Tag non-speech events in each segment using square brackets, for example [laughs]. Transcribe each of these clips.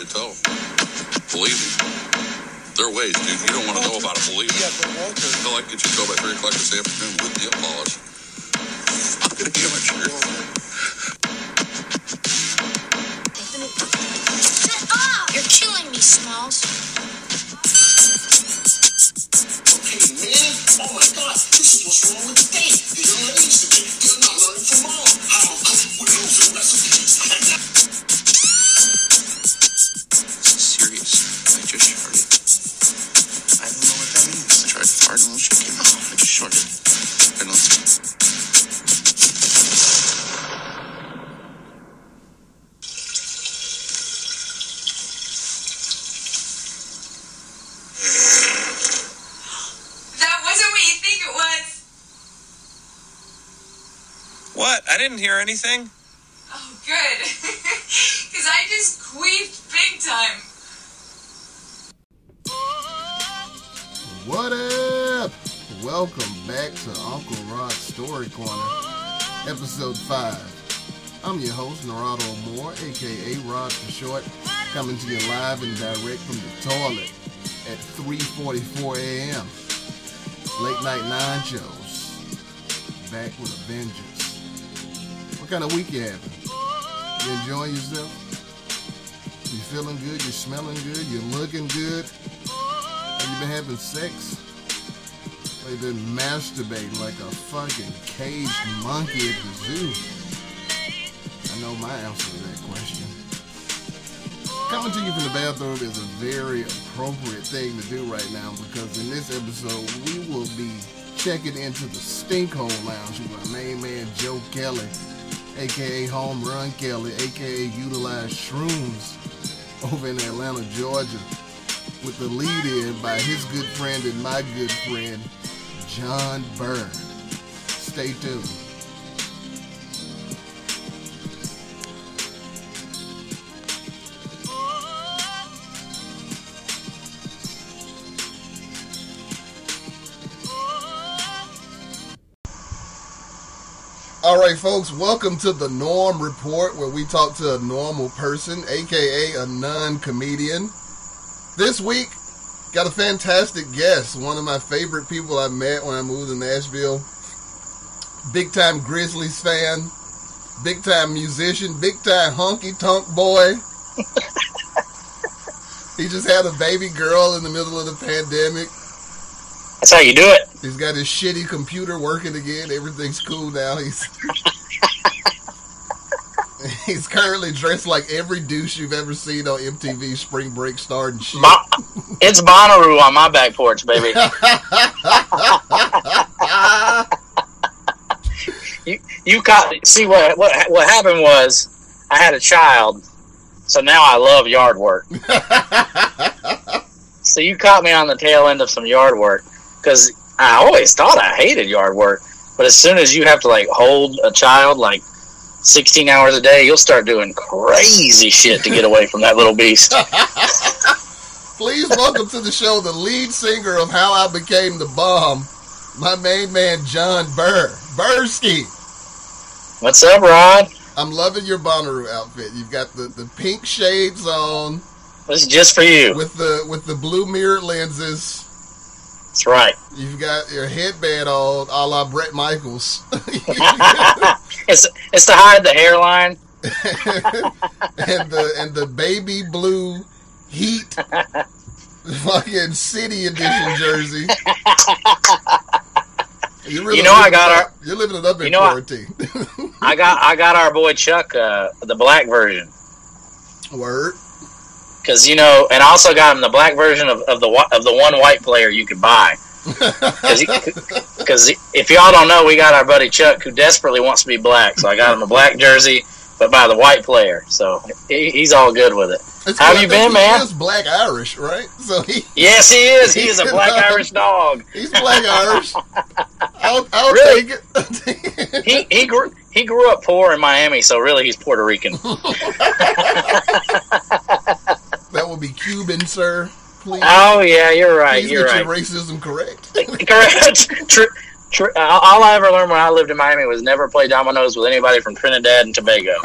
a toe. Believe me. There are ways, dude. You don't want to know about it, believe me. Until I get you a toe by 3 o'clock this afternoon with nail polish. I'm to it I anything. Oh, good. [laughs] Because I just queefed big time. What up? Welcome back to Uncle Rod's Story Corner, episode 5. I'm your host, Narado Moore, aka Rod for short, coming to you live and direct from the toilet at 3.44 a.m. Late night nine shows. Back with a vengeance. What kind of week you having? You enjoying yourself? You feeling good? You smelling good? You looking good? Have you been having sex? Or you been masturbating like a fucking caged monkey at the zoo? I know my answer to that question. Coming to you from the bathroom is a very appropriate thing to do right now because in this episode we will be checking into the Stinkhole Lounge with my main man Joe Kelly, aka Home Run Kelly, aka Utilize Shrooms over in Atlanta, Georgia with the lead in by his good friend and my good friend, John Byrne. Stay tuned. All right, folks, welcome to the Norm Report, where we talk to a normal person, aka a non comedian. This week, got a fantastic guest. One of my favorite people I met when I moved to Nashville. Big time Grizzlies fan, big time musician, big time honky tonk boy. [laughs] he just had a baby girl in the middle of the pandemic. That's how you do it. He's got his shitty computer working again. Everything's cool now. He's [laughs] he's currently dressed like every douche you've ever seen on MTV Spring Break starting shit. Bo- it's Bonnaroo on my back porch, baby. [laughs] you you caught see what what what happened was I had a child, so now I love yard work. [laughs] so you caught me on the tail end of some yard work because I always thought I hated yard work, but as soon as you have to like hold a child like 16 hours a day, you'll start doing crazy shit to get away from that little beast. [laughs] Please welcome to the show the lead singer of How I Became the Bomb, my main man John Burr. Bursky. What's up, Rod? I'm loving your Bonnaroo outfit. You've got the, the pink shades on This is just for you. with the with the blue mirrored lenses. That's right. You've got your headband on, a la Bret Michaels. [laughs] it's it's to hide the hairline. [laughs] and the and the baby blue heat [laughs] fucking city edition jersey. Really You know I got it our- You're living it up in you know I- quarantine. I got I got our boy Chuck uh, the black version Word. Because you know, and I also got him the black version of, of the of the one white player you could buy. [laughs] Because if y'all don't know, we got our buddy Chuck who desperately wants to be black, so I got him a black jersey, but by the white player, so he, he's all good with it. It's How cool. you been, man? is black Irish, right? So he [laughs] Yes, he is. He is a black [laughs] Irish dog. he's black Irish. I'll, I'll Really? take it. He he grew he grew up poor in Miami, so really he's Puerto Rican. That will be Cuban, sir. Please, Oh yeah, you're right. please You're right. your racism correct. [laughs] Correct. Tr- tr- all all I ever learned when I lived in Miami was never play dominoes with anybody from Trinidad and Tobago. [laughs] [laughs]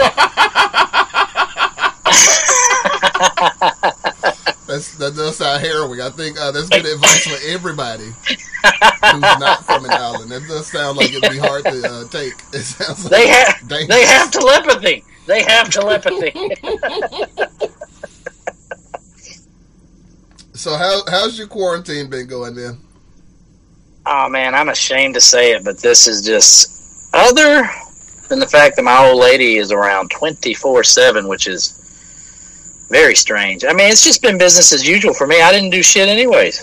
That's, that does sound harrowing. I think uh, that's good advice for everybody who's not from an island. That does sound like it'd be hard to uh, take. It sounds like They have dangerous. they have telepathy. They have telepathy. So how how's your quarantine been going, man? oh man, I'm ashamed to say it, but this is just other than the fact that my old lady is around 24 seven, which is very strange. I mean, it's just been business as usual for me. I didn't do shit anyways.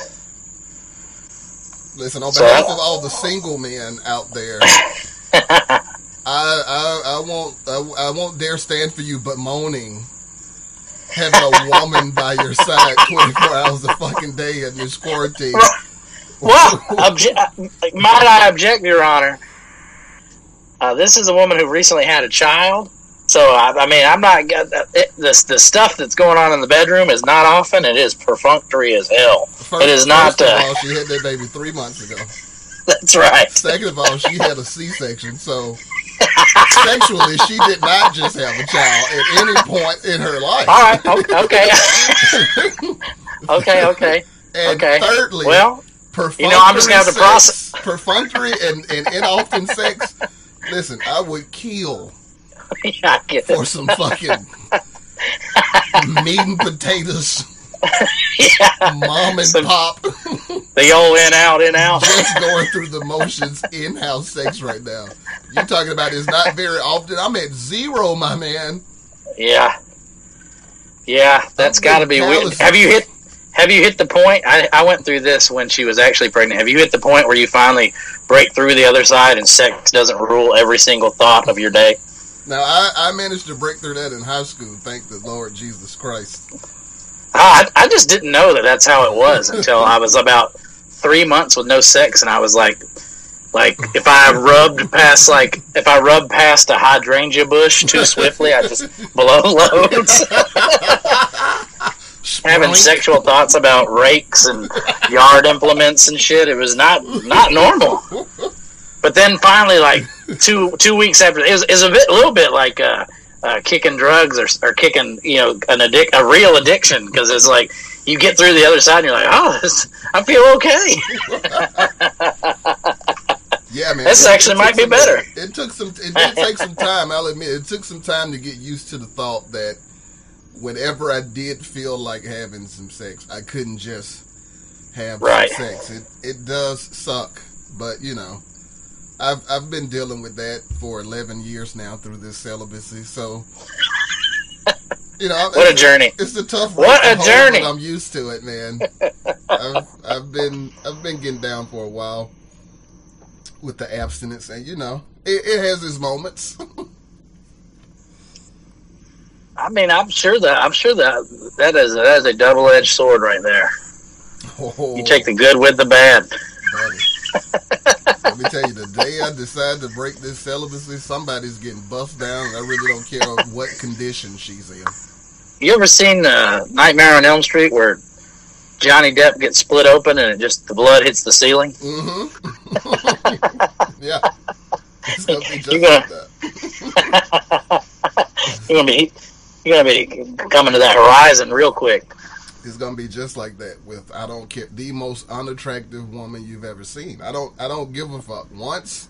Listen, on So- behalf of all the single men out there, [laughs] I I, I won't I, I won't dare stand for you, but moaning having a woman by your side 24 hours a fucking day in this quarantine. Well, obje- might I object, Your Honor? Uh, this is a woman who recently had a child. So, I, I mean, I'm not. It, the, the stuff that's going on in the bedroom is not often. It is perfunctory as hell. First, It is not, First of uh, all, she had that baby three months ago. [laughs] That's right. Second of all, she had a C-section, so sexually, she did not just have a child at any point in her life. All right. Okay. [laughs] okay. Okay. And Okay. thirdly, Well, perfunctory you know, I'm just gonna have to sex, perfunctory and, and inoften sex. Listen, I would kill [laughs] yeah, I for some fucking meat and potatoes, [laughs] [laughs] Yeah. mom and Some- pop, The old in out, in out. just going through the motions in-house sex right now. You're talking about it's not very often. I'm at zero, my man. Yeah. Yeah, that's got to be weird. Have you hit? Have you hit the point? I, I went through this when she was actually pregnant. Have you hit the point where you finally break through the other side and sex doesn't rule every single thought of your day? Now I, I managed to break through that in high school. Thank the Lord Jesus Christ. I, I just didn't know that that's how it was [laughs] until I was about three months with no sex, and I was like, like if I rubbed past like if I rubbed past a hydrangea bush too swiftly, I just [laughs] blow loads. [laughs] Having sexual thoughts about rakes and yard implements and shit, it was not not normal. But then finally, like two two weeks after, it was, it was a bit, a little bit like uh, uh, kicking drugs or, or kicking, you know, an addic- a real addiction because it's like you get through the other side and you're like, oh, this, I feel okay. [laughs] Yeah, man. This it- it actually took might be some- better. It took some. It did take some time. I'll admit, it took some time to get used to the thought that whenever I did feel like having some sex, I couldn't just have Right. sex. It it does suck, but you know, I've I've been dealing with that for eleven years now through this celibacy. So, you know, What a journey. It's a tough. What a journey. I'm used to it, man. I've I've been I've been getting down for a while with the abstinence, and you know, it, it has its moments. [laughs] I mean, I'm sure that I'm sure that that is that is a double edged sword right there. oh, You take the oh. good with the bad. [laughs] Let me tell you, the day I decide to break this celibacy, somebody's getting buffed down. And I really don't care what condition she's in. You ever seen uh, Nightmare on Elm Street where Johnny Depp gets split open and it just the blood hits the ceiling? Mm-hmm. [laughs] yeah. It's gonna be just like [laughs] you're gonna be you're gonna be coming to that horizon real quick. It's gonna be just like that with I don't care the most unattractive woman you've ever seen. I don't I don't give a fuck. Once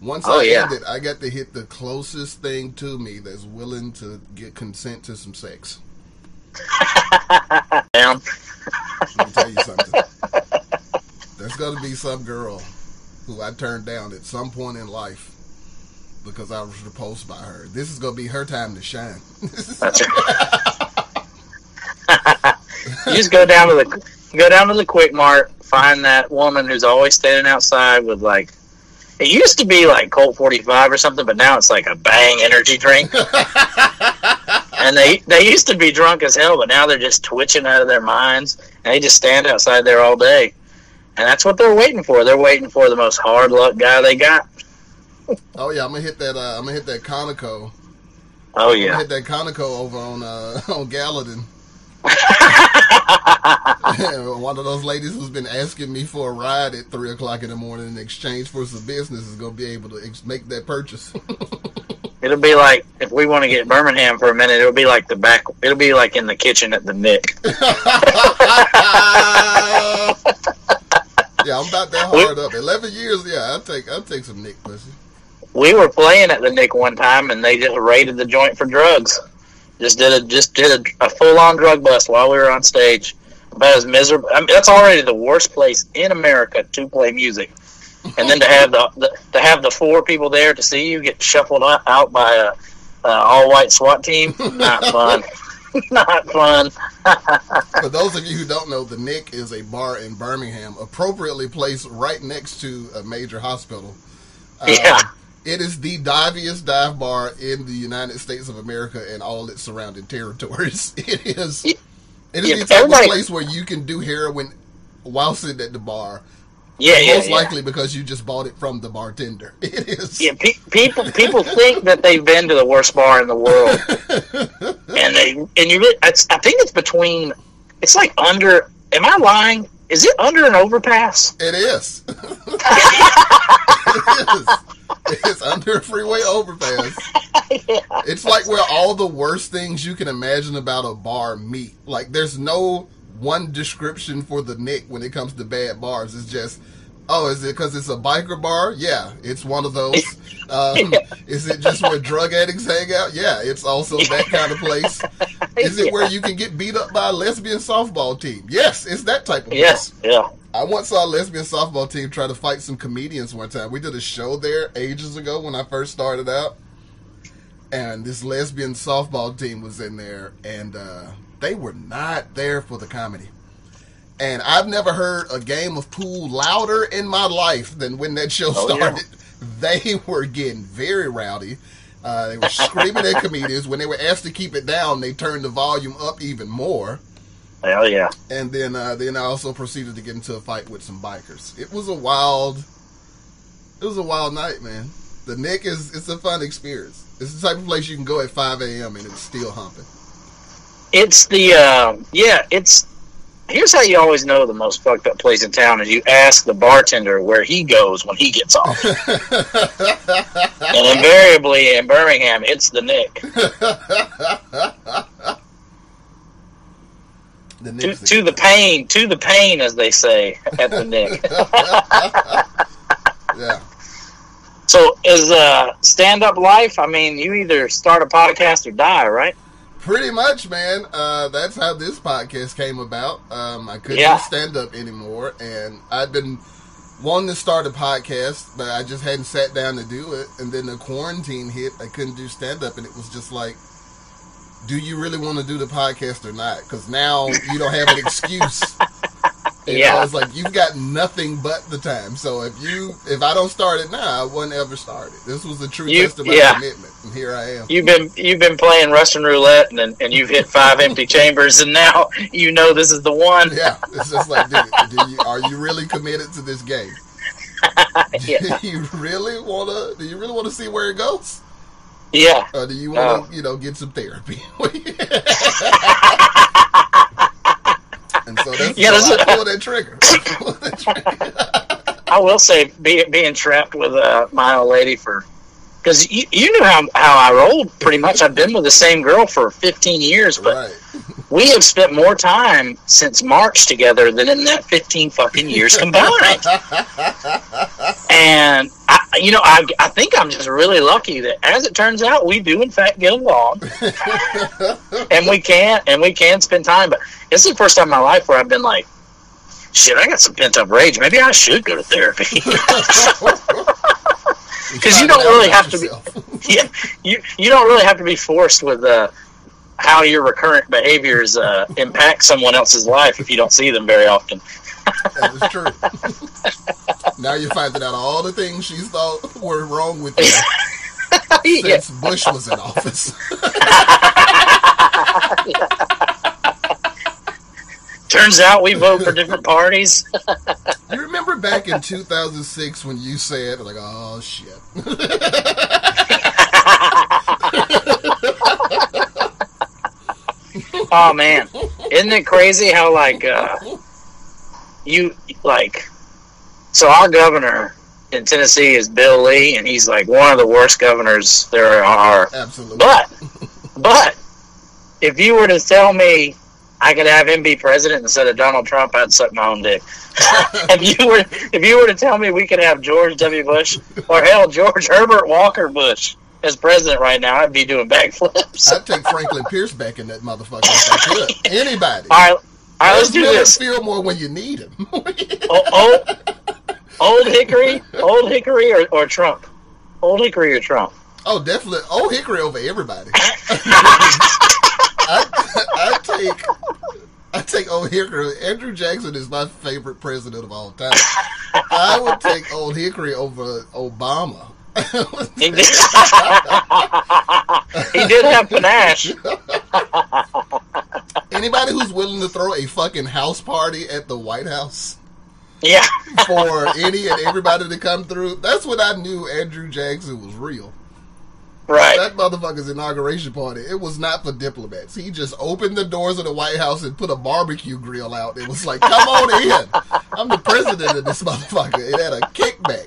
once Oh, I yeah. it, I got to hit the closest thing to me that's willing to get consent to some sex. [laughs] Down. Let me tell you something. There's gonna be some girl who I turned down at some point in life because I was repulsed by her. This is gonna be her time to shine. [laughs] You just go down to the go down to the Quick Mart, find that woman who's always standing outside with like. It used to be like Colt 45 or something, but now it's like a Bang energy drink. [laughs] and they they used to be drunk as hell, but now they're just twitching out of their minds, and they just stand outside there all day. And that's what they're waiting for. They're waiting for the most hard luck guy they got. [laughs] oh yeah, I'm gonna hit that. Uh, I'm gonna hit that Conoco. Oh yeah. I'm hit that Conoco over on uh, [laughs] on Gallatin. [laughs] One of those ladies who's been asking me for a ride at three o'clock in the morning in exchange for some business is gonna be able to ex- make that purchase. [laughs] It'll be like if we want to get Birmingham for a minute. It'll be like the back. It'll be like in the kitchen at the Nick. [laughs] yeah, I'm about that hard up. Eleven years, yeah, I'll take I'll take some Nick pussy. We were playing at the Nick one time, and they just raided the joint for drugs. Just did a just did a, a full on drug bust while we were on stage. About as miserable. I mean, that's already the worst place in America to play music, and then to have the, the to have the four people there to see you get shuffled out, by a, a all white SWAT team. [laughs] Not fun. [laughs] Not fun. [laughs] For those of you who don't know, the Nick is a bar in Birmingham, appropriately placed right next to a major hospital. Um, Yeah. It is the diviest dive bar in the United States of America and all its surrounding territories. [laughs] It is. It is Yeah, the type everybody- of place where you can do heroin while sitting at the bar. Yeah, yeah, most yeah. likely because you just bought it from the bartender. [laughs] It is. Yeah, pe- people people think that they've been to the worst bar in the world, [laughs] and they and you. re- It's, I think it's between. It's like under. Am I lying? Is it under an overpass? It is. [laughs] it is. It's under a freeway overpass. [laughs] It's like where all the worst things you can imagine about a bar meet. Like there's no one description for the Nick when it comes to bad bars. It's just, oh, is it because it's a biker bar? Yeah, it's one of those. [laughs] Um, is it just where drug addicts hang out? Yeah, it's also that kind of place. [laughs] Is it where you can get beat up by a lesbian softball team? Yes, it's that type of place. Yes, yeah. I once saw a lesbian softball team try to fight some comedians one time. We did a show there ages ago when I first started out. And this lesbian softball team was in there, and uh, they were not there for the comedy. And I've never heard a game of pool louder in my life than when that show Oh, yeah. started. [laughs] They were getting very rowdy. Uh, they were screaming at comedians. When they were asked to keep it down, they turned the volume up even more Hell yeah. and then uh, then I also proceeded to get into a fight with some bikers. It was a wild, it was a wild night, man. The Nick is it's a fun experience. It's the type of place you can go at 5 a.m. and it's still humping. It's the uh, yeah. It's here's how you always know the most fucked up place in town is you ask the bartender where he goes when he gets off, and invariably in Birmingham it's the Nick. the To, Nick's to the pain, to the pain, as they say at the Nick. [laughs] [laughs] yeah. So is uh stand up life? I mean, you either start a podcast or die, right? Pretty much, man. Uh, that's how this podcast came about. Um, I couldn't Yeah. stand up anymore, and I'd been wanting to start a podcast, but I just hadn't sat down to do it. And then the quarantine hit. I couldn't do stand up, and it was just like, do you really want to do the podcast or not? Because now you don't have an excuse. You Yeah. know, it's like you've got nothing but the time. So if you, if I don't start it now, I wouldn't ever start it. This was a true You- test of my yeah. commitment, and here I am. You've been you've been playing Russian roulette and and you've hit five empty [laughs] chambers, and now you know this is the one. Yeah, it's just like, do, do you, are you really committed to this game? [laughs] Yeah. Do [laughs] you really wanna? Do you really want to see where it goes, Yeah, or do you want Oh. Uh, to, you know, get some therapy? And so that's Yeah, so I pull that trigger. I [laughs] [laughs] pull that trigger. I will say be, being trapped with uh, my old lady for because you, you knew how how I rolled pretty much. I've been with the same girl for 15 years, but right. we have spent more time since March together than in that 15 fucking years [laughs] combined. and you know, I, I think I'm just really lucky that, as it turns out, we do in fact get along, [laughs] and we can and we can spend time. But this is the first time in my life where I've been like, shit, I got some pent up rage. Maybe I should go to therapy. [laughs] Because you find don't really have to be- [laughs] yeah, you you don't really have to be forced with uh, how your recurrent behaviors uh, impact someone else's life if you don't see them very often. That is true. now you're finding out all the things she thought were wrong with you [laughs] yeah. since Bush was in office. [laughs] Turns out we vote for different parties. [laughs] You remember back in 2006 when you said, like, oh, shit. oh man, isn't it crazy how like uh, you like? So our governor in Tennessee is Bill Lee, and he's like one of the worst governors there are. Absolutely. But, [laughs] but if you were to tell me I could have him be president instead of Donald Trump, I'd suck my own dick. [laughs] if you were, if you were to tell me we could have George W. Bush or hell George Herbert Walker Bush as president right now, I'd be doing backflips. I'd take Franklin Pierce back in that motherfucker if I could. [laughs] Anybody. All right, all right, let's do this. Fillmore when you need him. [laughs] oh, old, old Hickory, Old Hickory, or, or Trump? Old Hickory or Trump? oh, definitely. Old Hickory over everybody. [laughs] I, I take. I take Old Hickory. Andrew Jackson is my favorite president of all time. I would take Old Hickory over Obama. He did, [laughs] he did have panache. Anybody who's willing to throw a fucking house party at the White House Yeah. for any and everybody to come through, that's when I knew Andrew Jackson was real. Right. That motherfucker's inauguration party, it was not for diplomats. He just opened the doors of the White House and put a barbecue grill out. It was like, come on in. I'm the president of this motherfucker. It had a kickback.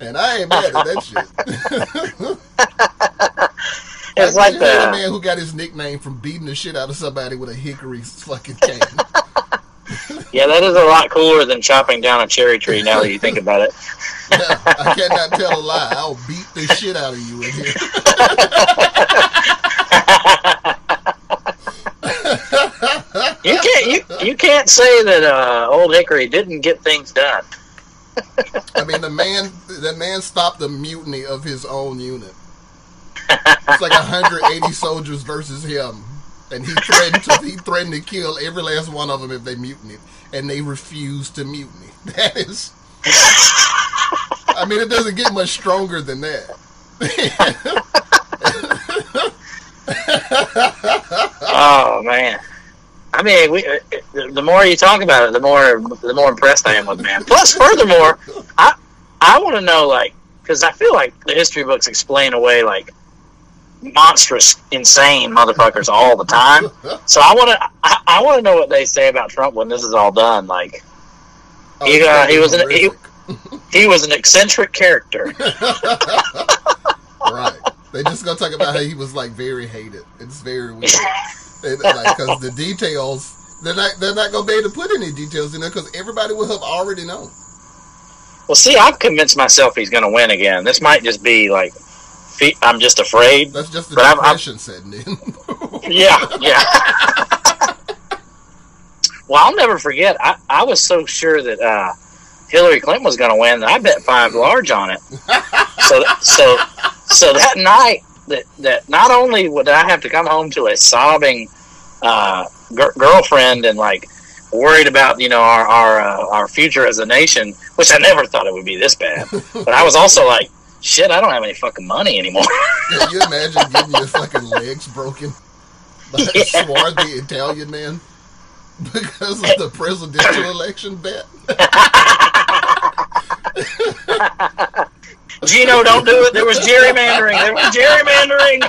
And I ain't mad at that shit. [laughs] It's I like a man who got his nickname from beating the shit out of somebody with a hickory fucking cane. [laughs] yeah, that is a lot cooler than chopping down a cherry tree. Now that you think about it, [laughs] Yeah, I cannot tell a lie. I'll beat the shit out of you in here. you can't you you can't say that uh, Old Hickory didn't get things done. I mean, the man, the man stopped the mutiny of his own unit. It's like 180 soldiers versus him, and he threatened to he threatened to kill every last one of them if they mutinied, and they refused to mutiny. [laughs] That is, I mean, it doesn't get much stronger than that. [laughs] Oh man. I mean, we, uh, the the more you talk about it, the more the more impressed I am with man. Plus, furthermore, I I want to know like because I feel like the history books explain away like monstrous, insane motherfuckers all the time. So I want to I, I want to know what they say about Trump when this is all done. Like Oh, He, uh, he was an- he- he was an eccentric character. [laughs] right. They just gonna talk about how he was like very hated. It's very weird. [laughs] They- like because the details they're not they're not gonna be able to put any details in there because everybody will have already known. Well, see, I've convinced myself he's going to win again. This might just be like I'm just afraid. That's just the But I'm- depression setting in. [laughs] Yeah, yeah. well, I'll never forget. I, I was so sure that uh, Hillary Clinton was going to win that I bet five large on it. So, so, so that night, that that not only would I have to come home to a sobbing uh, gir- girlfriend and like worried about you know our our uh, our future as a nation, which I never thought it would be this bad, [laughs] but I was also like. Shit, I don't have any fucking money anymore. Can you imagine [laughs] getting your fucking legs broken by a Yeah. swarthy Italian man because of the presidential election bet? [laughs] Gino, don't do it. There was gerrymandering. There was gerrymandering.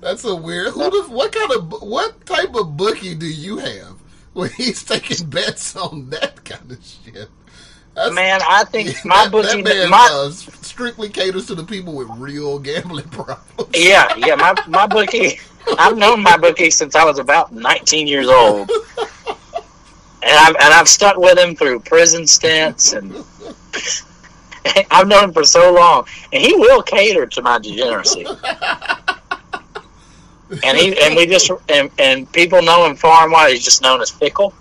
That's a weird. Who the, what kind of what type of bookie do you have when he's taking bets on that kind of shit? That's, Man, I think [laughs] my that, bookie, that man my uh, strictly caters to the people with real gambling [laughs] problems. yeah, yeah, my my bookie. I've known my bookie since I was about 19 years old, [laughs] and I've and I've stuck with him through prison stints, and [laughs] I've known him for so long, and he will cater to my degeneracy. And he and we just and, and people know him far and wide. He's just known as fickle.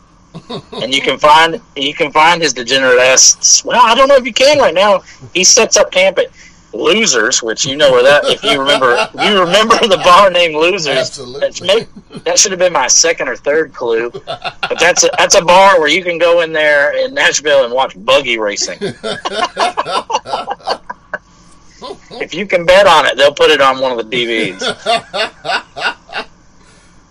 and you can find you can find his degenerate ass. Well, I don't know if you can right now. He sets up camp at Losers, which you know where that. If you remember, you remember the bar named Losers. Absolutely. That should have been my second or third clue. But that's a, that's a bar where you can go in there in Nashville and watch buggy racing. [laughs] if you can bet on it, they'll put it on one of the DVDs.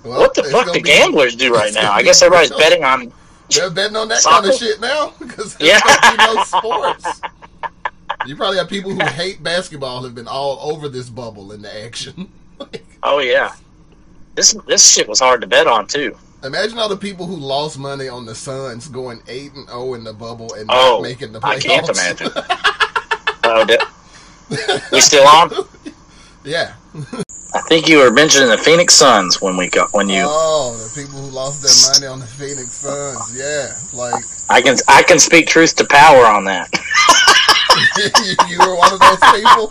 Well, What the fuck do be- gamblers do right now? I guess everybody's [laughs] betting on. They're betting on that kind of shit now because there's Yeah. no sports. [laughs] You probably have people who hate basketball have been all over this bubble in the action. [laughs] Oh yeah, this this shit was hard to bet on too. Imagine all the people who lost money on the Suns going eight and zero in the bubble and Oh, not making the playoffs. I can't imagine. [laughs] Oh, di- we still on? yeah. I think you were mentioning the Phoenix Suns when we got when you. Oh, the people who lost their money on the Phoenix Suns. Yeah, like I can I can speak truth to power on that. [laughs] [laughs] you were one of those people.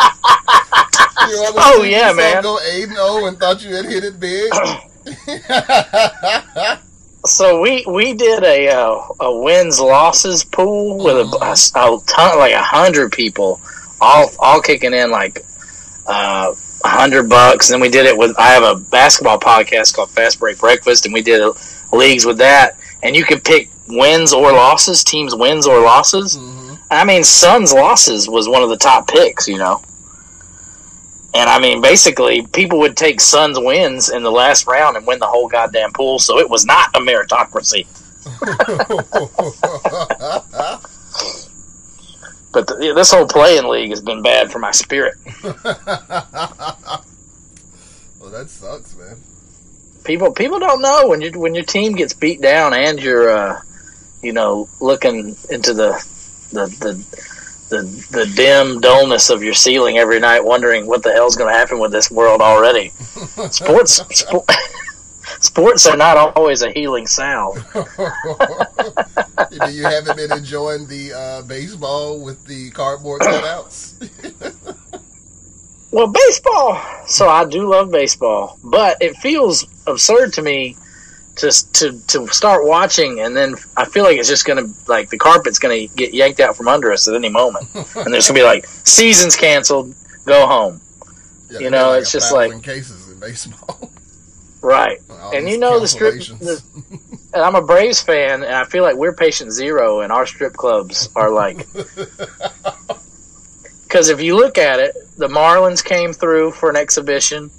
You were one of those Oh, people yeah, man. Go eight and zero and thought you had hit it big. [clears throat] So we we did a uh, a wins losses pool with a, a, a ton like a hundred people, all all kicking in like uh, a hundred bucks. And then we did it with I have a basketball podcast called Fast Break Breakfast, and we did leagues with that. And you could pick wins or losses, teams wins or losses. Mhm. I mean, Suns losses was one of the top picks, you know. And I mean, basically, people would take Suns wins in the last round and win the whole goddamn pool. So it was not a meritocracy. [laughs] But the, this whole playing league has been bad for my spirit. [laughs] well, that sucks, man. People people don't know when you when your team gets beat down and you're uh, you know looking into the the the. The, the dim dullness of your ceiling every night, wondering what the hell's going to happen with this world already. [laughs] Sports, spo- [laughs] sports are not always a healing salve. [laughs] you haven't been enjoying the uh, baseball with the cardboard cutouts. Well, baseball. So I do love baseball, but it feels absurd to me to to to start watching, and then I feel like it's just gonna like the carpet's gonna get yanked out from under us at any moment, [laughs] and there's gonna be like seasons canceled, go home, Yeah, You know, like it's just like- cases in baseball. [laughs] right? And you know the strip. The, [laughs] and I'm a Braves fan, and I feel like we're patient zero, and our strip clubs are like. Because if you look at it, the Marlins came through for an exhibition,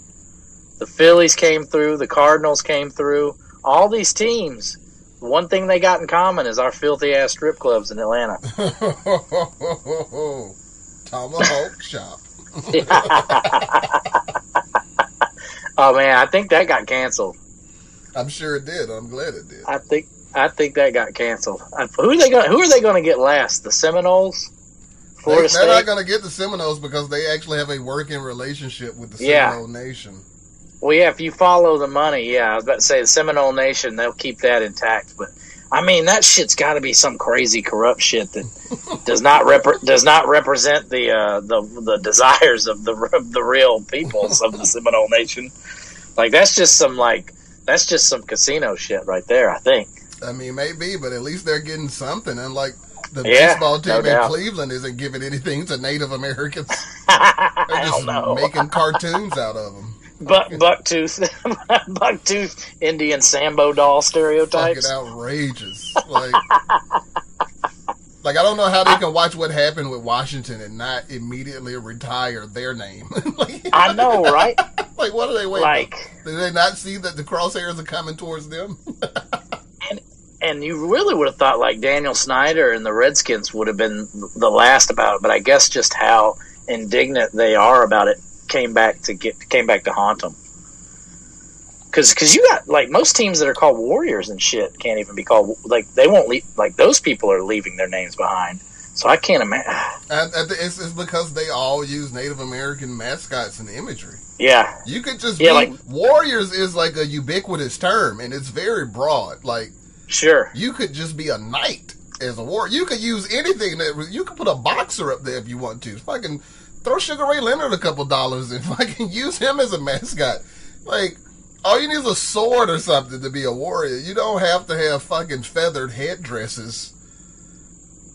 the Phillies came through, the Cardinals came through. All these teams, one thing they got in common is our filthy ass strip clubs in Atlanta. [laughs] Tomahawk chop. [laughs] oh man, I think that got canceled. I'm sure it did. I'm glad it did. I think I think that got canceled. Who are they going? Who are they going to get last? The Seminoles, They, they're not going to get the Seminoles because they actually have a working relationship with the Yeah. Seminole Nation. Well, yeah, if you follow the money, yeah, I was about to say the Seminole Nation, they'll keep that intact. But I mean, that shit's got to be some crazy corrupt shit that [laughs] does not rep- does not represent the uh, the the desires of the of the real peoples of the Seminole Nation. Like that's just some like that's just some casino shit right there. I think. I mean, maybe, but at least they're getting something. Unlike the Yeah, baseball team no in doubt. Cleveland isn't giving anything to Native Americans. [laughs] They're just don't know. making cartoons out of them. Buck bucktooth [laughs] bucktooth Indian Sambo doll Fucking stereotypes. outrageous. Like, like I don't know how they can watch what happened with Washington and not immediately retire their name. [laughs] like, I know, right? [laughs] like, what are they waiting? Like. Did they not see that the crosshairs are coming towards them? and you really would have thought like Daniel Snyder and the Redskins would have been the last about it, but I guess just how indignant they are about it came back to get came back to haunt them. Because cause you got like most teams that are called Warriors and shit can't even be called like they won't leave like those people are leaving their names behind. So I can't imagine. [sighs] It's, it's because they all use Native American mascots and imagery. Yeah, You could just Yeah, be like- warriors is like a ubiquitous term and it's very broad. Like sure. you could just be a knight as a warrior. You could use anything that you could put a boxer up there if you want to. Can throw Sugar Ray Leonard a couple dollars if I can use him as a mascot. Like all you need is a sword or something to be a warrior. You don't have to have fucking feathered headdresses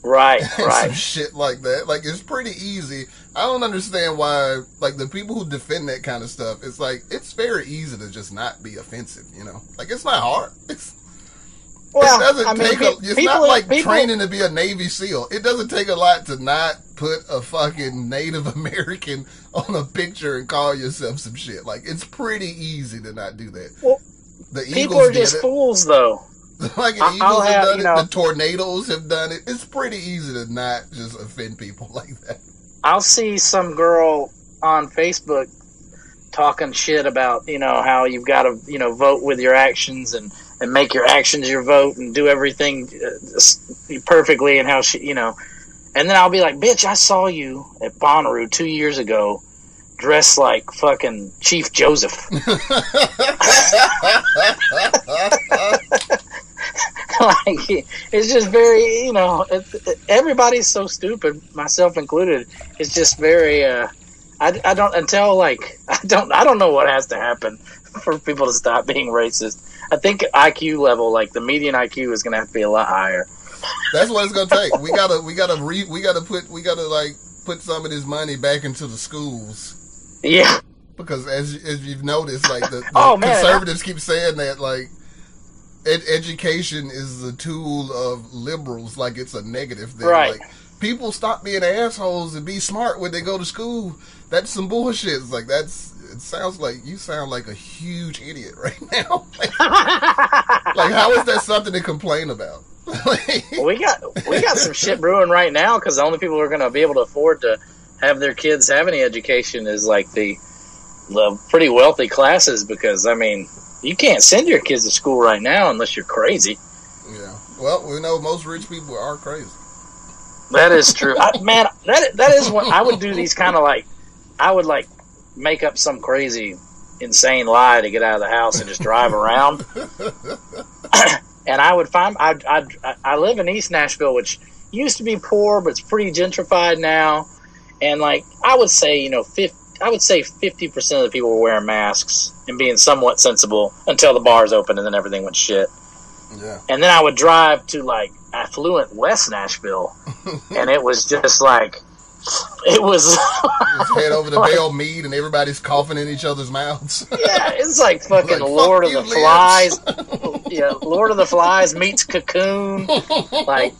Right, [laughs] and some right. shit like that. Like it's pretty easy. I don't understand why like the people who defend that kind of stuff, it's like it's very easy to just not be offensive, you know? Like it's not hard. [laughs] It's Well, it doesn't I mean, take a it's people, not like people, training to be a Navy SEAL. It doesn't take a lot to not put a fucking Native [laughs] American on a picture and call yourself some shit. Like it's pretty easy to not do that. Well, the People Eagles are just fools, though. [laughs] Like the Eagles I'll have, have, done it. know- The tornadoes have done it. It's pretty easy to not just offend people [laughs] like that. I'll see some girl on Facebook talking shit about you know how you've got to you know vote with your actions and and make your actions your vote and do everything uh, perfectly and how she you know. And then I'll be like bitch I saw you at Bonnaroo two years ago dressed like fucking Chief Joseph. [laughs] [laughs] Like it's just very you know it, it- everybody's so stupid myself included. It's just very uh I, I don't until like [laughs] i don't i don't know what has to happen for people to stop being racist i think iq level like the median iq is gonna have to be a lot higher That's what it's gonna take. We gotta, we gotta re, we gotta put, we gotta like put some of this money back into the schools yeah because as as you've noticed, like the, the [laughs] Oh, man. conservatives keep saying that like ed- education is the tool of liberals, like it's a negative thing. Right. Like people stop being assholes and be smart when they go to school. That's some bullshit. It's like that's. It sounds like you sound like a huge idiot right [laughs] now. like, [laughs] like, how is that something to complain about? [laughs] We got we got some shit brewing right now because the only people who are going to be able to afford to have their kids have any education is like the the pretty wealthy classes because I mean you can't send your kids to school right now unless you're crazy. Yeah. Well, we know most rich people are crazy. That is true, I, man. That that is what I would do. These kind of like I would like make up some crazy insane lie to get out of the house and just drive around. [laughs] [clears throat] and I would find I I I live in East Nashville, which used to be poor, but it's pretty gentrified now. And like I would say, you know, 50, I would say fifty percent of the people were wearing masks and being somewhat sensible until the bars opened, and then everything went shit. Yeah. And then I would drive to like affluent West Nashville, [laughs] and it was just like it was. Head over to Belle Meade and everybody's coughing in each other's mouths. [laughs] Yeah, it's like [laughs] fucking Like, fuck Lord of the. Flies. [laughs] yeah, Lord of the Flies meets Cocoon. Like,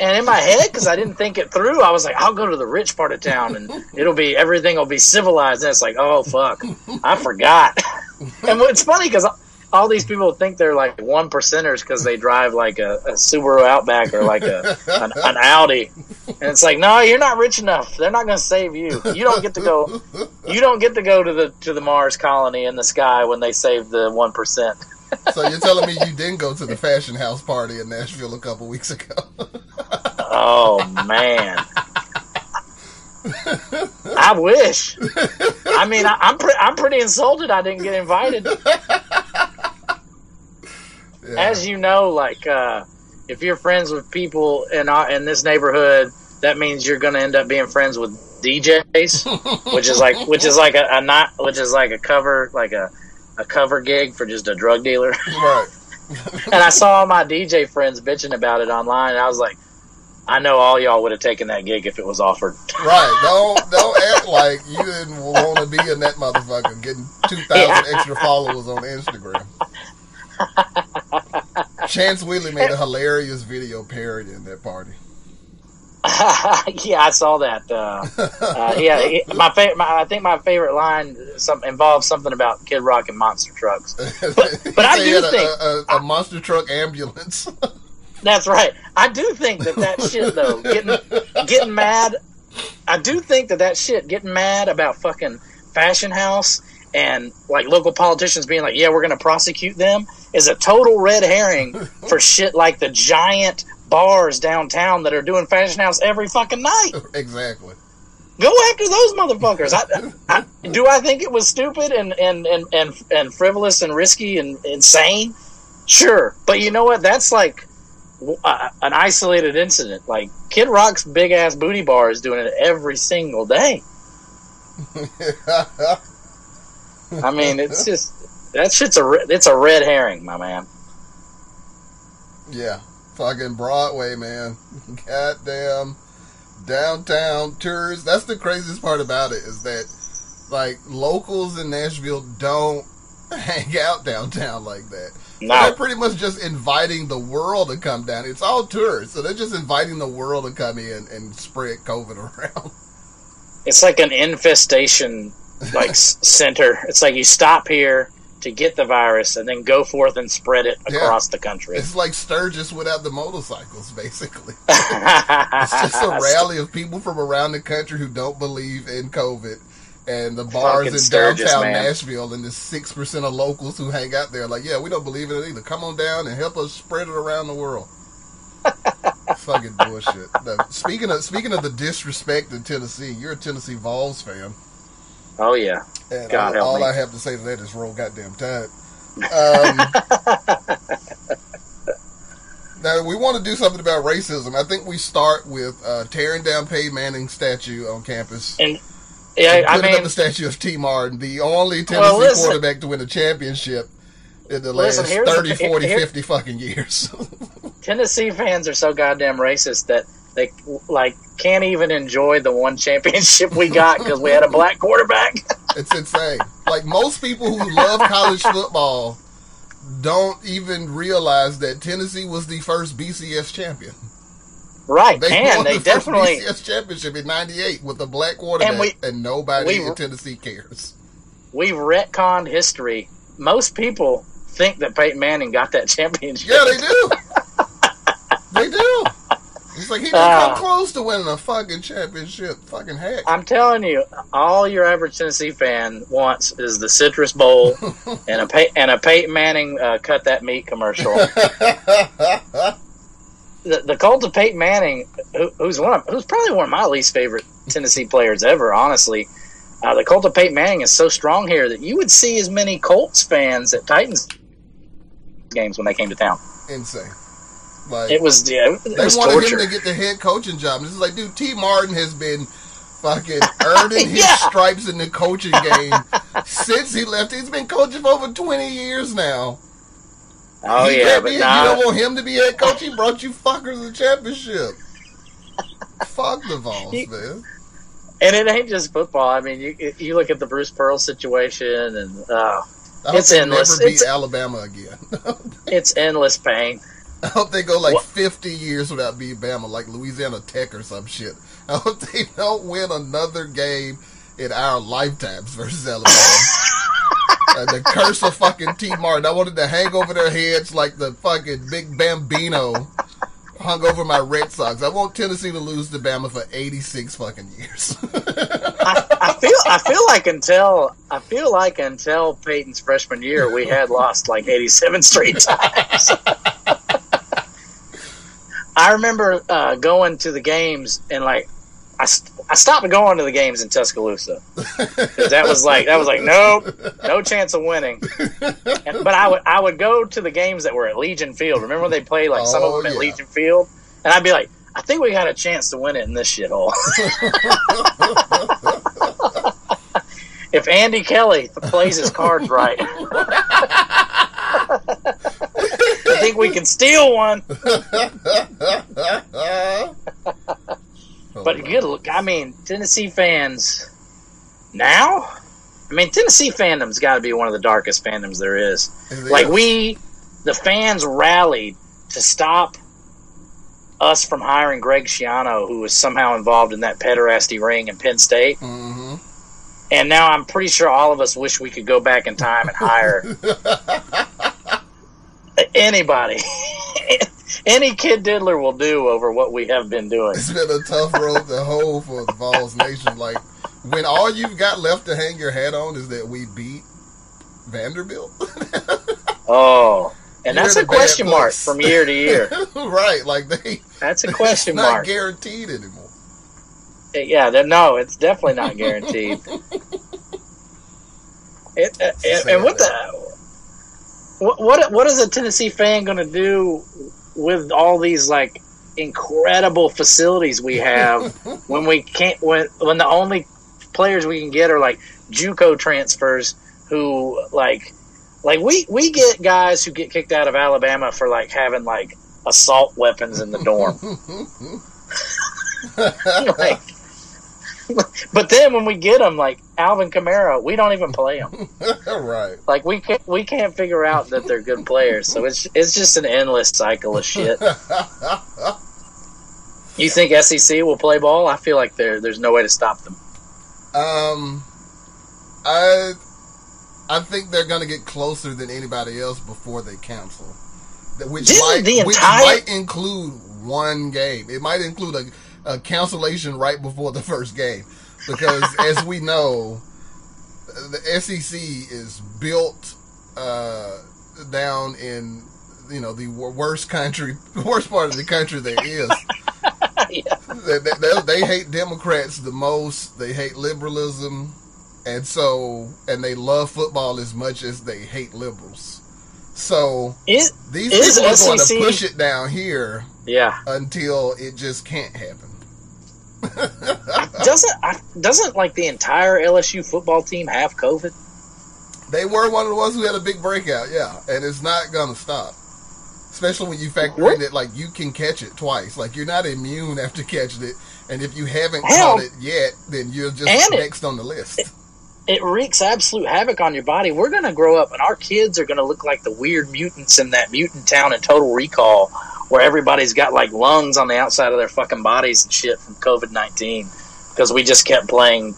and in my head, because I didn't think it through, I was like, I'll go to the rich part of town and it'll be everything will be civilized. And it's like, oh fuck, I forgot. and it's funny because all these people think they're like one percenters because they drive like a, a Subaru Outback or like a an, an Audi. And it's like, no, you're not rich enough. They're not going to save you. You don't get to go. You don't get to go to the to the Mars colony in the sky when they save the one percent. so you're telling me you didn't go to the fashion house party in Nashville a couple weeks ago? Oh man, I wish. I mean, I, I'm pre- I'm pretty insulted. I didn't get invited. Yeah. As you know, like uh, if you're friends with people in our, in this neighborhood, that means you're going to end up being friends with DJs, [laughs] which is like which is like a, a not which is like a cover like a a cover gig for just a drug dealer. [laughs] right. and I saw all my DJ friends bitching about it online, and I was like, I know all y'all would have taken that gig if it was offered. Right. [laughs] Don't don't act like you didn't want to be in that motherfucker getting two thousand extra followers on Instagram. Chance Wheatley made a [laughs] hilarious video parodying that party. [laughs] yeah, I saw that. Uh, uh, yeah, he- my, fa- my I think my favorite line some involves something about Kid Rock and monster trucks. [laughs] but I do a, think- a, a, a monster truck ambulance. That's right. I do think that that shit though, getting getting mad. I do think that that shit, getting mad about fucking Fashion House and like local politicians being like, "Yeah, we're going to prosecute them," is a total red herring [laughs] for shit like the giant bars downtown that are doing Fashion House every fucking night. [laughs] exactly. Go after those motherfuckers. I, I, do I think it was stupid and, and, and, and, and frivolous and risky and insane? Sure. But you know what? That's like uh, an isolated incident. Like Kid Rock's big ass booty bar is doing it every single day. [laughs] I mean, it's just that shit's a it's a red herring, my man. yeah. Fucking Broadway, man. [laughs] Goddamn. Downtown tours. That's the craziest part about it is that, like, locals in Nashville don't [laughs] hang out downtown like that. So No, they're pretty much just inviting the world to come down. It's all tourists, so they're just inviting the world to come in and spread COVID [laughs] around. it's like an infestation like [laughs] center. It's like you stop here to get the virus and then go forth and spread it Yeah. across the country. It's like Sturgis without the motorcycles, basically. [laughs] It's just a rally of people from around the country who don't believe in COVID And the bars Fucking in Sturgis, downtown man. Nashville, and the six percent of locals who hang out there, like, yeah, we don't believe in it either. Come on down and help us spread it around the world. [laughs] Fucking bullshit. No, speaking of speaking of the disrespect in Tennessee, you're a Tennessee Vols fan, Oh yeah. and God all, all. I have to say to that is roll goddamn tide. Um, [laughs] now we want to do something about racism. I think we start with uh, tearing down Peyton Manning's statue on campus. And yeah, I putting mean, up the statue of Tee Martin, the only Tennessee Well, listen. quarterback to win a championship in the last Listen, the- 30, 40, here- 50 fucking years. [laughs] Tennessee fans are so goddamn racist that they like can't even enjoy the one championship we got because we had a black quarterback. [laughs] it's insane. Like most people who love college football don't even realize that Tennessee was the first BCS champion. right, They and won they the definitely first BCS championship in '98 with a black quarterback, and, we- nobody we- in Tennessee cares. we've retconned history. Most people think that Peyton Manning got that [laughs] championship. Yeah, they do. they do. It's like he didn't Ah. come close to winning a fucking championship. Fucking heck. I'm telling you, all your average Tennessee fan wants is the Citrus Bowl [laughs] and a Pey- and a Peyton Manning uh, cut that meat commercial. [laughs] the, the cult of Peyton Manning, who, who's one of, who's probably one of my least favorite Tennessee players ever, honestly. Uh, the cult of Peyton Manning is so strong here that you would see as many Colts fans at Titans games when they came to town. Insane. Like It was yeah, it, they was wanted torture. him to get the head coaching job. This is like, dude, Tee Martin has been fucking [laughs] earning his Yeah. stripes in the coaching game since he left. He's been coaching for over twenty years now. oh He yeah, but be- nah, you don't want him to be head coach. He brought you fuckers the championship. Fuck the Vols, man. and it ain't just football. I mean, you you look at the Bruce Pearl situation, and uh, It's endless. never beat It's- Alabama again. [laughs] it's endless pain. I hope they go like What- 50 years without beating Bama, like Louisiana Tech or some shit. [laughs] I hope they don't win another game in our lifetimes versus Alabama. [laughs] and the curse of fucking Tee Martin. I wanted to hang over their heads like the fucking big Bambino hung over my Red Sox. I want Tennessee to lose to Bama for 86 fucking years. I, I feel I feel like until I feel like until Peyton's freshman year, we had lost like eighty seven straight times. [laughs] I remember uh, going to the games and like I, st- I stopped going to the games in Tuscaloosa. [laughs] that was like that was like nope, no chance of winning. And, [laughs] but I would I would go to the games that were at Legion Field. Remember when they played like some Oh, of them at yeah. Legion Field, and I'd be like, I think we got a chance to win it in this shithole. [laughs] if Andy Kelly plays his cards right, think we can steal one. But good look, I mean, Tennessee fans now. I mean, Tennessee fandom's got to be one of the darkest fandoms there is. Like we, the fans rallied to stop us from hiring Greg Schiano, who was somehow involved in that pederasty ring in Penn State. hmm And now I'm pretty sure all of us wish we could go back in time and hire [laughs] anybody. [laughs] Any kid diddler will do over what we have been doing. It's been a tough road to hold for the Vols Nation. Like when all you've got left to hang your hat on is that we beat Vanderbilt. [laughs] Oh, and You're that's a question mark place. from year to year. [laughs] right, like they That's a question it's not mark. guaranteed anymore. Yeah, no, it's definitely not guaranteed. it, uh, and, and what the what, what what is a Tennessee fan going to do with all these like incredible facilities we have [laughs] when we can't when when the only players we can get are like JUCO transfers who like like we we get guys who get kicked out of Alabama for like having like assault weapons in the dorm. [laughs] [laughs] like, [laughs] but then when we get them, like Alvin Kamara, we don't even play them. [laughs] right. Like we can't we can't figure out that they're good players. So it's it's just an endless cycle of shit. [laughs] You think SEC will play ball? I feel like there there's no way to stop them. Um, I I think they're gonna get closer than anybody else before they cancel. Which Didn't might the which entire- might include one game. It might include a, a cancellation right before the first game, because [laughs] as we know, the SEC is built uh, down in you know the worst country, [laughs] worst part of the country there is. [laughs] Yeah. They, they, they- hate Democrats the most. They hate liberalism, and so and they love football as much as they hate liberals. So Is, these Is people are going to push it down here yeah. until it just can't happen. [laughs] Doesn't I, doesn't like the entire LSU football team have COVID? They were one of the ones who had a big breakout, yeah, and it's not gonna stop. Especially when you factor What? in that, like you can catch it twice, like you're not immune [laughs] after catching it, and if you haven't Hell. caught it yet, then you're just And it- next on the list. It wreaks absolute havoc on your body. We're gonna grow up, and our kids are gonna look like the weird mutants in that mutant town in Total Recall, where everybody's got like lungs on the outside of their fucking bodies and shit from COVID nineteen because we just kept playing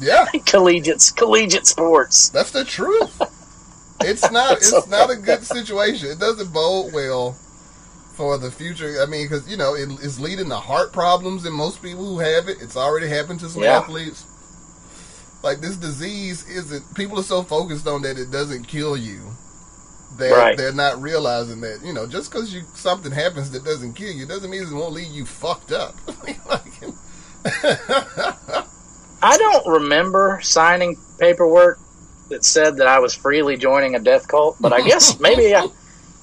yeah, [laughs] collegiate collegiate sports. that's the truth. It's [laughs] not. It's so not a good situation. It doesn't bode well for the future. I mean, because you know it, it's leading to heart problems in most people who have it. It's already happened to some Yeah. athletes. Like this disease isn't. People are so focused on that it doesn't kill you. That Right. they're not realizing that you know just because you something happens that doesn't kill you doesn't mean it won't leave you fucked up. [laughs] [laughs] I don't remember signing paperwork that said that I was freely joining a death cult, but I guess [laughs] maybe I,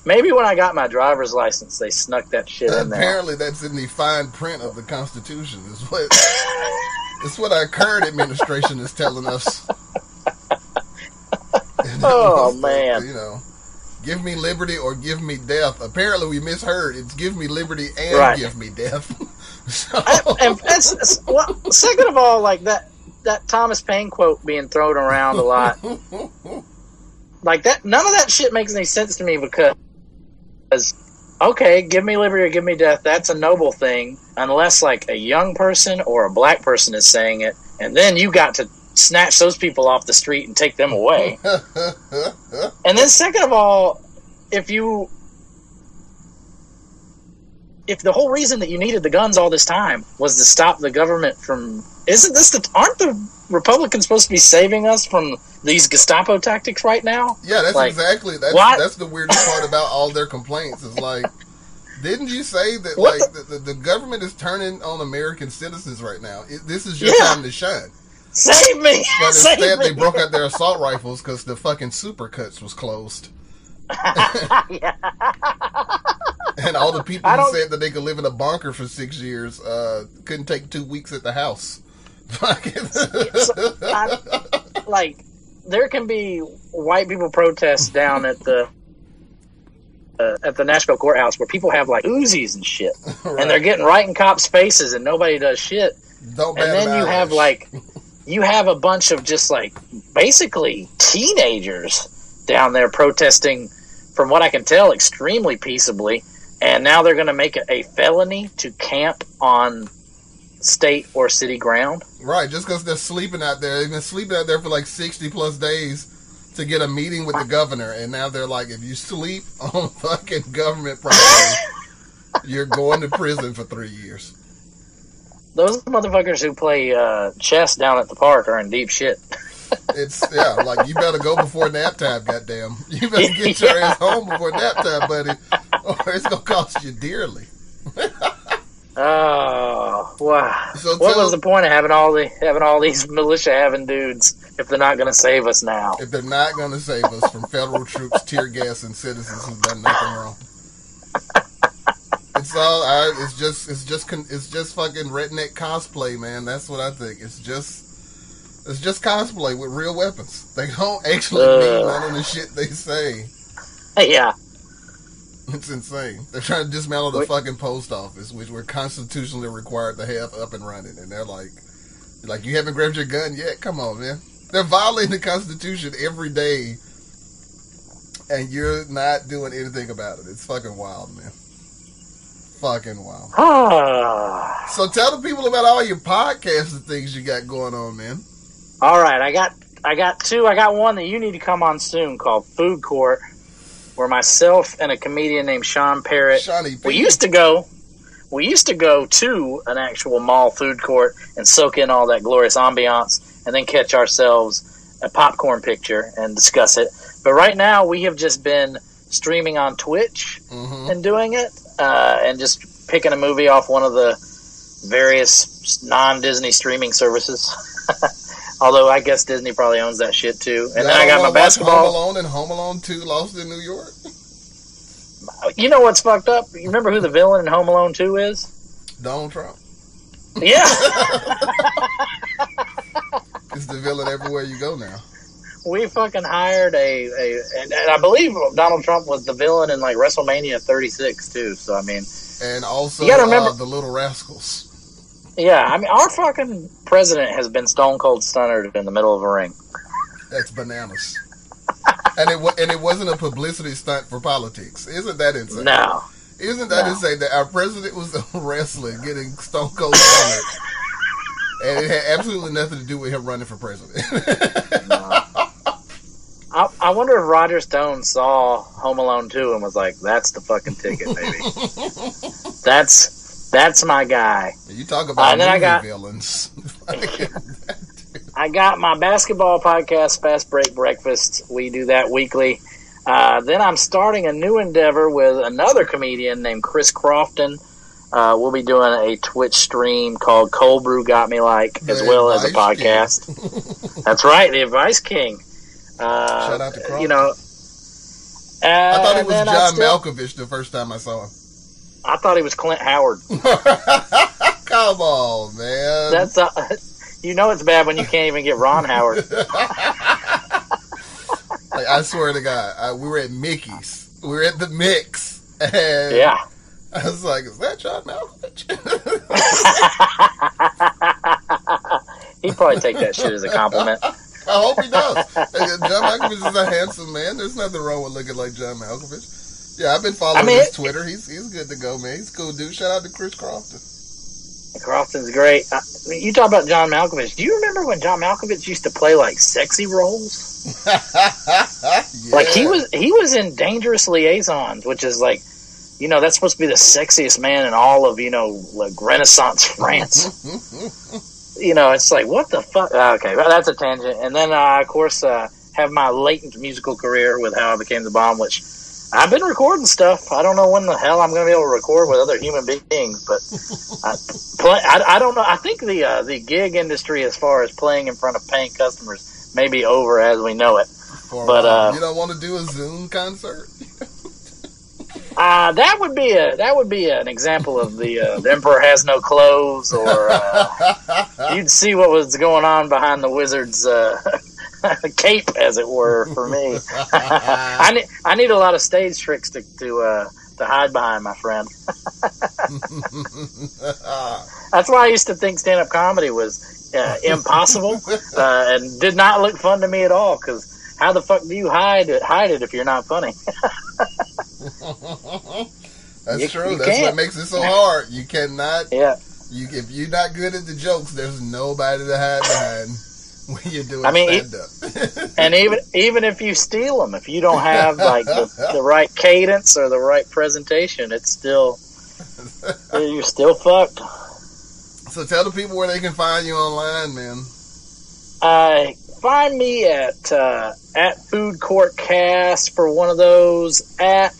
maybe when I got my driver's license, they snuck that shit in there. Apparently, that's in the fine print of the Constitution. Is what it's what our current administration is telling us. Oh, man. You know, give me liberty or give me death. Apparently, we misheard. It's give me liberty and Right. give me death. [laughs] so, and it's, it's, well, second of all, like that that Thomas Paine quote being thrown around a lot, [laughs] like that. None of that shit makes any sense to me because, because, okay, give me liberty or give me death. That's a noble thing, unless like a young person or a black person is saying it, and then you got to snatch those people off the street and take them away. [laughs] And then second of all, if you if the whole reason that you needed the guns all this time was to stop the government from isn't this the aren't the Republicans supposed to be saving us from these Gestapo tactics right now? yeah, that's Like, exactly that's what? that's the weirdest part about all their complaints. Is like, didn't you say that What like the, the, the government is turning on American citizens right now? It, this is your Yeah. time to shine. Save me! [laughs] But Save instead, me! they broke out their assault rifles because the fucking supercuts was closed. [laughs] [laughs] And all the people who said that they could live in a bunker for six years uh, couldn't take two weeks at the house. Fucking- So, I, like there can be white people protests down at the uh, at the Nashville courthouse where people have like Uzis and shit, and they're getting right in cops' faces, and nobody does shit. Don't and then you have like you have a bunch of just like basically teenagers down there protesting from what i can tell extremely peaceably. And now they're going to make it a felony to camp on state or city ground? Right, just because they're sleeping out there, they've been sleeping out there for like sixty plus days to get a meeting with the governor, and now they're like, if you sleep [laughs] on fucking government property, you're going to prison for three years. Those motherfuckers who play uh, chess down at the park are in deep shit [laughs] It's yeah, like you better go before nap time, goddamn. [laughs] You better get your ass [laughs] home before nap time, buddy, or it's gonna cost you dearly. oh wow So what was the point of having all the having all these militia having dudes if they're not going to save us now if they're not going to save us from federal troops tear gassing citizens who've done nothing wrong. It's all. I, it's just. It's just. con- It's just fucking redneck cosplay, man. That's what I think. It's just. It's just cosplay with real weapons. They don't [laughs] actually mean Uh. none of the shit they say. yeah It's insane. They're trying to dismantle the Wait. fucking post office, which we're constitutionally required to have up and running, and they're like, like you haven't grabbed your gun yet. Come on, man. They're violating the Constitution every day, and you're not doing anything about it. It's fucking wild, man. Fucking wild. Ah. So tell the people about all your podcasts and things you got going on, man. All right, I got I got two. I got one that you need to come on soon called Food Court, where myself and a comedian named Sean Parrott. Shawnee. We used to go. We used to go to an actual mall food court and soak in all that glorious ambiance, and then catch ourselves a popcorn picture and discuss it. But right now, we have just been streaming on Twitch hmm and doing it, uh, and just picking a movie off one of the various non-Disney streaming services. [laughs] Although I guess Disney probably owns that shit too. And then I got my Home basketball. Alone and Home Alone Two, Lost in New York. You know what's fucked up? You remember who the villain in Home Alone Two is? Donald Trump Yeah, [laughs] is the villain everywhere you go now. We fucking hired a, a and, and I believe Donald Trump was the villain in like WrestleMania 36 too. So I mean, And also You gotta remember- uh, the Little Rascals. yeah, I mean our fucking president has been stone cold stunnered in the middle of a ring. That's bananas. and it and it wasn't a publicity stunt for politics. Isn't that insane? No, Isn't that No. insane that our president was a [laughs] wrestler getting stone cold stunned? and it had absolutely nothing to do with him running for president. [laughs] I, I wonder if Roger Stone saw Home Alone 2 and was like, "That's the fucking ticket, baby. [laughs] that's that's my guy." you talk Uh, about and then I got- villains. [laughs] I got my basketball podcast, Fast Break Breakfast. We do that weekly. Uh, then I'm starting a new endeavor with another comedian named Chris Crofton. Uh, we'll be doing a Twitch stream called Cold Brew Got Me Like, as The well as a podcast. [laughs] That's right, the Advice King. Uh, Shout out to. You know, I thought it was John still- Malkovich the first time I saw him. I thought he was Clint Howard. [laughs] Come on, man. That's uh, [laughs] you know it's bad when you can't even get Ron Howard. [laughs] like, I swear to God, I, we were at Mickey's. We were at the Mix, and Yeah. I was like, "Is that John Malkovich?" He'd probably take that shit as a compliment. I hope he does. John Malkovich is a handsome man. There's nothing wrong with looking like John Malkovich. Yeah, I've been following I mean, his Twitter. He's he's good to go, man. He's a cool dude. Shout out to Chris Crofton. Crofton's great. Uh, you talk about John Malkovich. Do you remember when John Malkovich used to play like sexy roles? [laughs] Like he was he was in Dangerous Liaisons, which is like, you know, that's supposed to be the sexiest man in all of you know like Renaissance France. [laughs] you know, it's like what the fuck. uh, Okay, well, that's a tangent. And then uh, of course uh, have my latent musical career with How I Became the Bomb, which. I've been recording stuff. I don't know when the hell I'm going to be able to record with other human beings, but [laughs] I, play, I, I don't know. I think the uh, the gig industry, as far as playing in front of paying customers, may be over as we know it. For but, while. uh, you don't want to do a Zoom concert? [laughs] Uh, that would be a that would be an example of the uh, the emperor has no clothes, or uh, [laughs] you'd see what was going on behind the wizard's uh, [laughs] cape, as it were. For me, [laughs] I need I need a lot of stage tricks to to uh, to hide behind, my friend. That's why I used to think stand up comedy was uh, impossible uh, and did not look fun to me at all. Because how the fuck do you hide it hide it if you're not funny? [laughs] That's You- true. you That's what can't. makes it so hard. You cannot. yeah. You if you're not good at the jokes, there's nobody to hide behind [laughs] when you're doing I mean, stand up. [laughs] and even even if you steal them, if you don't have like the, the right cadence or the right presentation, it's still you're still fucked. so tell the people where they can find you online, man. Uh, find me at uh, at Food Court Cast for one of those. At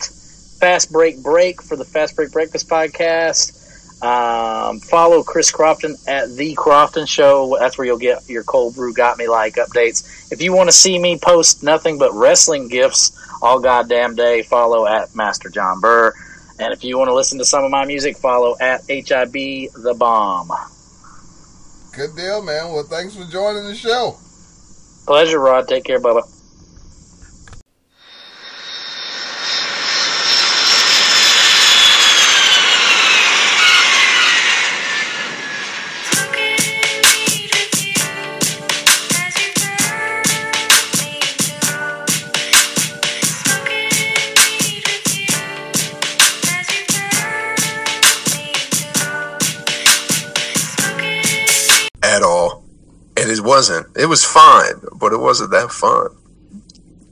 Fast Break Break for the Fast Break Breakfast podcast. Um, follow Chris Crofton at the Crofton Show. That's where you'll get your cold brew got me like updates. If you want to see me post nothing but wrestling gifts all goddamn day, follow at Master John Burr. And if you want to listen to some of my music, follow at HIB The Bomb. Good deal, man. Well, thanks for joining the show. Pleasure, Rod. Take care, Bubba. At wasn't. It was fine, but it wasn't that fun.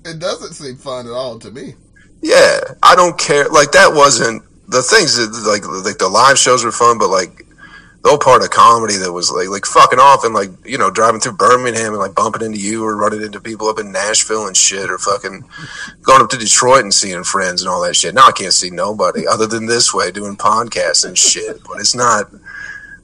It doesn't seem fun at all to me. Yeah, I don't care. Like that wasn't the things that like like the live shows were fun, but like the whole part of comedy that was like like fucking off and like you know driving through Birmingham and like bumping into you or running into people up in Nashville and shit or fucking going up to Detroit and seeing friends and all that shit. Now I can't see nobody other than this way doing podcasts and shit. But it's not.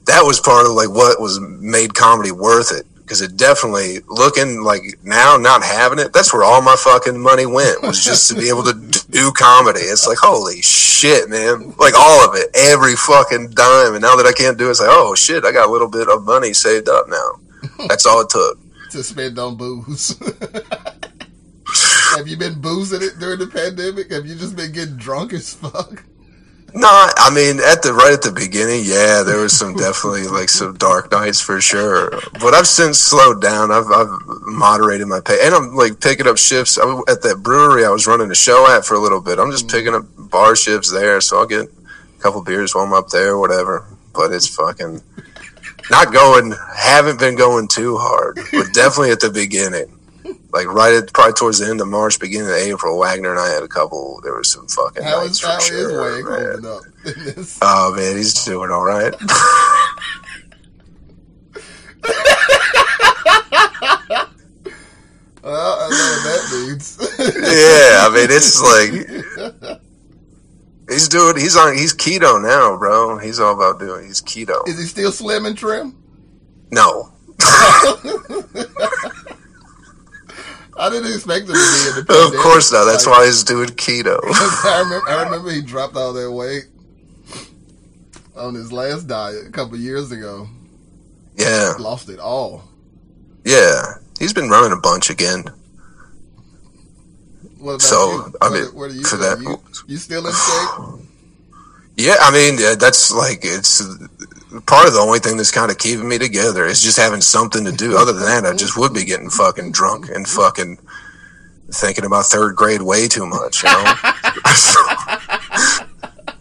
That was part of like what was made comedy worth it because it definitely looking like now not having it. That's where all my fucking money went was just to be able to do comedy. It's like holy shit, man! Like all of it, every fucking dime. And now that I can't do it, it's like oh shit, I got a little bit of money saved up now. That's all it took. [laughs] to spend on booze. [laughs] Have you been boozing it during the pandemic? Have you just been getting drunk as fuck? No, I mean at the right at the beginning, yeah, there was some definitely like some dark nights for sure. But I've since slowed down. I've I've moderated my pay, and I'm like picking up shifts I, at that brewery I was running a show at for a little bit. I'm just mm. picking up bar shifts there, so I'll get a couple beers while I'm up there, whatever. But it's fucking not going. Haven't been going too hard, but definitely at the beginning. Like right at probably towards the end of March, beginning of April, Wagner and I had a couple. There was some fucking How nights is for how is sure. Wade man. holding [laughs] up? Oh man, he's doing all right. [laughs] Well, I know that means. [laughs] yeah, I mean it's like he's doing. He's on. He's keto now, bro. He's all about doing. He's keto. Is he still slim and trim? No, I didn't expect him to be [laughs] in the of course not. That's Like, why he's doing keto. [laughs] I remember, I remember he dropped all that weight on his last diet a couple years ago. Yeah, Lost it all. yeah. He's been running a bunch again. What about So, you? I What- mean, what are you for that- You, you still in shape? [sighs] [laughs] Yeah, I mean that's like it's part of the only thing that's kind of keeping me together is just having something to do. Other than that, I just would be getting fucking drunk and fucking thinking about third grade way too much. You know. [laughs]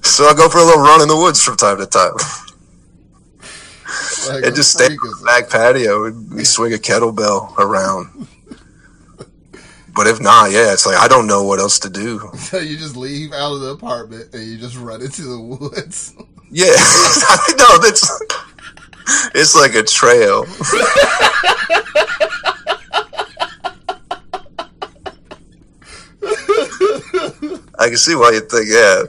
so I go for a little run in the woods from time to time. Like and just stay on the back patio and we swing a kettlebell around. But if not, yeah, it's like I don't know what else to do. So [laughs] you just leave out of the apartment and you just run into the woods. [laughs] Yeah, [laughs] I know that's it's like a trail. I can see why you think, yeah.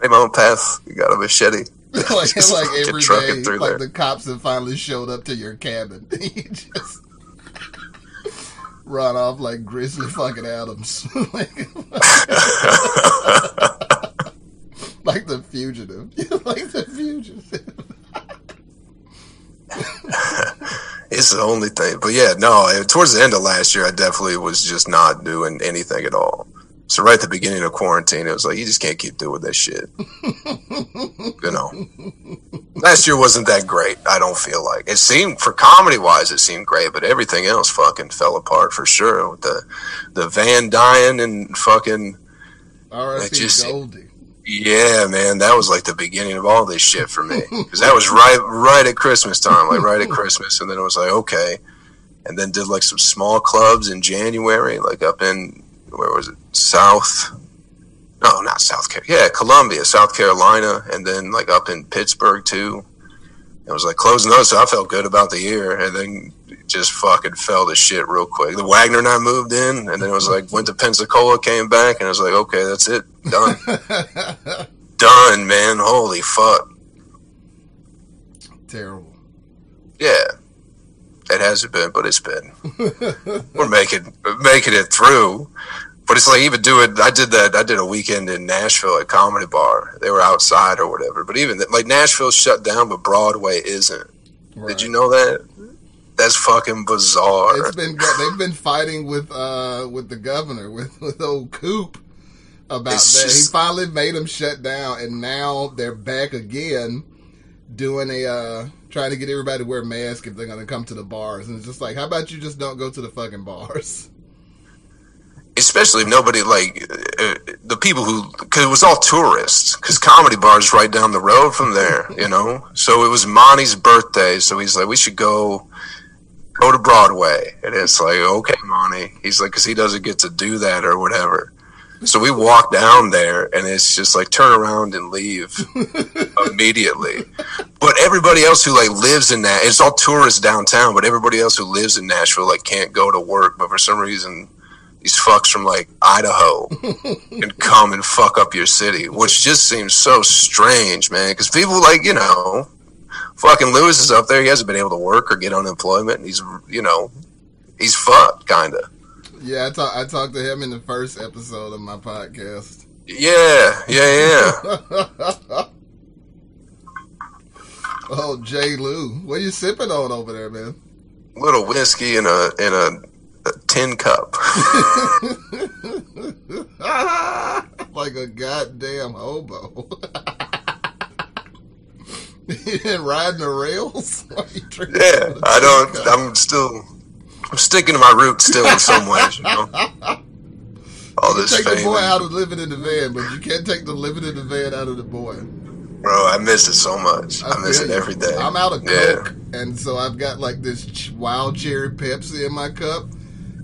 Made my own path. You got a machete. like like every day, like there. the cops have finally showed up to your cabin. you just run off like Grizzly fucking Adams, [laughs] like, [laughs] like the fugitive, [laughs] like the fugitive. It's the only thing. But yeah, no, eh, towards the end of last year, I definitely was just not doing anything at all. So right at the beginning of quarantine, it was like, you just can't keep doing this shit. [laughs] you know, last year wasn't that great. I don't feel like it seemed for comedy wise, it seemed great, but everything else fucking fell apart for sure. With the, the van dying and fucking, R.I.P. Goldie. yeah, man, that was like the beginning of all this shit for me. Cause that was right, right at Christmas time, like right at Christmas. And then it was like, okay. And then did like some small clubs in January, like up in, where was it? South, no, not South Carolina. Yeah, Columbia, South Carolina. And then like up in Pittsburgh too. It was like closing those. So I felt good about the year. And then just fucking fell to shit real quick. The Wagner and I moved in. And then it was like, went to Pensacola, came back. And I was like, okay, that's it. Done [laughs] done, man. Holy fuck. Terrible. Yeah. It hasn't been, but it's been. [laughs] We're making making it through. But it's like even doing I did that I did a weekend in Nashville at Comedy Bar. They were outside or whatever. But even like Nashville's shut down but Broadway isn't. Did you know that? That's fucking bizarre. It's been they've been fighting with uh with the governor [laughs] with with old Coop about It's that. just- he finally made them shut down, and now they're back again doing a uh trying to get everybody to wear masks if they're gonna come to the bars. And it's just like, how about you just don't go to the fucking bars? especially if nobody like uh, the people who because it was all tourists because comedy bars right down the road from there you [laughs] know so it was monty's birthday so he's like we should go go to broadway and it's like okay monty he's like because he doesn't get to do that or whatever So we walk down there, and it's just like turn around and leave [laughs] immediately. But everybody else who like lives in that, it's all tourists downtown. But everybody else who lives in Nashville like can't go to work. But for some reason, these fucks from like Idaho [laughs] can come and fuck up your city, which just seems so strange, man. Because people like you know, fucking Lewis is up there. He hasn't been able to work or get unemployment, and he's you know, he's fucked, kind of. Yeah, I talked I talked to him in the first episode of my podcast. Yeah, yeah, yeah. [laughs] Oh, J. Lou, what are you sipping on over there, man? little whiskey in a in a, a tin cup. [laughs] [laughs] like a goddamn hobo. you been riding the rails? Why you drinking yeah, of don't. cup? I'm still. I'm sticking to my roots still in some ways, you know. [laughs] All this Take the boy out of living in the van, but you can't take the living in the van out of the boy. bro. I miss it so much. I, miss it you. every day. I'm out of Yeah. Coke, and so I've got like this wild cherry Pepsi in my cup.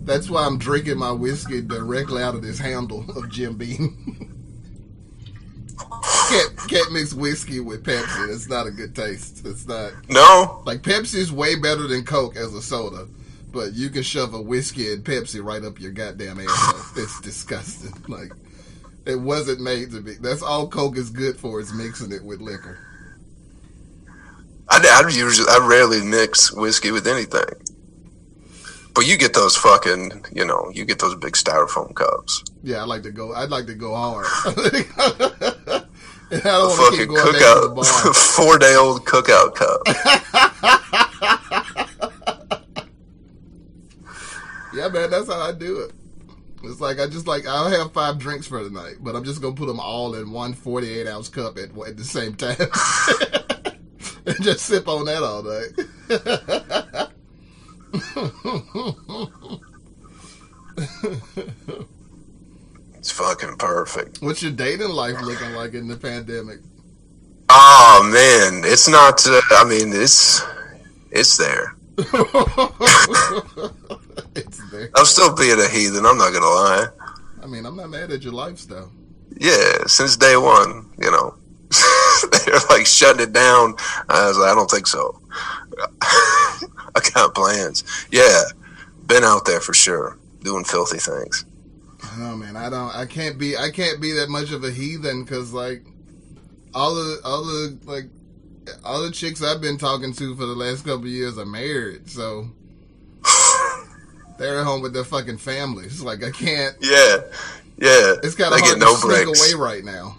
That's why I'm drinking my whiskey directly out of this handle [laughs] of Jim Beam. [laughs] can't can't mix whiskey with Pepsi. It's not a good taste. It's not No, like Pepsi is way better than Coke as a soda, but you can shove a whiskey and Pepsi right up your goddamn ass. it's disgusting. [laughs] Like it wasn't made to be. That's all Coke is good for is mixing it with liquor. I, I usually I rarely mix whiskey with anything. But you get those fucking, you know, you get those big styrofoam cups. Yeah, I like to go. I'd like to go hard. And [laughs] I don't A want to keep fucking cookout, [laughs] four day old cookout cup. Yeah, man, that's how I do it. It's like I just like I'll have five drinks for the night, but I'm just gonna put them all in one 48 ounce cup at at the same time, [laughs] and just sip on that all night. [laughs] It's fucking perfect. What's your dating life looking like in the pandemic? Oh man, it's not. Uh, I mean, it's it's there. It's there. I'm still being a heathen. I'm not gonna lie. I mean, I'm not mad at your lifestyle. Yeah, since day one, you know, [laughs] they're like shutting it down. I was like, I don't think so. [laughs] I got plans. Yeah, been out there for sure, doing filthy things. No man, I don't. I can't be. I can't be that much of a heathen because like all the all the like all the chicks I've been talking to for the last couple of years are married, so [laughs] they're at home with their fucking families. Like I can't. Yeah, yeah. It's kind of they hard get no to sneak breaks. away right now.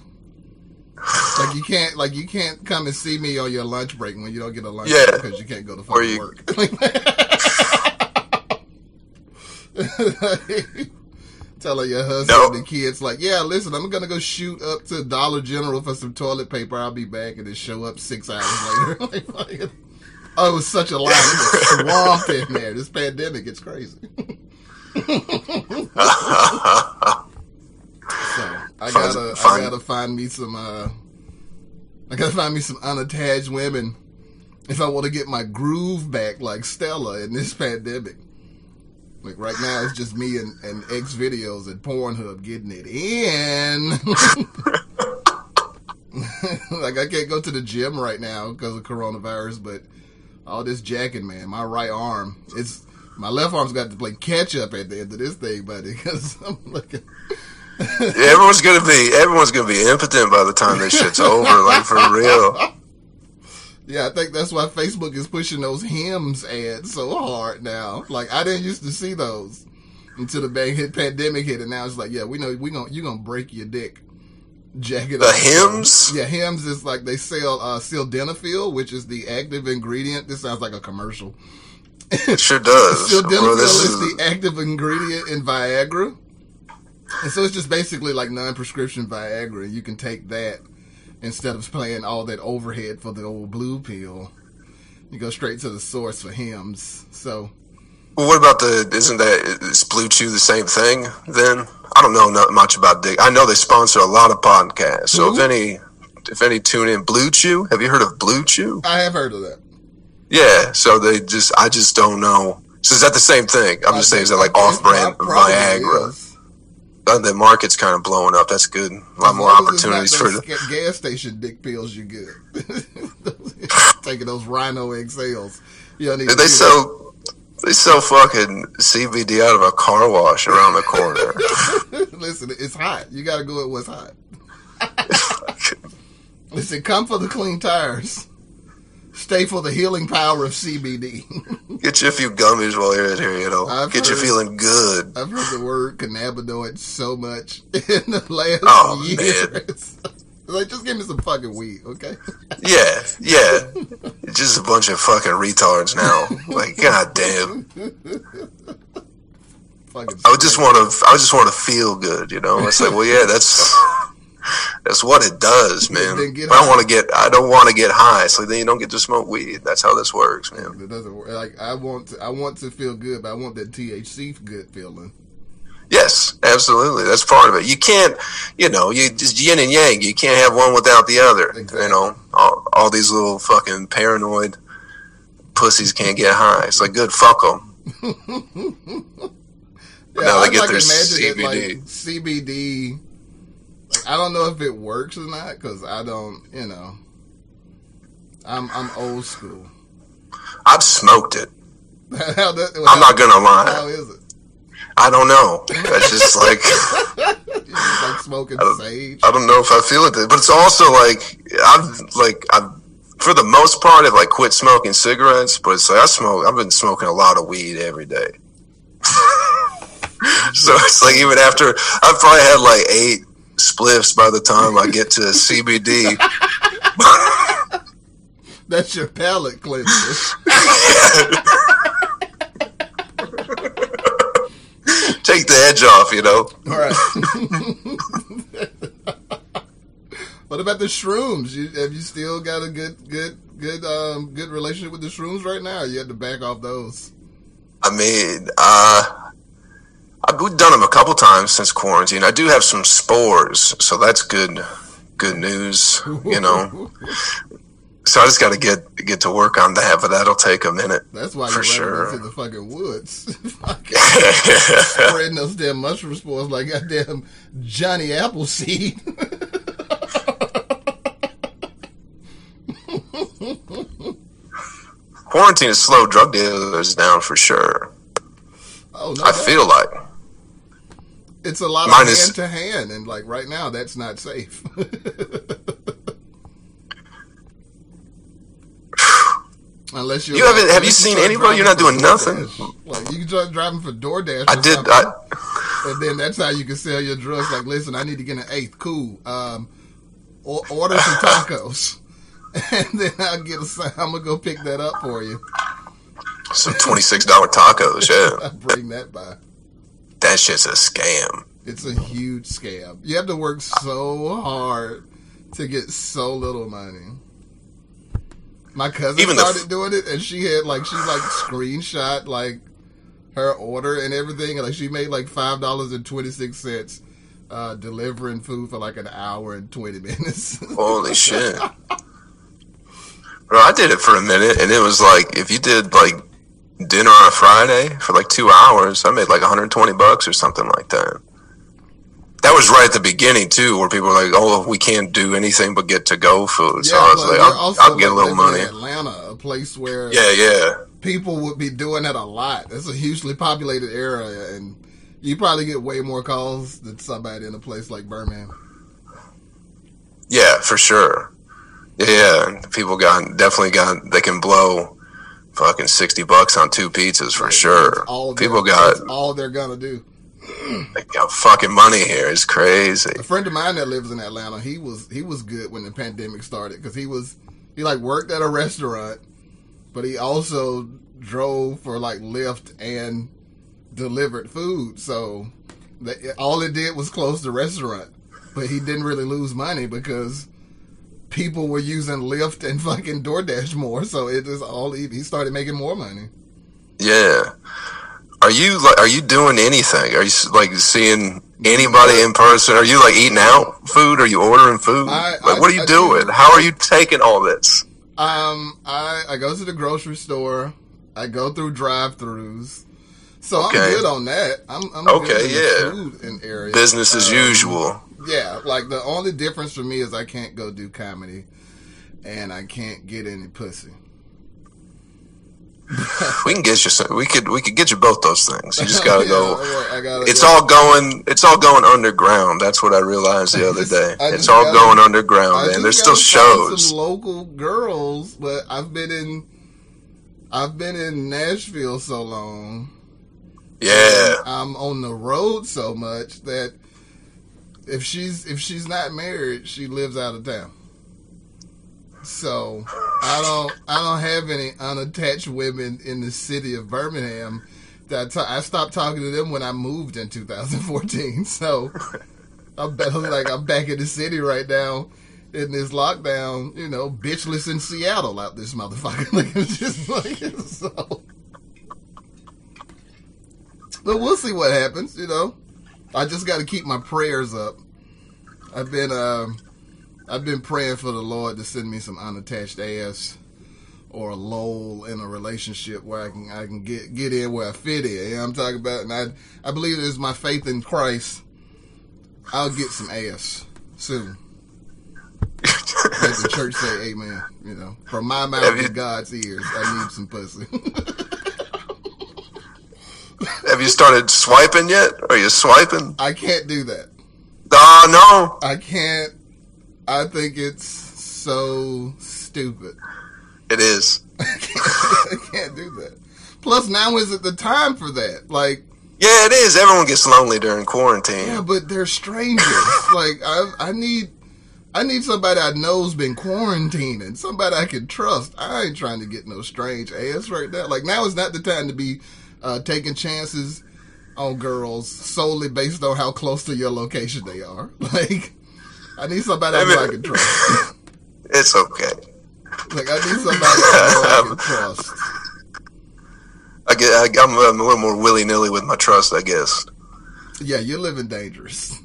Like you can't. Like you can't come and see me on your lunch break when you don't get a lunch Yeah. break because you can't go to fucking you- work. [laughs] [laughs] Telling your husband No. and the kids like, yeah, listen, I'm gonna go shoot up to Dollar General for some toilet paper. I'll be back, and then show up six hours later. [laughs] Like, oh, it was such a line. It was [laughs] swamped in there. This pandemic, it's crazy. [laughs] So I gotta, I gotta find me some, uh, I gotta find me some unattached women if I want to get my groove back like Stella in this pandemic. Like right now, it's just me and, and X videos and Pornhub getting it in. [laughs] like I can't go to the gym right now because of coronavirus, but all this jacking, man, my right arm, it's my left arm's got to play catch up at the end of this thing, buddy. Because [laughs] I'm looking. Yeah, everyone's gonna be everyone's gonna be impotent by the time this shit's over. Like for real. [laughs] Yeah, I think that's why Facebook is pushing those Hims ads so hard now. Like I didn't used to see those until the bang hit pandemic hit, and now it's like, yeah, we know we gonna you gonna break your dick. Jacket The Hims? Yeah, Hims is like they sell uh sildenafil, which is the active ingredient. This sounds like a commercial. It sure does. [laughs] Bro, Sildenafil this is is the active ingredient in Viagra. And so it's just basically like non-prescription Viagra. You can take that instead of playing all that overhead for the old blue pill. You go straight to the source for Hims. So Well, what about the? Isn't that is Blue Chew the same thing? Then I don't know not much about Dick. I know they sponsor a lot of podcasts. So Who? if mm-hmm. any, if any tune in Blue Chew, have you heard of Blue Chew? I have heard of that. Yeah. So they just, I just don't know. So is that the same thing? I'm just saying, is that like off-brand Viagra? is. Uh, the market's kind of blowing up. That's good. A lot more long as it's not opportunities for the. gas station dick pills. You good? [laughs] Taking those Rhino XLs. You don't need They sell they sell fucking CBD out of a car wash around the corner. [laughs] Listen, it's hot. You got to go at what's hot. [laughs] Listen, come for the clean tires. Stay for the healing power of CBD. [laughs] Get you a few gummies while you're in here. You know, I've get you feeling good. I've heard the word cannabinoid so much [laughs] in the last Oh, [laughs] years. like, just give me some fucking weed, okay? Yeah, yeah. It's just a bunch of fucking retards now. Like, god damn. I would just want to. I just want to feel good. You know. It's like, well, yeah, that's that's what it does, man. Then get But I want to get. I don't want to get high. So then you don't get to smoke weed. That's how this works, man. It doesn't work. Like I want, to, I want to feel good, but I want that THC good feeling. Yes, absolutely. That's part of it. You can't, you know, you just yin and yang. You can't have one without the other. Exactly. You know, all, all these little fucking paranoid pussies can't get high. It's like, good, fuck them. Yeah, [laughs] Now they I'd get like their imagine that, CBD. like CBD. I don't know if it works or not because I don't, you know. I'm I'm old school. I've smoked it. [laughs] that, I'm not gonna lie. How is it? I don't know. [laughs] It's just like just like smoking I don't- sage. I don't know if I feel it, but it's also like I've like I've for the most part I've like quit smoking cigarettes, but it's like I smoke. I've been smoking a lot of weed every day. [laughs] so it's like even after I've probably had like eight spliffs by the time I get to [laughs] CBD. [laughs] That's your palate cleanser. [laughs] Take the edge off, you know. All right. what about the shrooms? You, have you still got a good, good, good, um, good relationship with the shrooms right now? You had to back off those. I mean, uh, I've done them a couple times since quarantine. I do have some spores, so that's good, good news. You know, [laughs] so I just got to get get to work on that, but that'll take a minute. That's why For you're sure. into the fucking woods, [laughs] Fucking [laughs] spreading those damn mushroom spores like goddamn Johnny Appleseed. Quarantine has slowed drug dealers down for sure. oh no, I feel like it's a lot of Mine hand to hand, and like right now, that's not safe. [laughs] Unless you're You haven't- have you seen anybody- you're not doing nothing? Like you can start driving for DoorDash. I did. I and then that's how you can sell your drugs. Like, listen, I need to get an eighth. Cool. Um, or, order some [laughs] tacos, and then I'll get a. I'm gonna go pick that up for you. some twenty six dollar tacos. Yeah, [laughs] bring that by. That shit's a scam. It's a huge scam. You have to work so hard to get so little money. My cousin Even started f- doing it, and she had like she like screenshot like her order and everything, and like she made like five dollars and twenty six cents uh, delivering food for like an hour and twenty [laughs] minutes. Holy shit. Bro, I did it for a minute, and it was like if you did like dinner on a Friday for like two hours, I made like 120 bucks or something like that. That was right at the beginning too, where people were like, "Oh, we can't do anything but get to go food." So I was like, I'll, I'll get a little money." Atlanta, a place where Yeah, yeah, people would be doing that a lot. It's a hugely populated area, and you probably get way more calls than somebody in a place like Birmingham. yeah, for sure. Yeah, yeah. People got definitely got they can blow fucking 60 bucks on two pizzas for sure. all People got all they're gonna do. they got fucking money here. It's crazy. A friend of mine that lives in Atlanta, he was he was good when the pandemic started because he was he like worked at a restaurant, but he also drove for like Lyft and delivered food. So all it did was close the restaurant, but he didn't really lose money because people were using Lyft and fucking DoorDash more. So it is all he, he started making more money. Yeah. Are you like? Are you doing anything? Are you like seeing anybody in person? Are you like eating out food? Are you ordering food? I- like, I- what are you I doing? do- How are you taking all this? Um, I I go to the grocery store. I go through drive-throughs. So Okay. I'm good on that. I'm, I'm Okay, good in the yeah. food and area. Business as Um, usual. Yeah, like the only difference for me is I can't go do comedy, and I can't get any pussy. We can get you. Some, we could. We could get you both those things. You just gotta [laughs] Yeah, go. I gotta, It's yeah. all going. It's all going underground. That's what I realized the other day. I It's all gotta- going underground, and there's still shows. Local girls, but I've been in, I've been in Nashville so long. Yeah, I'm on the road so much that if she's if she's not married, she lives out of town. So I don't I don't have any unattached women in the city of Birmingham. That I stopped talking to them when I moved in 2014. [laughs] So I'm ba- [laughs] like I'm back in the city right now in this lockdown. You know, bitchless in Seattle out this motherfucker. [laughs] Like it's just like so. But we'll see what happens, you know. I just got to keep my prayers up. I've been um I've been praying for the Lord to send me some unattached ass or a lull in a relationship where I can I can get get in where I fit in. You know what I'm talking about? And I I believe it is my faith in Christ. I'll get some ass soon. Let the church say amen, you know. From my mouth to God's ears, I need some pussy. [laughs] have you started swiping yet? Are you swiping? I can't do that. Oh no. I can't. I think it's so stupid. it is. [laughs] I can't do that. Plus, now isn't the time for that. Like, Yeah, it is. Everyone gets lonely during quarantine. yeah, but they're strangers. [laughs] like, I, I need, I need somebody I know's been quarantining. Somebody I can trust. I ain't trying to get no strange ass right now. Like, now is not the time to be uh, taking chances on girls solely based on how close to your location they are. [laughs] Like, I need somebody I, know I can trust. [laughs] It's okay. Like, I need somebody I can [laughs] trust. I get. I, I'm, I'm a little more willy nilly with my trust, I guess. Yeah, you're living dangerous.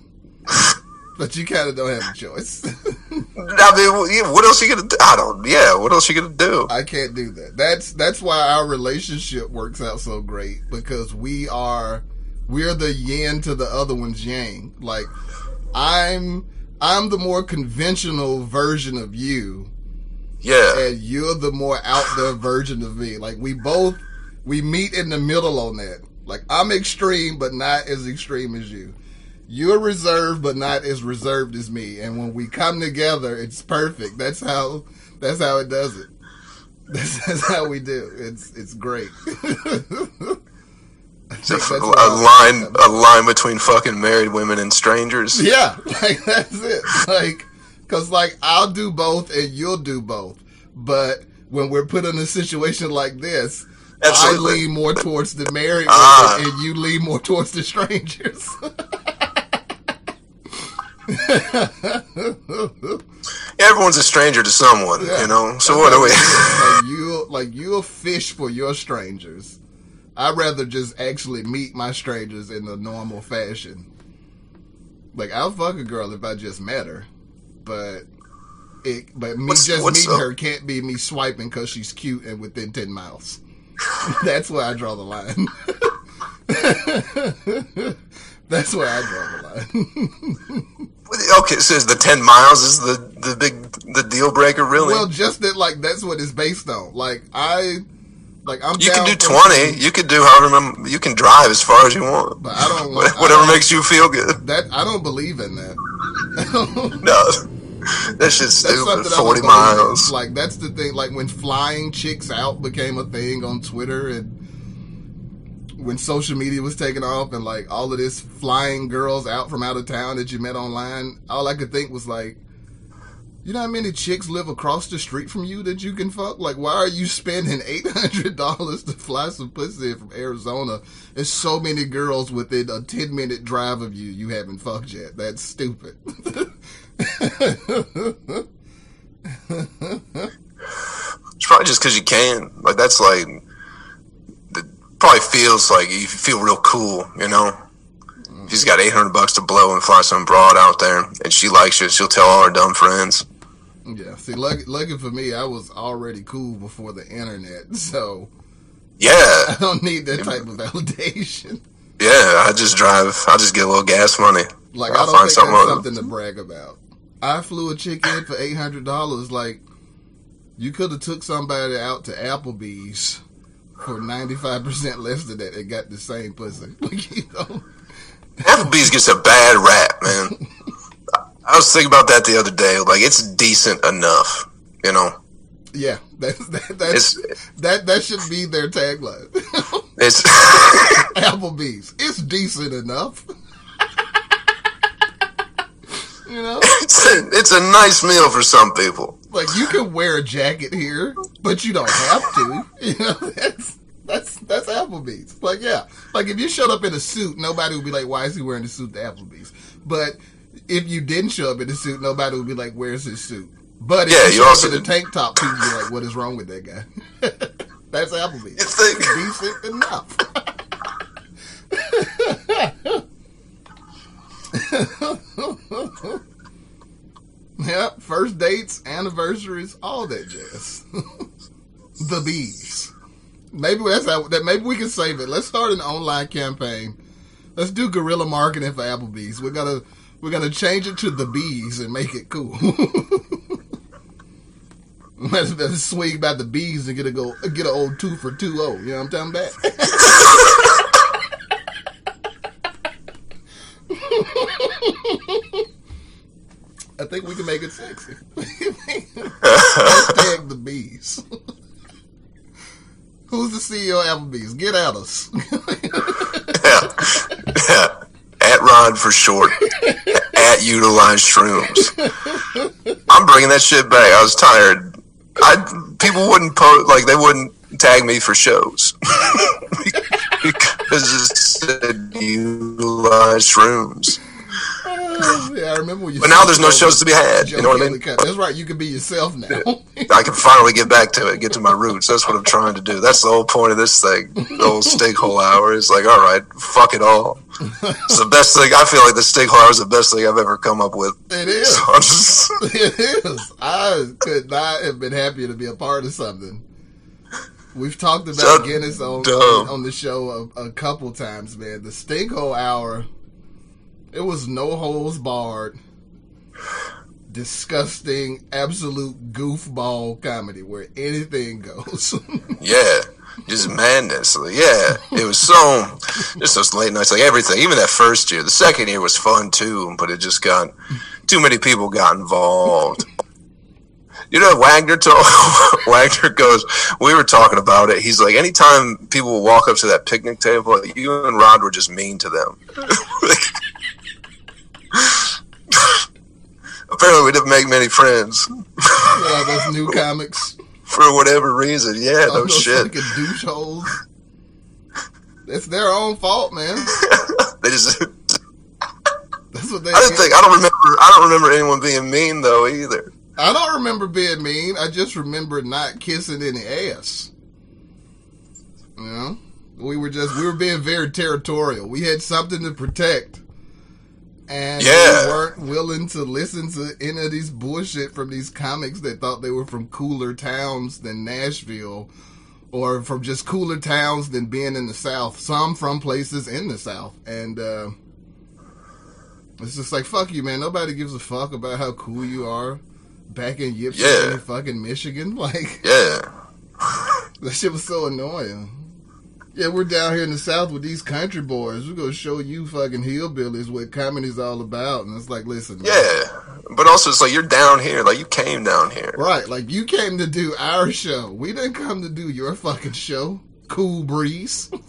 But you kind of don't have a choice. [laughs] I mean, what else you gonna do? I don't. Yeah, what else you gonna do? I can't do that. That's that's why our relationship works out so great because we are we're the yin to the other one's yang. Like I'm I'm the more conventional version of you Yeah, and you're the more out there version of me. Like we both we meet in the middle on that. Like I'm extreme but not as extreme as you. You're reserved but not as reserved as me. And when we come together, it's perfect. That's how that's how it does it. [laughs] That's, that's how we do. It's it's great. [laughs] It's a, think f- that's a why- line, a line between fucking married women and strangers. Yeah, [laughs] like that's it. Like, cause like I'll do both and you'll do both. But when we're put in a situation like this, Absolutely. I lean more towards the married Ah. women and you lean more towards the strangers. Everyone's a stranger to someone, Yeah. you know. So what are we? like [laughs] you like you'll fish for your strangers. I'd rather just actually meet my strangers in the normal fashion. Like I'll fuck a girl if I just met her, but it but me What's- just what's meeting up? her can't be me swiping because she's cute and within ten miles. [laughs] That's where I draw the line. [laughs] That's where I draw the line. Okay, so is the ten miles is the the big the deal breaker really? well, just that like that's what it's based on. Like I, like I'm. you can do twenty. You can do however many. You can drive as far as you want. But I don't want- I Whatever don't- makes you feel good. That I don't believe in that. [laughs] No, that shit's stupid. Forty miles. Like that's the thing. Like when flying chicks out became a thing on Twitter, and when social media was taking off, and like all of this flying girls out from out of town that you met online, all I could think was like, you know how many chicks live across the street from you that you can fuck? Like, why are you spending eight hundred [laughs] dollars to fly some pussy from Arizona? There's so many girls within a ten minute drive of you you haven't fucked yet. That's stupid. [laughs] It's probably just because you can. Like that's like, probably feels like you feel real cool, you know. She's got eight hundred bucks to blow and fly some broad out there, and she likes you, she'll tell all her dumb friends. Yeah, see, lucky, lucky for me, I was already cool before the internet, [laughs] so Yeah, I don't need that type of validation. yeah. I just drive. I just get a little gas money. Like I'll I don't find think something something to brag about. I flew a chick in for eight hundred dollars. Like you could have took somebody out to Applebee's for ninety five percent less than that and got the same pussy. [laughs] Like you know, Applebee's gets a bad rap, man. [laughs] I was thinking about that the other day. Like, it's decent enough, you know. yeah, that, that, that's that that should be their tagline. [laughs] it's Applebee's, it's decent enough. you know, it's a, it's a nice meal for some people. Like you can wear a jacket here, but you don't have to. [laughs] You know, that's that's that's Applebee's. Like yeah, like if you showed up in a suit, nobody would be like, "Why is he wearing a suit to Applebee's?" But if you didn't show up in a suit, nobody would be like, "Where's his suit?" But if Yeah, you you also up in a tank top, people would be like, "What is wrong with that guy?" [laughs] that's Applebee's. You think- decent enough. [laughs] Yep, first dates, anniversaries, all that jazz. [laughs] the bees. Maybe that's how that. Maybe we can save it. Let's start an online campaign. Let's do guerrilla marketing for Applebee's. We're gonna we're gonna change it to the bees and make it cool. [laughs] Let's, let's swing about the bees and get a go get an old two for two oh. You know what I'm talking about? [laughs] I think we can make it sexy. [laughs] Hashtag the bees. [laughs] Who's the CEO of Applebee's? Get at us. Yeah. [laughs] yeah. At Rod for short. At Utilize Shrooms. I'm bringing that shit back. I was tired. I people wouldn't post like they wouldn't tag me for shows because it said Utilize Shrooms. Yeah, I remember when you. But now there's no shows to be had. Joe You know what I mean? Cut. That's right. You can be yourself now. I can finally get back to it, get to my roots. That's what I'm trying to do. That's the whole point of this thing. The whole stakeholder hour is like, all right, fuck it all. It's the best thing. I feel like the stakeholder hour is the best thing I've ever come up with. It is. So just... [laughs] It is. I could not have been happier to be a part of something. We've talked about So Guinness on, on on the show a, a couple times, man. The Stinkhole Hour, it was no holes barred, disgusting, absolute goofball comedy where anything goes. [laughs] yeah, just madness. Like, yeah, it was so, just those late nights, like everything. Even that first year. The second year was fun too, but it just got, too many people got involved. You know, Wagner told [laughs] Wagner goes. We were talking about it. He's like, anytime people walk up to that picnic table, you and Rod were just mean to them. [laughs] [gasps] Apparently, we didn't make many friends yeah, those new [laughs] comics. for whatever reason. Yeah, all no those shit. fucking douche holes. It's their own fault, man. [laughs] They just. [laughs] That's what they. I didn't think. I don't remember. I don't remember anyone being mean though either. I don't remember being mean. I just remember not kissing any ass. You know, we were just we were being very territorial. We had something to protect, and Yeah. we weren't willing to listen to any of these bullshit from these comics that thought they were from cooler towns than Nashville, or from just cooler towns than being in the South. Some from places in the South, and. uh it's just like fuck you, man. Nobody gives a fuck about how cool you are back in Ypsilanti, Yeah. fucking Michigan. [laughs] Like Yeah. that shit was so annoying. Yeah, we're down here in the South with these country boys. We're gonna show you fucking hillbillies what comedy's all about, and it's like, listen, man. Yeah. But also, it's like you're down here. Like you came down here. right? Like you came to do our show. We didn't come to do your fucking show. Cool breeze. [laughs]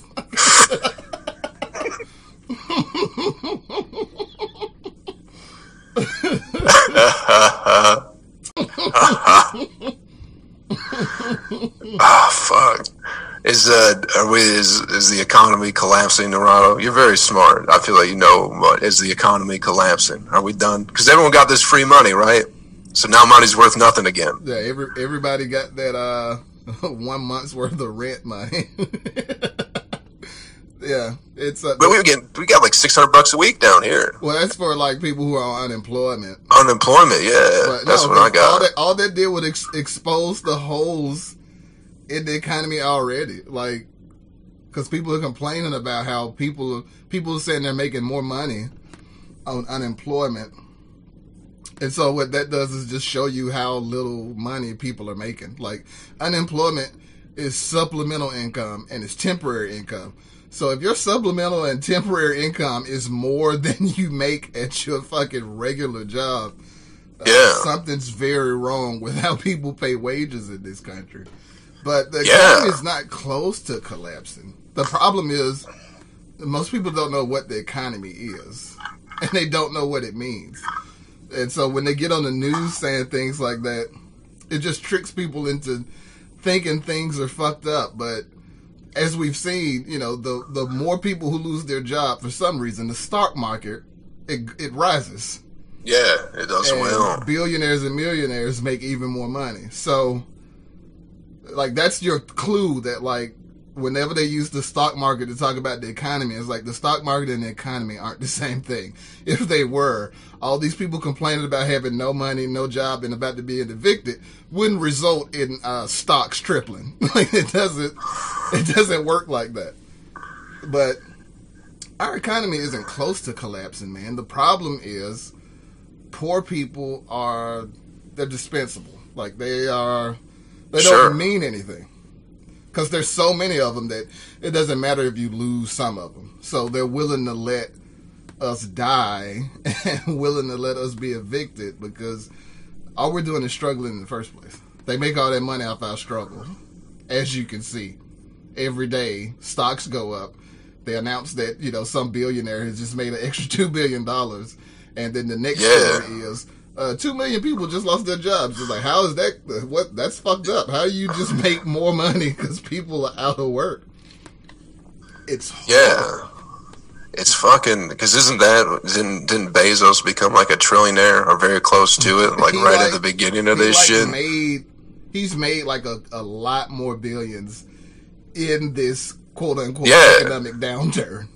[laughs] Ah, fuck. Is uh, are we? Is is the economy collapsing, Narado? You're very smart. I feel like you know. What is the economy collapsing? Are we done? Because everyone got this free money, right? So now money's worth nothing again. Yeah, every everybody got that uh [laughs] one month's worth of rent money. [laughs] yeah, it's uh, But we get we got like six hundred bucks a week down here. well, that's for like people who are on unemployment. Unemployment, yeah, But that's no, what I All got. that, all that did was ex- expose the holes in the economy already. Like because people are complaining about how people are, people are saying they're making more money on unemployment. And so what that does is just show you how little money people are making. Like unemployment is supplemental income and it's temporary income. So if your supplemental and temporary income is more [laughs] than you make at your fucking regular job, uh, Yeah. something's very wrong with how people pay wages in this country. But the Yeah. economy is not close to collapsing. The problem is most people don't know what the economy is, [laughs] and they don't know what it means. And so when they get on the news saying things like that, it just tricks people into thinking things are fucked up. But as we've seen, you know, the the more people who lose their job for some reason, the stock market it, it rises Yeah, it does and well. billionaires and millionaires make even more money. So, like, that's your clue that, like, whenever they use the stock market to talk about the economy, it's like the stock market and the economy aren't the [laughs] same thing. If they were, all these people complaining about having no money, no job, and about to be evicted wouldn't result in uh, stocks tripling. [laughs] like, it doesn't, it doesn't work like that. But our economy isn't close to collapsing, man. The problem is poor people are they're dispensable. Like they are they Sure. don't mean anything. Cuz there's so many of them that it doesn't matter if you lose some of them. So they're willing to let us die [laughs] and willing to let us be evicted because all we're doing is struggling in the first place. They make all that money off our struggle. As you can see, every day stocks go up. They announce that, you know, some billionaire has just made an extra [laughs] 2 billion dollars and then the next Yeah. story is uh, two million people just lost their jobs. It's like, how is that? What? That's fucked up. How do you just [laughs] make more money because people are out of work? It's Yeah. It's fucking because isn't that didn't didn't Bezos become like a trillionaire or very close to it like right like- at the beginning of this like, shit? Made he's made like a, a lot more billions in this quote unquote Yeah. economic downturn.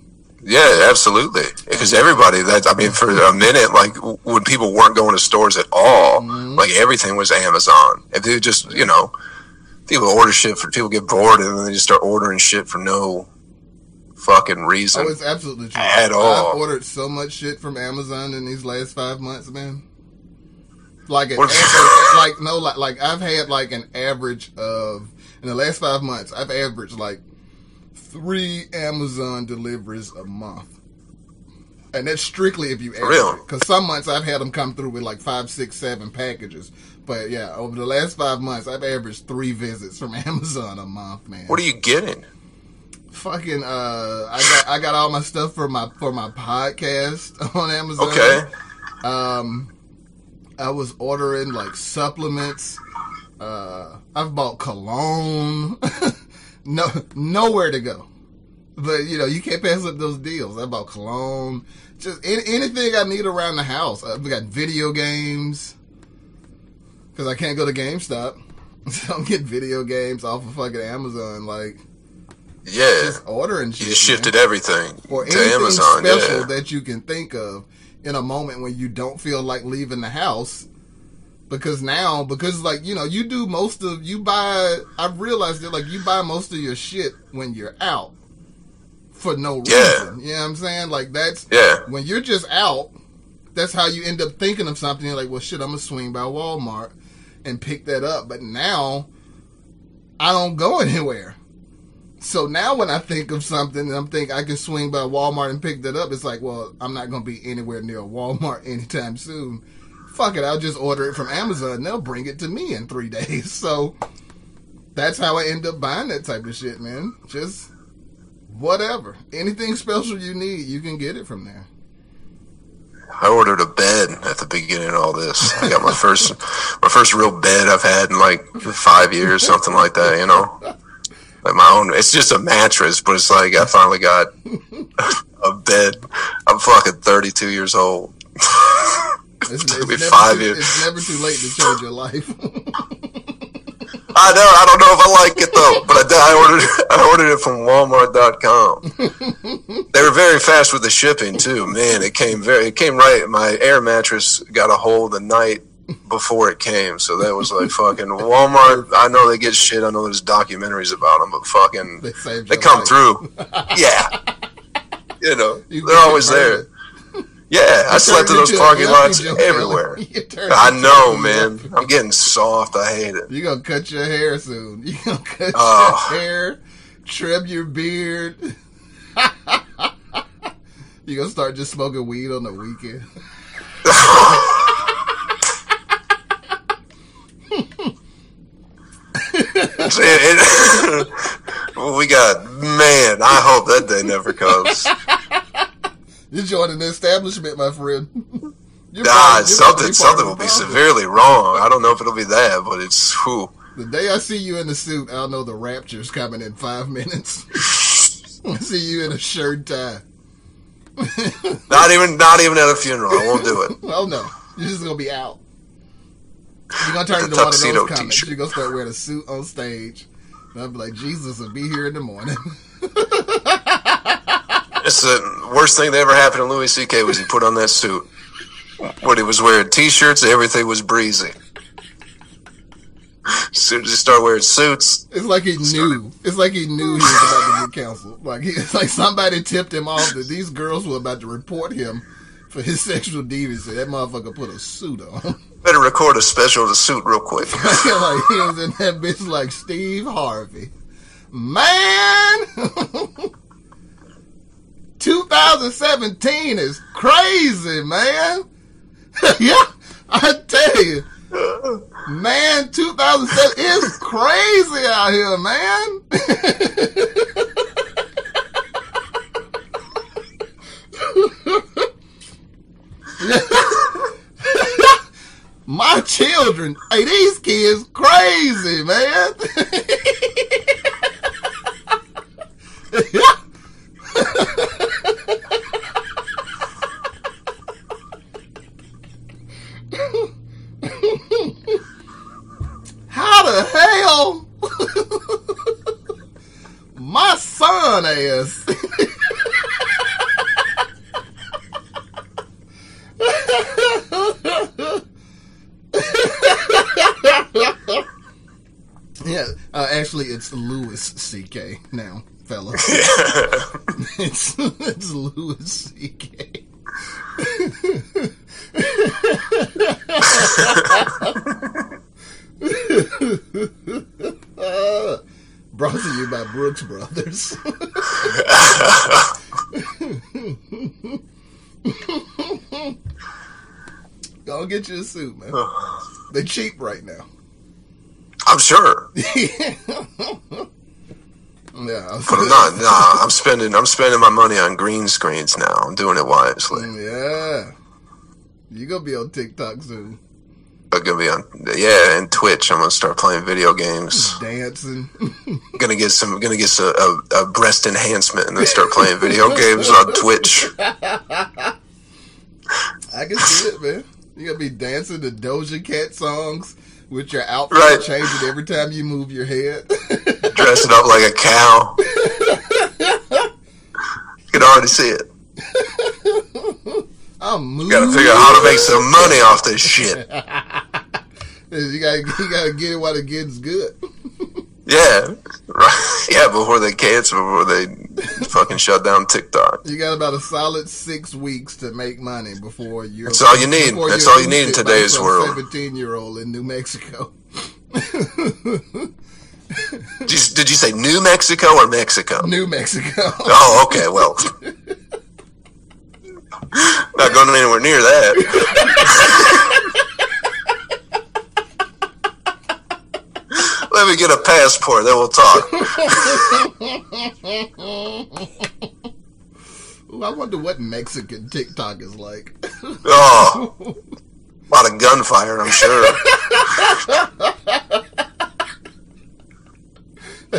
Yeah, absolutely. Because everybody that I mean, for a minute, like when people weren't going to stores at all, Mm-hmm. like everything was Amazon. If they just, you know, people order shit for people get bored and then they just start ordering shit for no fucking reason. Oh, it's absolutely true. At all. I've ordered so much shit from Amazon in these last five months, man. Like an average, [laughs] like no, like like I've had like an average of in the last five months, I've averaged like three Amazon deliveries a month, and that's strictly if you average real? it. Because some months I've had them come through with like five, six, seven packages. But yeah, over the last five months, I've averaged three visits from [laughs] Amazon a month, man what are you getting? fucking uh I got I got all my stuff for my for my podcast [laughs] on Amazon. Okay. Um I was ordering like supplements. Uh I've bought cologne. [laughs] no nowhere to go. But you know, you can't pass up those deals. I bought cologne. Just any, anything I need around the house. Uh, I've got video games. Cause I can't go to GameStop. [laughs] So I'm getting video games off of fucking Amazon, like Yeah, just ordering you shit. man. shifted everything or to anything Amazon. special Yeah, that you can think of in a moment when you don't feel like leaving the house. Because now, because like you know, you do most of you buy. I've realized that like you buy most of your shit when you're out for no reason. Yeah. You know what I'm saying? Like that's yeah, when you're just out. That's how you end up thinking of something. You're like, well, shit, I'm gonna swing by Walmart and pick that up. But now, I don't go [laughs] anywhere. So now when I think of something and I'm thinking I can swing by Walmart and pick that up, it's like, well, I'm not going to be anywhere near Walmart [laughs] anytime soon. Fuck it, I'll just order it from Amazon and they'll bring it to me in three [laughs] days. So that's how I end up buying that type of shit, man. Just whatever. Anything special you need, you can get it from there. I ordered a bed at the beginning of all this. I got my first, [laughs] my first real bed I've had in like five years, something like that. You know, like my own. It's just a mattress, but it's like I finally got [laughs] a bed. I'm fucking 32 years old. It's, it's never five too, years. it's never too late to change your life. [laughs] I know. I don't know if I like it though, but I, I ordered. [laughs] I ordered it from Walmart.com. they were very fast with the shipping too. Man, it came very. It came right. My air mattress got a hole the night before it came, so that was like fucking Walmart. I know they get shit. I know there's documentaries about them, but fucking They they come life. through. [laughs] Yeah, you know You they're always there. converted. Yeah, I slept in those parking lots everywhere. Kelly. You turned I know, man. I'm getting soft. I hate it. You're gonna cut your hair soon. [laughs] You're gonna cut Oh. your hair, trim your beard. [laughs] You're gonna start just smoking weed on the weekend. [laughs] It- we got man. I hope that day never comes. You're joining the establishment, my friend. [laughs] You're Nah, part- something something will be severely wrong. I don't know if it'll be that, but it's whew. The day I see you in the suit, I'll know the rapture's coming in five [laughs] minutes. [laughs] I see you in a shirt tie. Not even not even at a funeral. I won't do it. Oh no, you're just gonna be out. You're gonna turn into one of those comics. You're gonna start wearing a suit on stage. And I'll be like, Jesus will be here in the morning. It's the worst thing that ever happened to Louis C.K. was he put on that suit. When he was wearing t-shirts, everything was breezy. As soon as he started wearing suits, It's like he knew. It's like he knew he was about to get canceled. Like he, it's [laughs] like somebody tipped him off that these girls were about to report him for his [laughs] sexual deviancy. That motherfucker put a suit on. [laughs] better record a special of the suit real quick. like he was in that bitch like Steve Harvey. Man, 2017 is crazy, man. [laughs] yeah, I tell you, man, 2007 is crazy out here, man. [laughs] My children, hey, these kids crazy, man. [laughs] How the hell? My ass. Yeah, uh, actually, it's Louis C.K. now, fella. [laughs] it's, it's Louis C.K. Brought to you by Brooks Brothers. Suit, man. They cheap right now. I'm sure, [laughs] Yeah. but I'm not. Nah, I'm spending. I'm spending my money on green screens now. I'm doing it wisely. Mm, yeah. You gonna be on TikTok soon. I'm gonna be on. Yeah, and Twitch. I'm gonna start playing video games. Dancing. [laughs] gonna get some. Gonna get some, a, a breast enhancement and then start playing video games on Twitch. [laughs] I can see it, man. You gonna be dancing to Doja Cat songs with your outfit Right. changing every time you move your head. [laughs] dressing up like a cow. [laughs] You can already see it. [laughs] I'm moving. Got to figure out how to make some money off this shit. You gotta, you gotta get it while the getting's good. Yeah, [laughs] right. Yeah, before they cancel, before they [laughs] fucking shut down TikTok. You got about a solid six weeks to make money before you're. That's all you need. That's all you need in today's world. Seventeen-year-old in New Mexico. [laughs] Did you, did you say New Mexico or Mexico? New Mexico. Oh, okay. Well, not going anywhere near that. Let me get a passport, then we'll talk. [laughs] Ooh, I wonder what Mexican TikTok is like. [laughs] Oh, a lot of gunfire, I'm sure.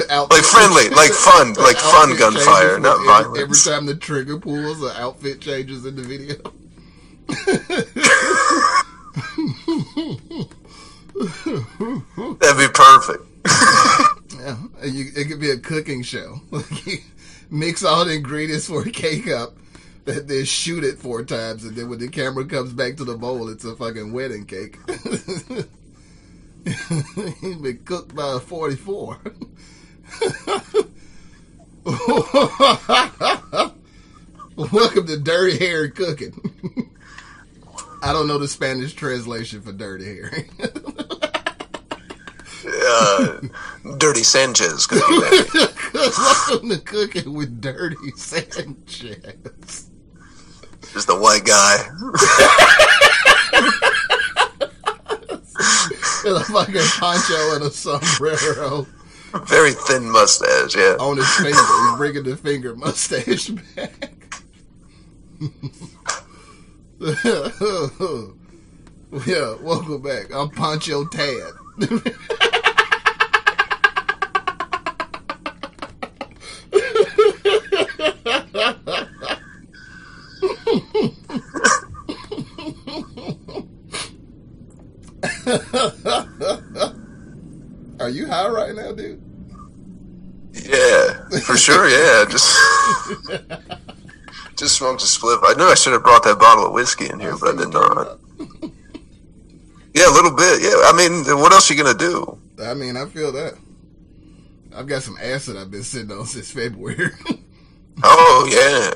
Outfit- Like friendly, like fun, like fun gunfire, not with every, every time the trigger pulls, the outfit changes in the video. [laughs] [laughs] That'd be perfect. [laughs] Yeah, you, it could be a cooking show. [laughs] Mix all the ingredients for a cake up, that they shoot it four times, and then when the camera comes back to the bowl, it's a fucking wedding cake. He's been cooked by a 44. Welcome to Dirty Hair Cooking. I don't know the Spanish translation for Dirty Harry. Uh, Dirty Sanchez. could be that. [laughs] Welcome to Cooking with Dirty Sanchez. Just the white guy. [laughs] With a fucking poncho and a sombrero Very thin mustache, yeah. on his finger. He's bringing the finger mustache back. [laughs] yeah, welcome back. I'm Poncho Tad. High right now, dude? Yeah, for sure, yeah. Just [laughs] just smoked a spliff. I knew I should have brought that bottle of whiskey in here, but I did not. Yeah, a little bit. Yeah, I mean, what else are you gonna do? I mean, I feel that. I've got some acid I've been sitting on since February. [laughs] Oh yeah.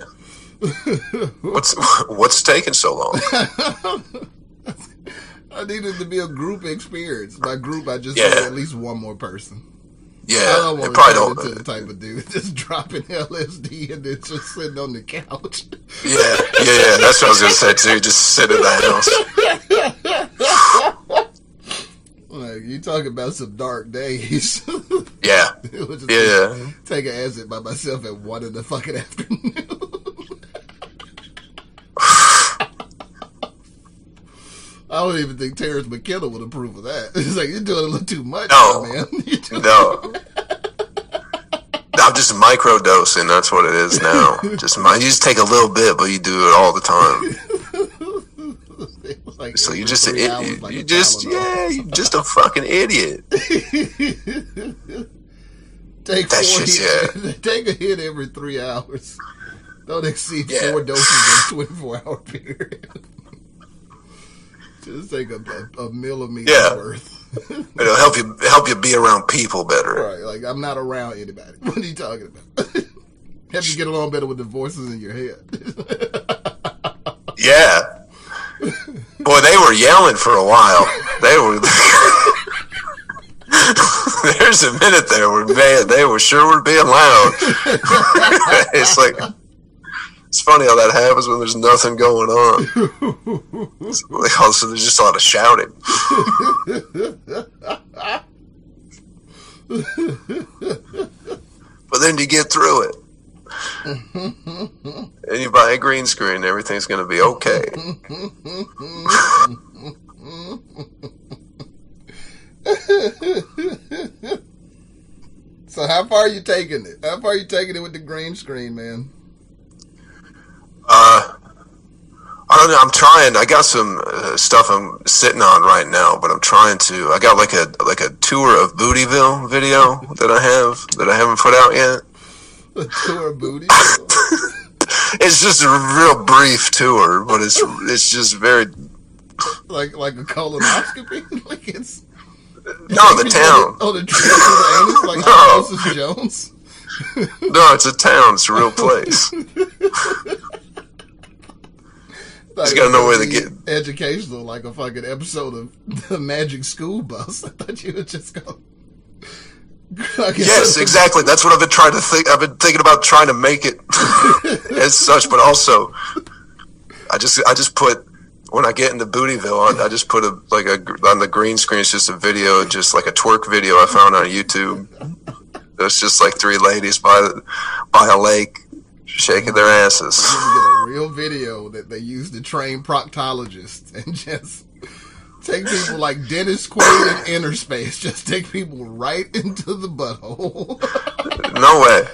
[laughs] What's what's taking so long? I needed to be a group experience. By group, I just Yeah. at least one more person. Yeah, I don't want to probably turn don't. into uh, the type of dude [laughs] just dropping LSD and then just sitting on the couch. Yeah, yeah, yeah. That's what I was gonna say too. Just sit in the house. Like you talk about some dark days. Yeah, [laughs] it was just yeah, yeah. take an acid by myself at one in the fucking afternoon. I don't even think Terence McKenna would approve of that. [laughs] He's like, you're doing a little too much, No. man. [laughs] No. I'm just micro dosing. That's what it is now. Just you just take a little bit, but you do it all the time. [laughs] Like So you just an idiot. like you just yeah, you just a fucking idiot. Take That four shit's- hits. Take a hit every three hours. Don't exceed Yeah. four doses in a 24 hour period. Just take a, a, a millimeter Yeah. worth. [laughs] It'll help you help you be around people better. Right, like I'm not around anybody. [laughs] What are you talking about? [laughs] help you get along better with the voices in your head? Yeah. Boy, they were yelling for a while. They were. There's a minute there where man, they were sure were being loud. it's like it's funny how that happens when there's nothing going on. [laughs] Like, also, there's just a lot of shouting. but then you get through it. and you buy a green screen, everything's going to be okay. [laughs] so how far are you taking it? How far are you taking it with the green screen, man? Uh, I don't know. I'm trying. I got some uh, stuff I'm sitting on right now, but I'm trying to. I got like a like a tour of Bootyville video that I have that I haven't put out yet. A tour of. [laughs] It's just a real brief tour, but it's it's just very like like a colonoscopy. [laughs] like it's [laughs] no the town. Oh, the trip to the anus, like No. Jones. No, it's a town. It's a real place. Just gotta know where to get- educational, like a fucking episode of [laughs] the Magic School Bus. [laughs] I thought you would just go. [laughs] Like, Yes, exactly. That's what I've been trying to think. I've been thinking about trying to make it as such, but also, I just I just put when I get into Bootyville, I, I just put a like a on the green screen. It's just a video, just like a twerk video I found on YouTube. It's just like three ladies by by a lake shaking their asses. Get a real video that they use to train proctologists [laughs] and just take people like Dennis Quaid in Innerspace. Just take people right [laughs] into the butthole. No way.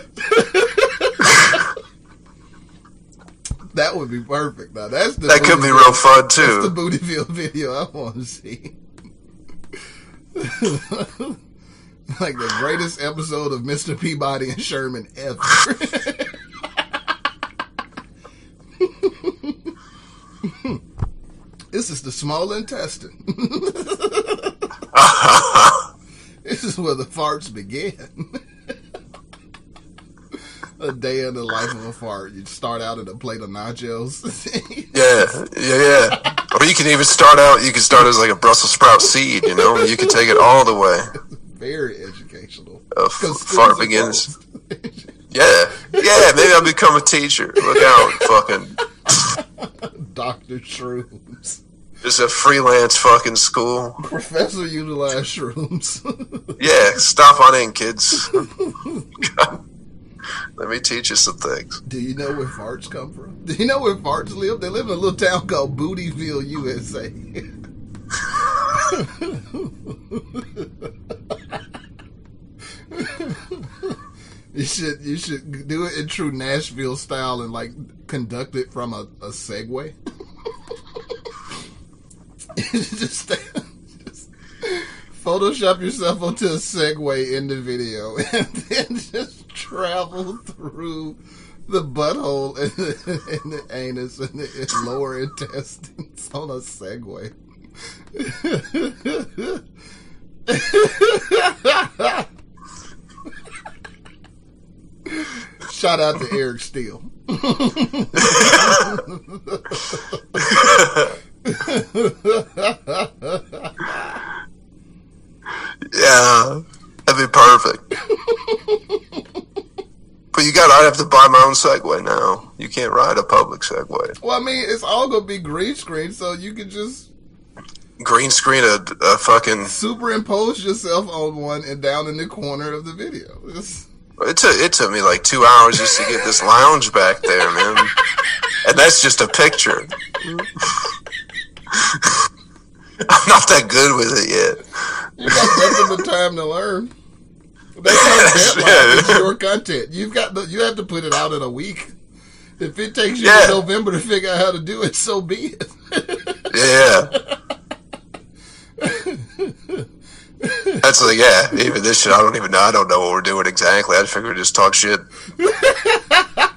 that would be perfect. Now that's the That could be real fun too. That's the. Bootyville video I want to see. [laughs] like the greatest episode of Mr. Peabody and Sherman ever. This is the small intestine. [laughs] this is where the farts begin. [laughs] a day in the life of a fart. You start out at a plate of nachos. [laughs] Yeah, yeah, yeah. Or you can even start out. You can start as like a Brussels sprout seed. You know, you can take it all the way. Very educational. Uh, fart begins. Yeah, yeah. Maybe I'll become a teacher. Look out, fucking. Dr. Shrooms. Just a freelance fucking school. Professor utilized shrooms. Yeah, stop on in, kids. Let me teach you some things. Do you know where farts come from? Do you know where farts live? They live in a little town called Bootyville, USA. you should you should do it in true Nashville style and like conduct it from a, a Segway. [laughs] just, just Photoshop yourself onto a Segway in the video [laughs] and then just travel through the butthole and [laughs] the, and the anus and the lower intestines on a Segway. Shout out to Eric Steele. Yeah, that'd be perfect. but you got. I'd have to buy my own Segway now. You can't ride a public Segway. Well, I mean, it's all gonna be green screen, so you can just Green screen a, a fucking. superimpose yourself on one and down in the corner of the video. It's- It took it took me like two hours just to get this lounge back there, man. And that's just a picture. [laughs] I'm not that good with it yet. you got nothing but time to learn. That's not a deadline. Yeah. It's your content. You've got the, you have to put it out in a week. If it takes you Yeah. to November to figure out how to do it, so be it. Yeah. That's like yeah. Even this shit, I don't even know. I don't know what we're doing exactly. I figure just talk shit. [laughs] but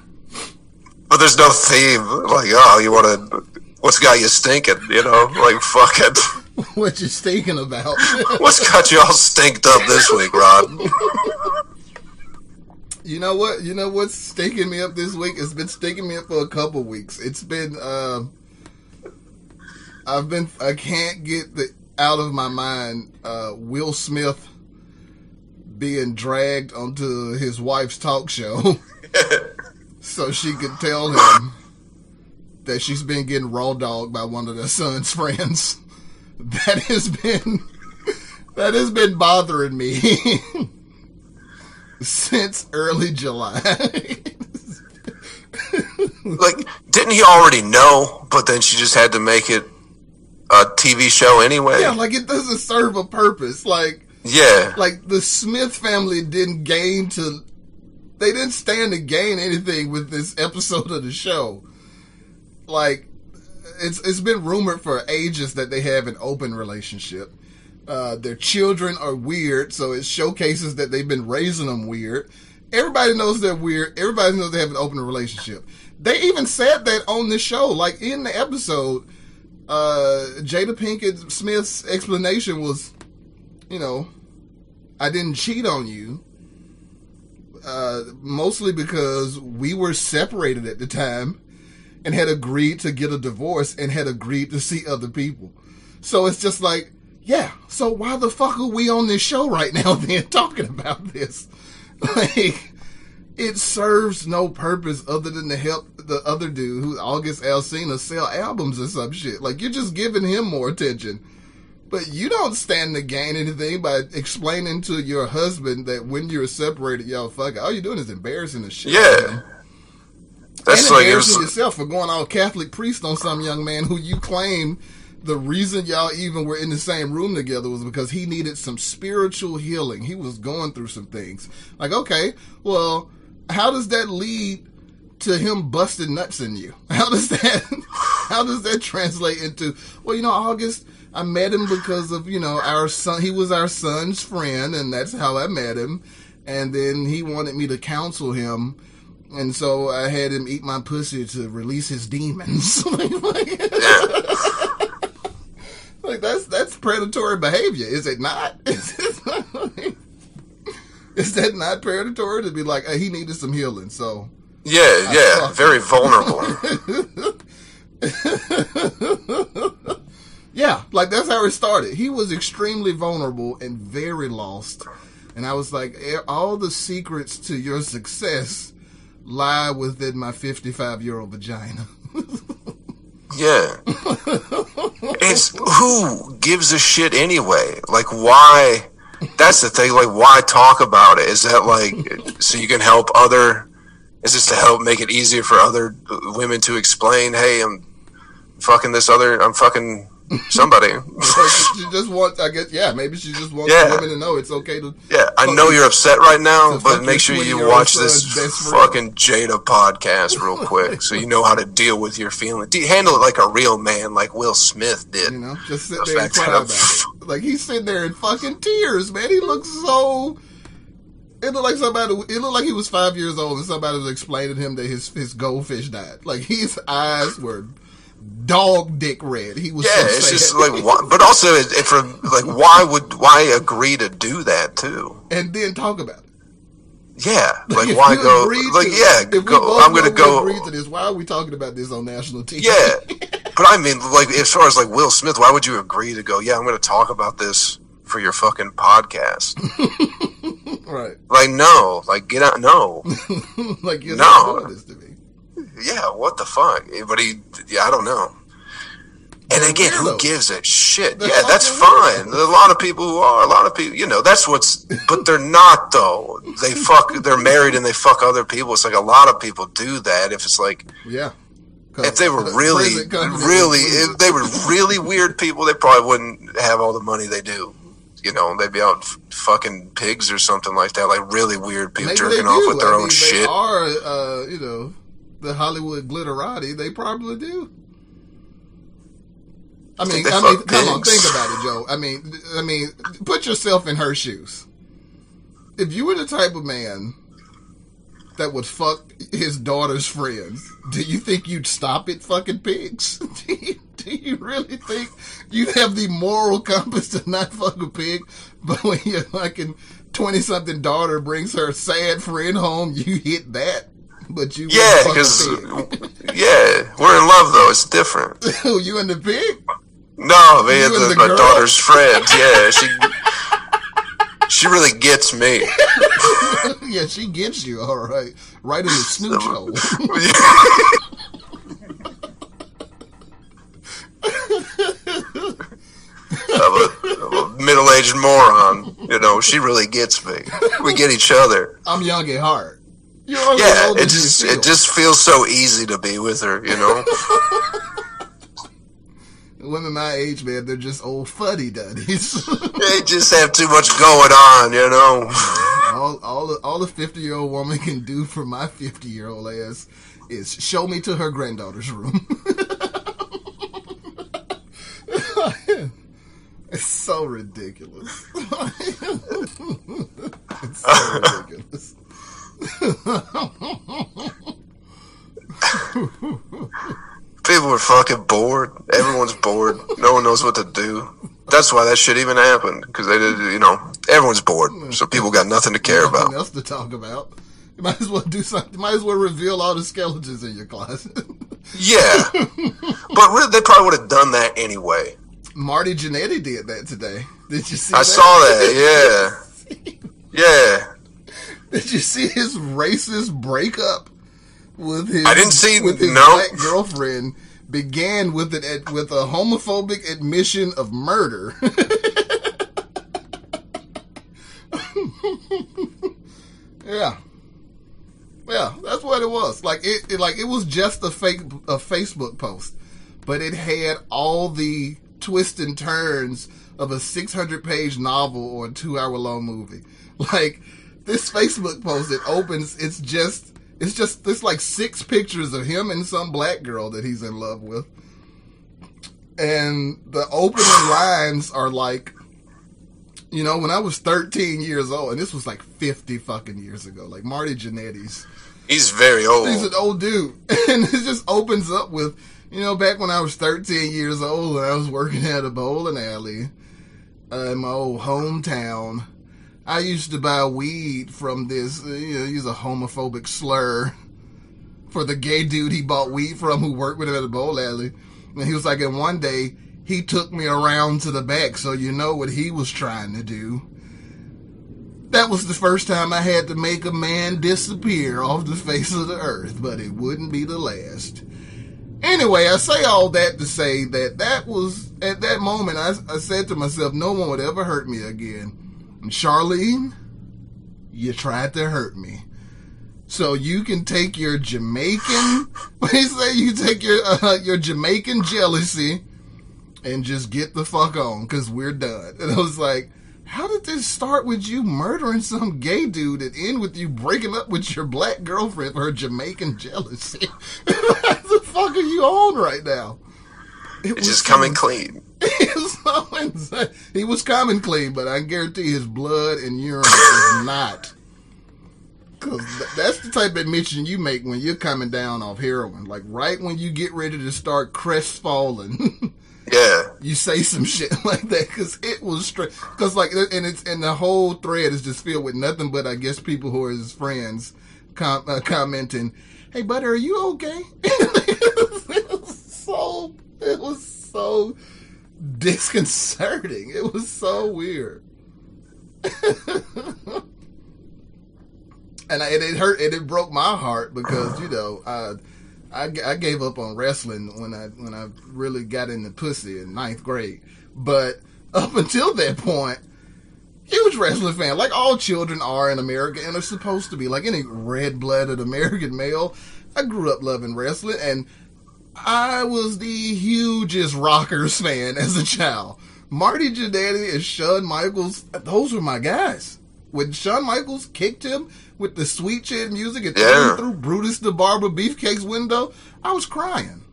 there's no theme. Like oh, you want to? What's got you stinking? You know, like fucking. [laughs] what you stinking about? [laughs] What's got you all stinked up this week, Rod? You know what? You know what's stinking me up this week? It's been stinking me up for a couple weeks. It's been uh, I've been I can't get the out of my mind uh, Will Smith being dragged onto his wife's talk show [laughs] so she could tell him that she's been getting raw dogged by one of their [laughs] son's friends. That has been [laughs] that has been bothering me [laughs] since early July. Like, didn't he already know? But then she just had to make it a TV show anyway. yeah, like it doesn't serve a purpose. Like yeah. like the Smith family didn't gain to they didn't stand to gain anything with this episode of the show. Like it's it's been rumored for ages that they have an open relationship. Uh, their children are weird, so it showcases that they've been raising them weird. Everybody knows they're weird. Everybody knows they have an open relationship. They even said that on the show, like in the episode. Uh, Jada Pinkett Smith's explanation was, you know, I didn't cheat on you. Uh, mostly because we were separated at the time and had agreed to get a divorce and had agreed to see other people. So it's just like, yeah, so why the fuck are we on this show right now [laughs] then talking about this? [laughs] Like, it serves no purpose other than to help the other dude who August Alsina sell albums or some shit. Like, you're just giving him more attention. But you don't stand to gain anything by explaining to your husband that when you're separated, y'all fuck. All you're doing is embarrassing the shit. Yeah. That's and like it was, yourself for going all Catholic priest on some young man who you claim the reason y'all even were in the same room together was because he needed some spiritual healing. He was going through some things. Like, okay, well, how does that lead to him busting nuts in you? [laughs] How does that how does that translate into well, you know, August I met him because of, you know, our son he was our son's friend and that's how I met him. And then he wanted me to counsel him and so I had him eat my pussy to release his demons. [laughs] Like that's that's predatory behavior, is it not? [laughs] Is, it- is that not predatory to be like, hey, he needed some healing, so Yeah, yeah, fuck. very vulnerable. [laughs] Yeah, like that's how it started. He was extremely vulnerable and very lost. And I was like, "Eh, all the secrets to your success lie within my 55 year old vagina. Yeah. [laughs] It's who gives a shit anyway? Like why that's the thing, like why talk about it? Is that like so you can help other is this to help make it easier for other women to explain, hey, I'm fucking this other I'm fucking somebody. [laughs] She just wants, I guess, yeah, maybe she just wants Yeah. women to know it's okay to. Yeah, I know you're upset right now, but make sure you watch this fucking Jada podcast real quick so you know how to deal with your feelings. Handle it like a real man, like Will Smith did. You know, just sit The there and cry about it. [laughs] Like he's sitting there in fucking tears, man. He looks so. It looked like somebody. It looked like he was five years old, and somebody was explaining to him that his his goldfish died. Like his eyes were dog dick red. He was. Yeah, so it's just like, why, but also, it, it for like, why would why agree to do that too? and then talk about it. Yeah, like why go? Like, to- yeah, if go. I'm gonna go. agreed to this. Why are we talking about this on national TV? Yeah, [laughs] but I mean, like, as far as like Will Smith, why would you agree to go? Yeah, I'm gonna talk about this for your fucking podcast. [laughs] right. like, no, like, get out. No, [laughs] like you're No. not doing this to me. Yeah, what the fuck? But he, yeah, I don't know. And again, who gives a shit? They're yeah, that's fine. There's a lot of people who are. A lot of people, you know, that's what's. But they're not though. They [laughs] fuck. They're married and they fuck other people. It's like a lot of people do that. If it's like yeah, if they were really, really, if they were really weird people, they probably wouldn't have all the money they do. You know, they'd be out f- fucking pigs or something like that. Like really weird people Maybe jerking off with their I own mean, They shit. are, uh, you know, the Hollywood glitterati. They probably do. I mean, I mean, come on, think about it, Joe. I mean, I mean, put yourself in her shoes. If you were the type of man that would fuck his daughter's friends, do you think you'd stop at fucking pigs? [laughs] do, you, do you really think you'd have the moral compass to not fuck a pig? But when your fucking twenty something daughter brings her sad friend home, you hit that. [laughs] But you Yeah, because fuck a pig. yeah, we're in love though. It's different. [laughs] Who, you and the pig? No, man, the, the my girl? daughter's friend. [laughs] Yeah, she she really gets me. yeah, she gets you all right, right in the snooch hole. I'm a, I'm a middle-aged moron. You know, she really gets me. We get each other. I'm young at heart. Yeah, it just it just feels so easy to be with her. You know. [laughs] Women my age, man, they're just old fuddy duddies. [laughs] They just have too much going on. You know. all all the, all a fifty year old woman can do for my fifty year old ass is show me to her granddaughter's room. [laughs] it's so ridiculous. it's so ridiculous. People are fucking bored. Everyone's bored. No one knows what to do. That's why that shit even happened. Because they did, you know, everyone's bored. So people got nothing to care Nothing about. else to talk about. You might as well do something. You might as well reveal all the skeletons in your closet. Yeah. But really, they probably would have done that anyway. Marty Jannetty did that today. Did you see? I that? saw that. [laughs] Yeah. Yeah. [laughs] Did you see his racist breakup with his? I didn't see- with his no. black girlfriend began with an ad- with a homophobic admission of murder. [laughs] yeah, yeah, that's what it was. Like it, it, like it was just a fake a Facebook post, but it had all the twists and turns of a 600 page novel or a two hour long movie. [laughs] Like this Facebook post, it opens. It's just it's just it's like six pictures of him and some black girl that he's in love with, and the opening [sighs] lines are like. You know, when I was 13 years old, and this was like 50 fucking years ago, like Marty Jannetty's He's very old. He's an old dude. [laughs] And it just opens up with, you know, back when I was 13 years old and I was working at a bowling alley uh, in my old hometown, I used to buy weed from this, uh, you know, use a homophobic slur for the gay dude he bought weed from who worked with him at the bowl alley. And he was like, and one day he took me around to the back, so you know what he was trying to do. That was the first time I had to make a man disappear off the face of the earth, but it wouldn't be the last. Anyway, I say all that to say that that was, at that moment, I, I said to myself, no one would ever hurt me again. Charlene, you tried to hurt me. So you can take your Jamaican, [laughs] what do you say? You take your, uh, your Jamaican jealousy and just get the fuck on, cause we're done. [laughs] And I was like, how did this start with you murdering some gay dude and end with you breaking up with your black girlfriend for her Jamaican jealousy? [laughs] what the fuck are you on right now? It It's just coming clean. [laughs] So. He was coming clean, but I guarantee his blood and urine is not. Cause that's the type of admission you make when you're coming down off heroin. Like right when you get ready to start crestfallen, [laughs] Yeah. you say some shit [laughs] like that because it was straight. Because like, and it's and the whole thread is just filled with nothing but I guess people who are his friends com- uh, commenting, "Hey, buddy, are you okay?" it was so it was so disconcerting. It was so weird. [laughs] and, I, and it hurt and it broke my heart because you know I, I I gave up on wrestling when I when I really got into pussy in ninth grade, but up until that point, huge wrestling fan, like all children are in America and are supposed to be, like any red blooded American male. I grew up loving wrestling and I was the hugest Rockers fan as a child. Marty Jannetty and Shawn Michaels, those were my guys. When Shawn Michaels kicked him with the sweet chin music and threw Yeah. him through Brutus the Barber Beefcake's window, I was crying.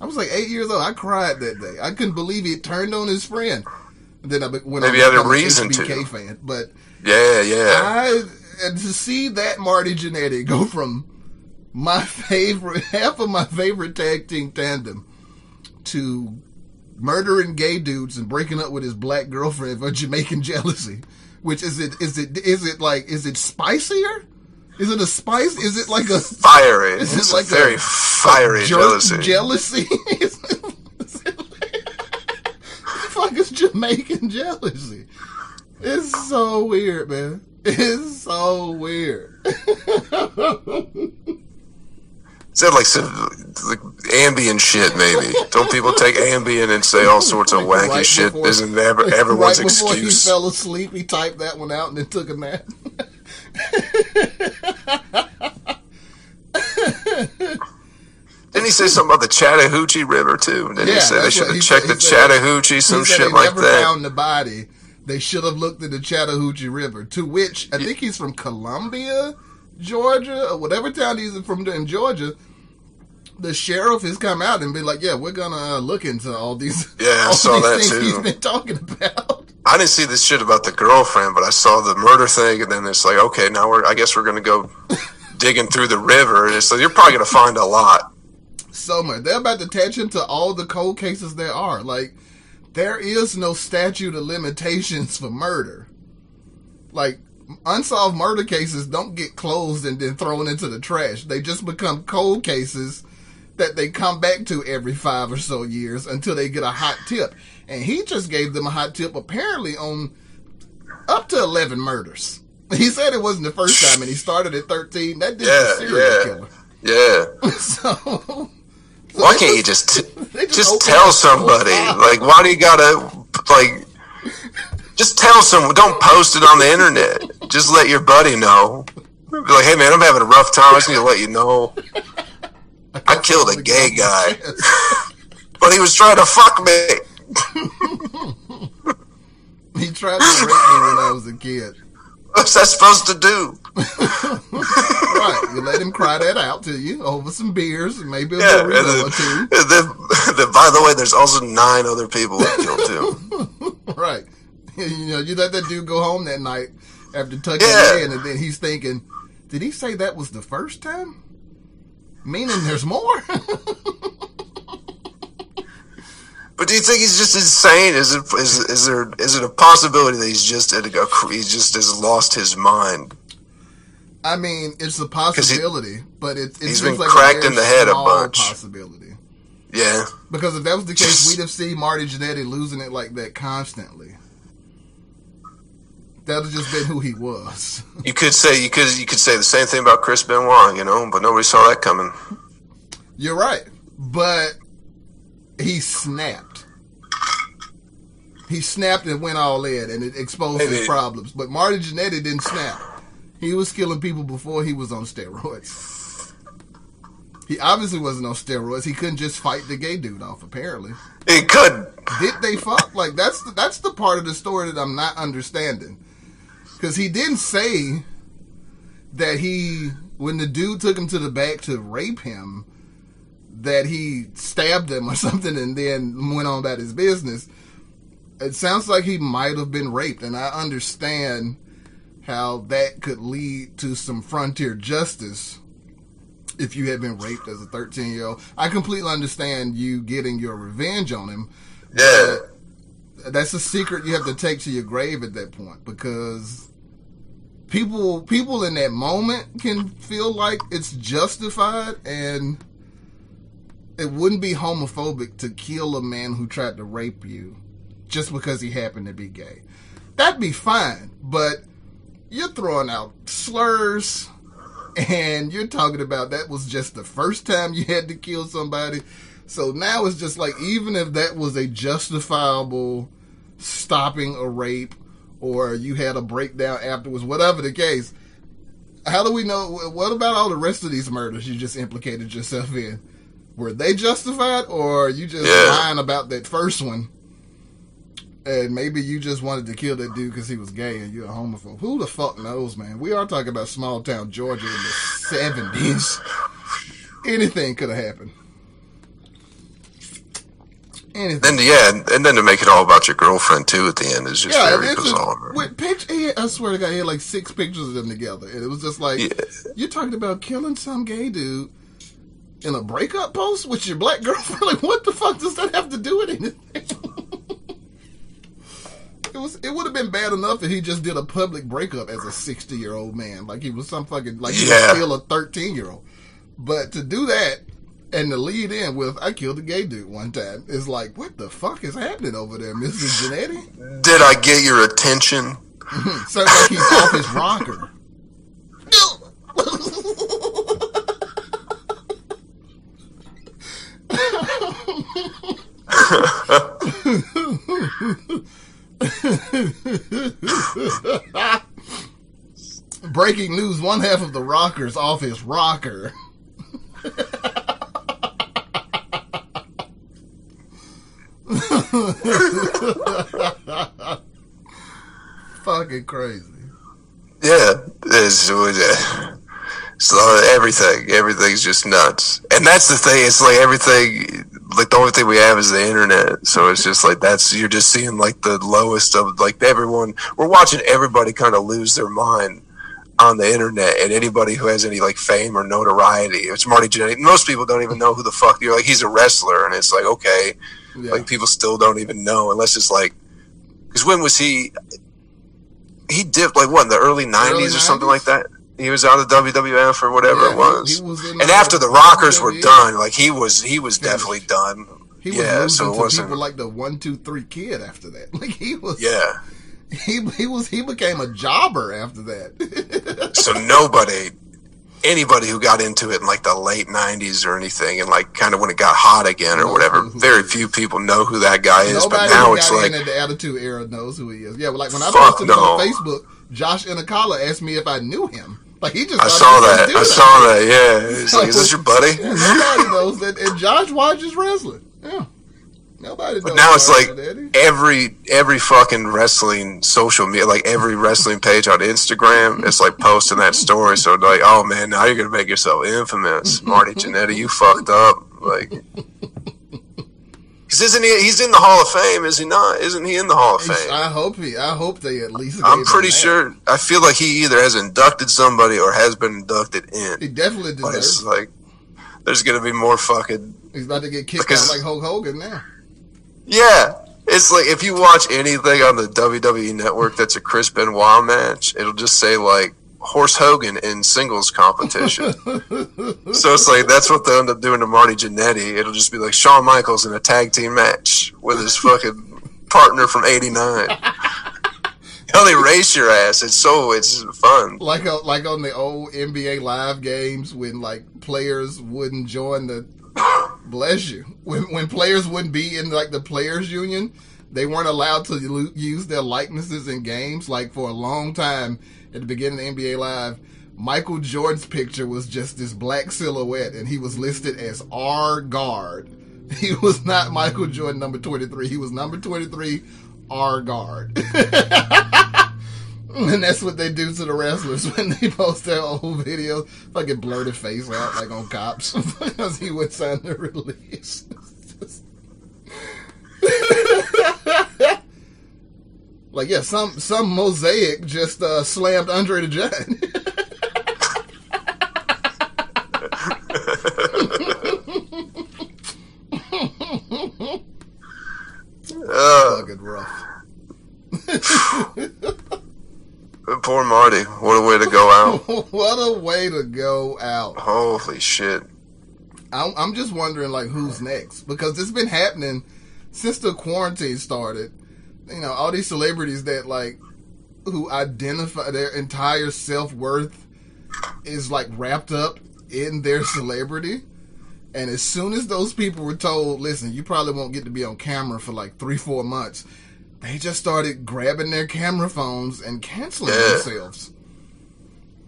I was like eight years old. I cried that day. I couldn't believe he turned on his friend. And then I went Maybe on had a reason to. HBK fan. But Yeah, yeah. I and to see that Marty Jannetty go from my favorite [laughs] half of my favorite tag team tandem to murdering gay dudes and breaking up with his black girlfriend for [laughs] Jamaican jealousy. Which is it? Is it? Is it like? Is it spicier? Is it a spice? Is it like a Fiery. Is it It's like a very a- fiery jerk jealousy. jealousy? Is [laughs] it- is it like- fuck is Jamaican jealousy? It's so weird, man. It's so weird. That like some like Ambien shit? Maybe don't people take Ambien and say all sorts of Like wacky right shit? before- Isn't ever, [laughs] everyone's right before excuse? he fell asleep, he typed that one out and then took a nap. Didn't he say something about the Chattahoochee River too? Didn't Yeah, he say they should have checked said- the said- Chattahoochee, some said shit like never that? found the body. They should have looked at the Chattahoochee River. To which I think he's from Columbia, Georgia, or whatever town he's from in Georgia. The sheriff has come out and been like, "Yeah, we're gonna uh, look into all these, [laughs] Yeah, I all saw these that things too. he's been talking about." [laughs] I didn't see this shit about the girlfriend, but I saw the murder thing, and then it's like, okay, now we're I guess we're gonna go [laughs] digging through the river, and it's like you're probably gonna find a lot. so much. They're about to attach him to all the cold cases there are. Like, there is no statute of limitations for murder. Like, unsolved murder cases don't get closed and then thrown into the trash. They just become cold cases that they come back to every five or so years until they get a hot tip. And he just gave them a hot tip apparently on up to 11 murders. [laughs] He said it wasn't the first time and he started at 13. That dude's Yeah, a serial yeah. killer. Yeah, [laughs] So, why can't you just just [laughs] just tell somebody? Like, why do you gotta like? Just tell someone. Don't post it on the internet. Just let your buddy know. Be like, hey man, I'm having a rough time. I just need to let you know. I killed a gay guy, [laughs] but he was trying to fuck me. [laughs] He tried to rape me when I was a kid. What's that supposed to do? [laughs] Right. You let him cry that out to you over some beers and maybe a Yeah, and then, or two. and then, then, by the way, there's also nine other people I killed too. Right. [laughs] You know, you let that dude go home that night after tucking Yeah. in, and then he's thinking, did he say that was the first time? Meaning there's more? [laughs] But do you think he's just insane? Is it is is there is it a possibility that he's just at a, he just has lost his mind? I mean, it's a he- possibility, but it, it he's been like cracked a in the head a bunch. Possibility, Yeah, because if that was the case, we'd have seen Marty Jannetty losing it like that constantly. That would just been who he was. [laughs] you could say you could you could say the same thing about Chris Benoit, you know, but nobody saw that coming. You're right, but he snapped. He snapped and went all in, and it exposed his problems. But Marty Jannetty didn't snap. He was killing people before he was on steroids. He obviously wasn't on steroids. He couldn't just fight the gay dude off. Apparently, He could. did they fuck? Like that's the, that's the part of the story that I'm not understanding. Because he didn't say that he, when the dude took him to the back to rape him, that he stabbed him or [laughs] something and then went on about his business. It sounds like he might have been raped, and I understand how that could lead to some frontier justice if you had been raped as a 13 year old. I completely understand you getting your revenge on him. Yeah. but That's a secret you have to take to your grave at that point because people people in that moment can feel like it's justified and it wouldn't be homophobic to kill a man who tried to rape you just because he happened to be gay. That'd be fine, but you're throwing out slurs and you're talking about that was just the first time you had to kill somebody. So now it's just like even if that was a justifiable stopping a rape or you had a breakdown afterwards, whatever the case, how do we know? What about all the rest of these murders you just implicated yourself in? Were they justified or are you just Yeah. lying about that first one? And maybe you just wanted to kill that dude because he was gay and you're a homophobe. Who the fuck knows, man? We are talking about small town Georgia in the 70s. Anything could have happened. Anything. And yeah, and then to make it all about your girlfriend too at the end is just Yeah, very bizarre. a, with picture. had- I swear to God, he had like six pictures of them together, and it was just like Yeah. you're talking about killing some gay dude in a breakup post with your black girlfriend. [laughs] Like, what the fuck does that have to do with anything? [laughs] it was. It would have been bad enough if he just did a public breakup as a sixty year old man, like he was some fucking like he was still a thirteen year old. But to do that. And the lead in with "I killed a gay dude one time" is like, what the fuck is happening over there, Mister [laughs] Jannetty? Did I get your attention? [laughs] Sounds like he's off his rocker. [laughs] Breaking news: One half of the rockers off his rocker. [laughs] Fucking crazy. Yeah, it's, so everything, everything's just nuts, and that's the thing. It's like everything, like the only thing we have is the internet. So it's just like that's you're just seeing like the lowest of like everyone. We're watching everybody kind of lose their mind on the internet, and anybody who has any like fame or notoriety, it's Marty Jannetty. Most people don't even know who the fuck you're like. He's a wrestler, and it's like okay, Yeah. like people still don't even know unless it's like because when was he he dipped like what in the early 90s Early or something like that he was out of WWF or whatever Yeah, it was. he was and uh, after the Rockers were done, like he was, he was definitely done. He was yeah, losing so it to wasn't. people like the one, two, three kid after that. [laughs] Like he was. yeah, He he was he became a jobber after that. [laughs] so nobody, anybody who got into it in like the late '90s or anything, and like kind of when it got hot again or whatever, mm-hmm. very few people know who that guy is. Nobody but now it's like, in the Attitude Era knows who he is. Yeah, but like when I posted it on. Facebook, Josh Inakala asked me if I knew him. Like he just I saw that. I dude saw that. Yeah, it's like, is this [laughs] your buddy? Yeah, nobody knows that. And Josh watches wrestling. Yeah. Nobody. But now it's like every every fucking wrestling social media, like every wrestling page on Instagram, it's like posting that story. So like, oh man, now you're gonna make yourself infamous, Marty Jannetty. You fucked up. Like, [laughs] because isn't he? He's in the Hall of Fame, is he not? Isn't he in the Hall of Fame? I hope he. I hope they at least. I'm pretty that. sure. I feel like he either has inducted somebody or has been inducted in. he definitely But it's deserves. like, there's gonna be more fucking He's about to get kicked because- out like Hulk Hogan now. Yeah. It's like if you watch anything on the WWE network that's a Chris Benoit match, it'll just say like Horse Hogan in singles competition. [laughs] so it's like that's what they'll end up doing to Marty Jannetty. It'll just be like Shawn Michaels in a tag team match with his fucking partner from '89. How they race your ass? It's so it's fun. like uh, like on the old NBA live games when like players wouldn't join the bless you. When when players wouldn't be in like the players union they weren't allowed to use their likenesses in games. Like for a long time at the beginning of NBA live Michael Jordan's picture was just this black silhouette and he was listed as R guard. [laughs] He was not Michael Jordan number 23 he was number 23 R guard [laughs] [laughs] And that's what they do to the wrestlers [laughs] when they post their old videos. Fucking blur the face out like on cops [laughs] because he would sign the release. like yeah, some some mosaic just uh, slammed Andre the Giant. Uh, Fucking rough. Poor Marty. What a way to go out. [laughs] what a way to go out. Holy shit. I'm, I'm just wondering like who's next because it's been happening since the quarantine started. You know, all these celebrities that like who identify their entire self worth is like wrapped up in their [laughs] celebrity. And as soon as those people were told, listen, you probably won't get to be on camera for like three, four months, they just started grabbing their camera phones and canceling Yeah. themselves.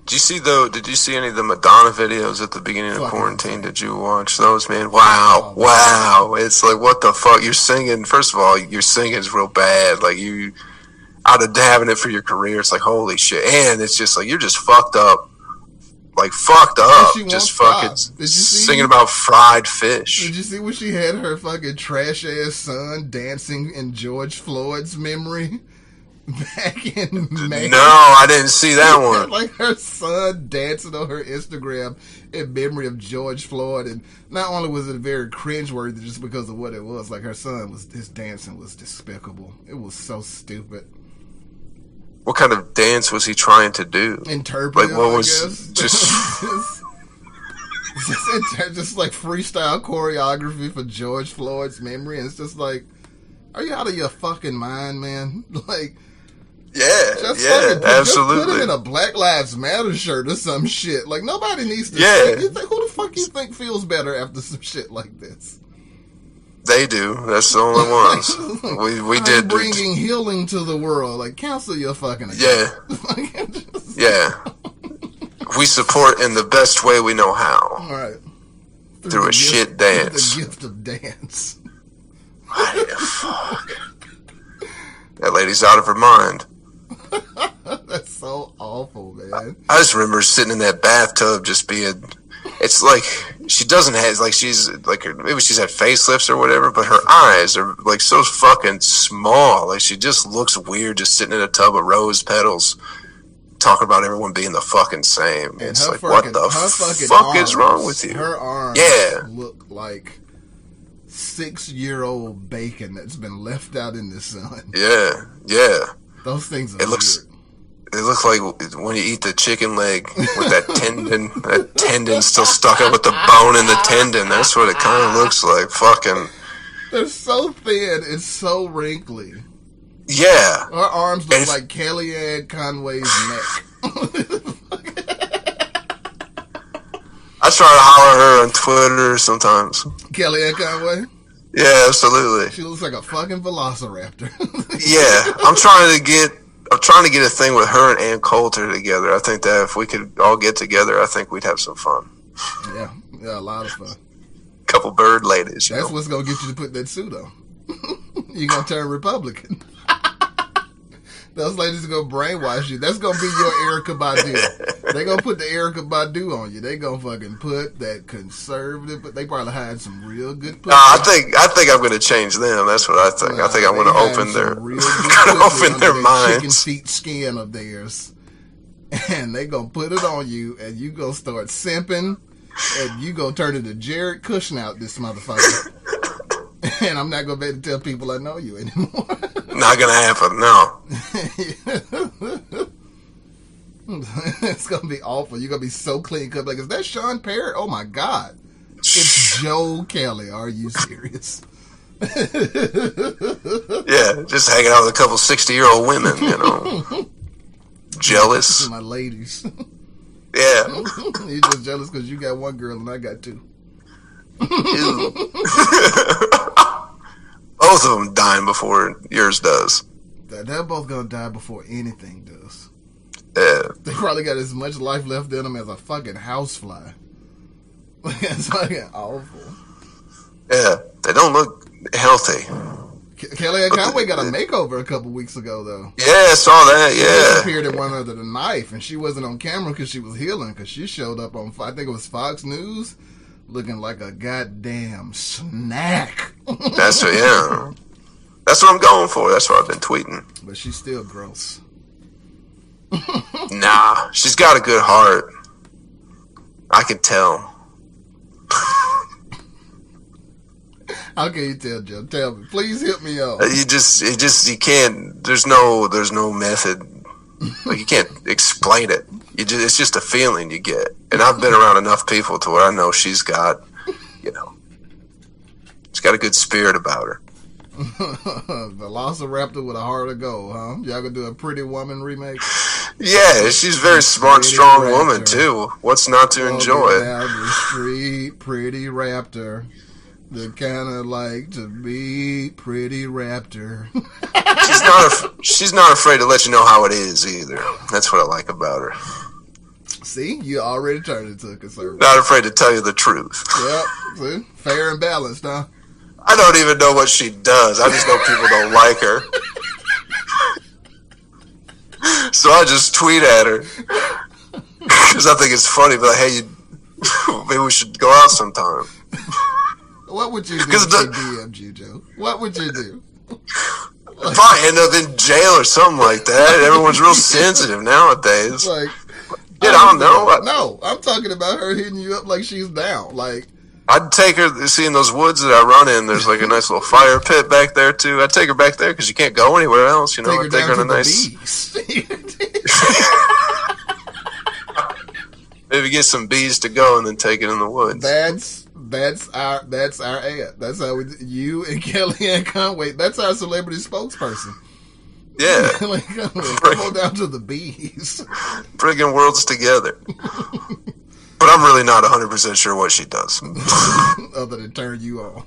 Did you see though? Did you see any of the Madonna videos at the beginning of quarantine? Did you watch those, man? Wow, oh, wow! It's like what the fuck? You're singing. First of all, your singing is real bad. Like you out of having it for your career. It's like holy shit, and it's just like you're just fucked up, like fucked up. Just fucking Did you see- singing about fried fish. Did you see when she had her fucking trash ass son dancing in George Floyd's memory [laughs] back in May? No, I didn't see that [laughs] one. like her son dancing on her Instagram in memory of George Floyd, and not only was it very cringeworthy just because of what it was, like her son was his dancing was despicable. It was so stupid. What kind of dance was he trying to do? Interpret, Like, what was just- [laughs] just, just, like freestyle choreography for George Floyd's memory, and it's just like, are you out of your fucking mind, man? [laughs] Like. Yeah, Just yeah, fucking put, Just put him in a Black Lives Matter shirt or some shit. Like nobody needs to. Yeah. Think, who the fuck you think feels better after some [laughs] shit like this? They do. That's the only ones. [laughs] we we I'm did. bringing healing to the world. Like cancel your fucking. account. Yeah, [laughs] just- yeah. We support in the best way we know how. All right. Through the a shit gift- dance. The gift of dance. Yeah, fuck. That lady's out of her mind. [laughs] That's so awful, man. I just remember sitting in that bathtub, just being. It's like she doesn't have like she's like her, maybe she's had facelifts or whatever, but her eyes are like so fucking small. Like she just looks weird, just sitting in a tub of rose petals, talking about everyone being the fucking same. And it's like fucking- what the fuck is wrong with you? Her arms Yeah. look like six year old bacon that's been left out in the sun. Yeah, yeah. Those things are It looks- weird. It looks like when you eat the chicken leg with that tendon, that tendon still stuck up with the bone in the tendon. That's what it kind of looks like. Fucking They're so thin and so wrinkly. yeah. Her arms look And- like Kellyanne Conway's neck. [laughs] I try to holler her on Twitter sometimes. Kellyanne Conway? Yeah, absolutely. She looks like a fucking velociraptor. [laughs] Yeah, I'm trying to get. I'm trying to get a thing with her and Ann Coulter together. I think that if we could all get together, I think we'd have some fun. yeah, yeah, a lot of fun. Couple bird ladies, That's know. what's gonna get you to put that suit on. [laughs] You're gonna turn Republican. Those ladies are gonna brainwash you. That's gonna be your Erykah Badu. they gonna put the Erykah Badu on you. They gonna fucking put that conservative. But they probably had some real good. Nah, I think I think I'm going to change them. That's what I think. I think I'm to open their [laughs] gonna open their chicken feet skin of theirs, [laughs] and they gonna put it on you, and you gonna start simping, and you gonna turn into Jared Kushner out this motherfucker. [laughs] and I'm not gonna be able to tell people I know you anymore. [laughs] Not gonna happen. No. [laughs] it's gonna be awful. You're gonna be so clean cut. Like, is that Sean Parrott? Oh my god. It's Joe Kelly. Are you serious? Yeah, just hanging out with a couple sixty year old women. You know, jealous. My ladies. Yeah. You're just jealous because you got one girl and I got two. Both of them dying before yours does. They're both gonna die before anything does. Yeah. [laughs] They probably got as much life left in them as a fucking housefly. [laughs] It's fucking awful. Yeah. They don't look healthy. Ke- Kellyanne Conway got a makeover a couple weeks ago though. Yeah, I saw that. She Yeah. appeared at one under the knife, and she wasn't on camera because she was healing. Because she showed up on, I think it was Fox News, looking like a goddamn snack. [laughs] That's what, yeah. That's what I'm going for. That's what I've been tweeting. but she's still gross. [laughs] Nah, she's got a good heart. I can tell. How can you tell, Joe? Tell me, please hit me up. You just, it just, you can't. There's no, there's no method. Like you can't explain it. You just, it's just a feeling you get. And I've been around enough people to where I know she's got, you know, she's got a good spirit about her. [laughs] Velociraptor with a heart of gold, huh? Y'all gonna do a Pretty Woman remake? Yeah, she's a very smart, Pretty strong raptor. woman too. What's not to Walking enjoy? down the street, pretty raptor. The kind of like to be pretty raptor. She's not. Af- she's not afraid to let you know how it is either. That's what I like about her. See, you already turned into a conservative. Not afraid to tell you the truth. Yep, see? fair and balanced, huh? I don't even know what she does. I just know people don't like her. so I just tweet at her because I think it's funny. But like, hey, you, [laughs] maybe we should go out sometime. What would you do if the- DM'd you, Joe? What would you do? Probably end up in jail or something like that. Everyone's real sensitive nowadays. Like, Dude, I don't know. I- No, I'm talking about her hitting you up like she's down. Like, I'd take her. See, in those woods that I run in, there's like a nice little fire pit back there too. I'd take her back there because you can't go anywhere else. You know, take her I'd take her to in a nice. [laughs] [laughs] Maybe get some bees to go and then take it in the woods. that's that's our that's our ad. That's how we you and [laughs] Kellyanne Conway. That's our celebrity spokesperson. [laughs] Yeah, [laughs] Like, come on down to the bees. friggin' worlds together. But I'm really not 100% sure what she does. Other than turn you on.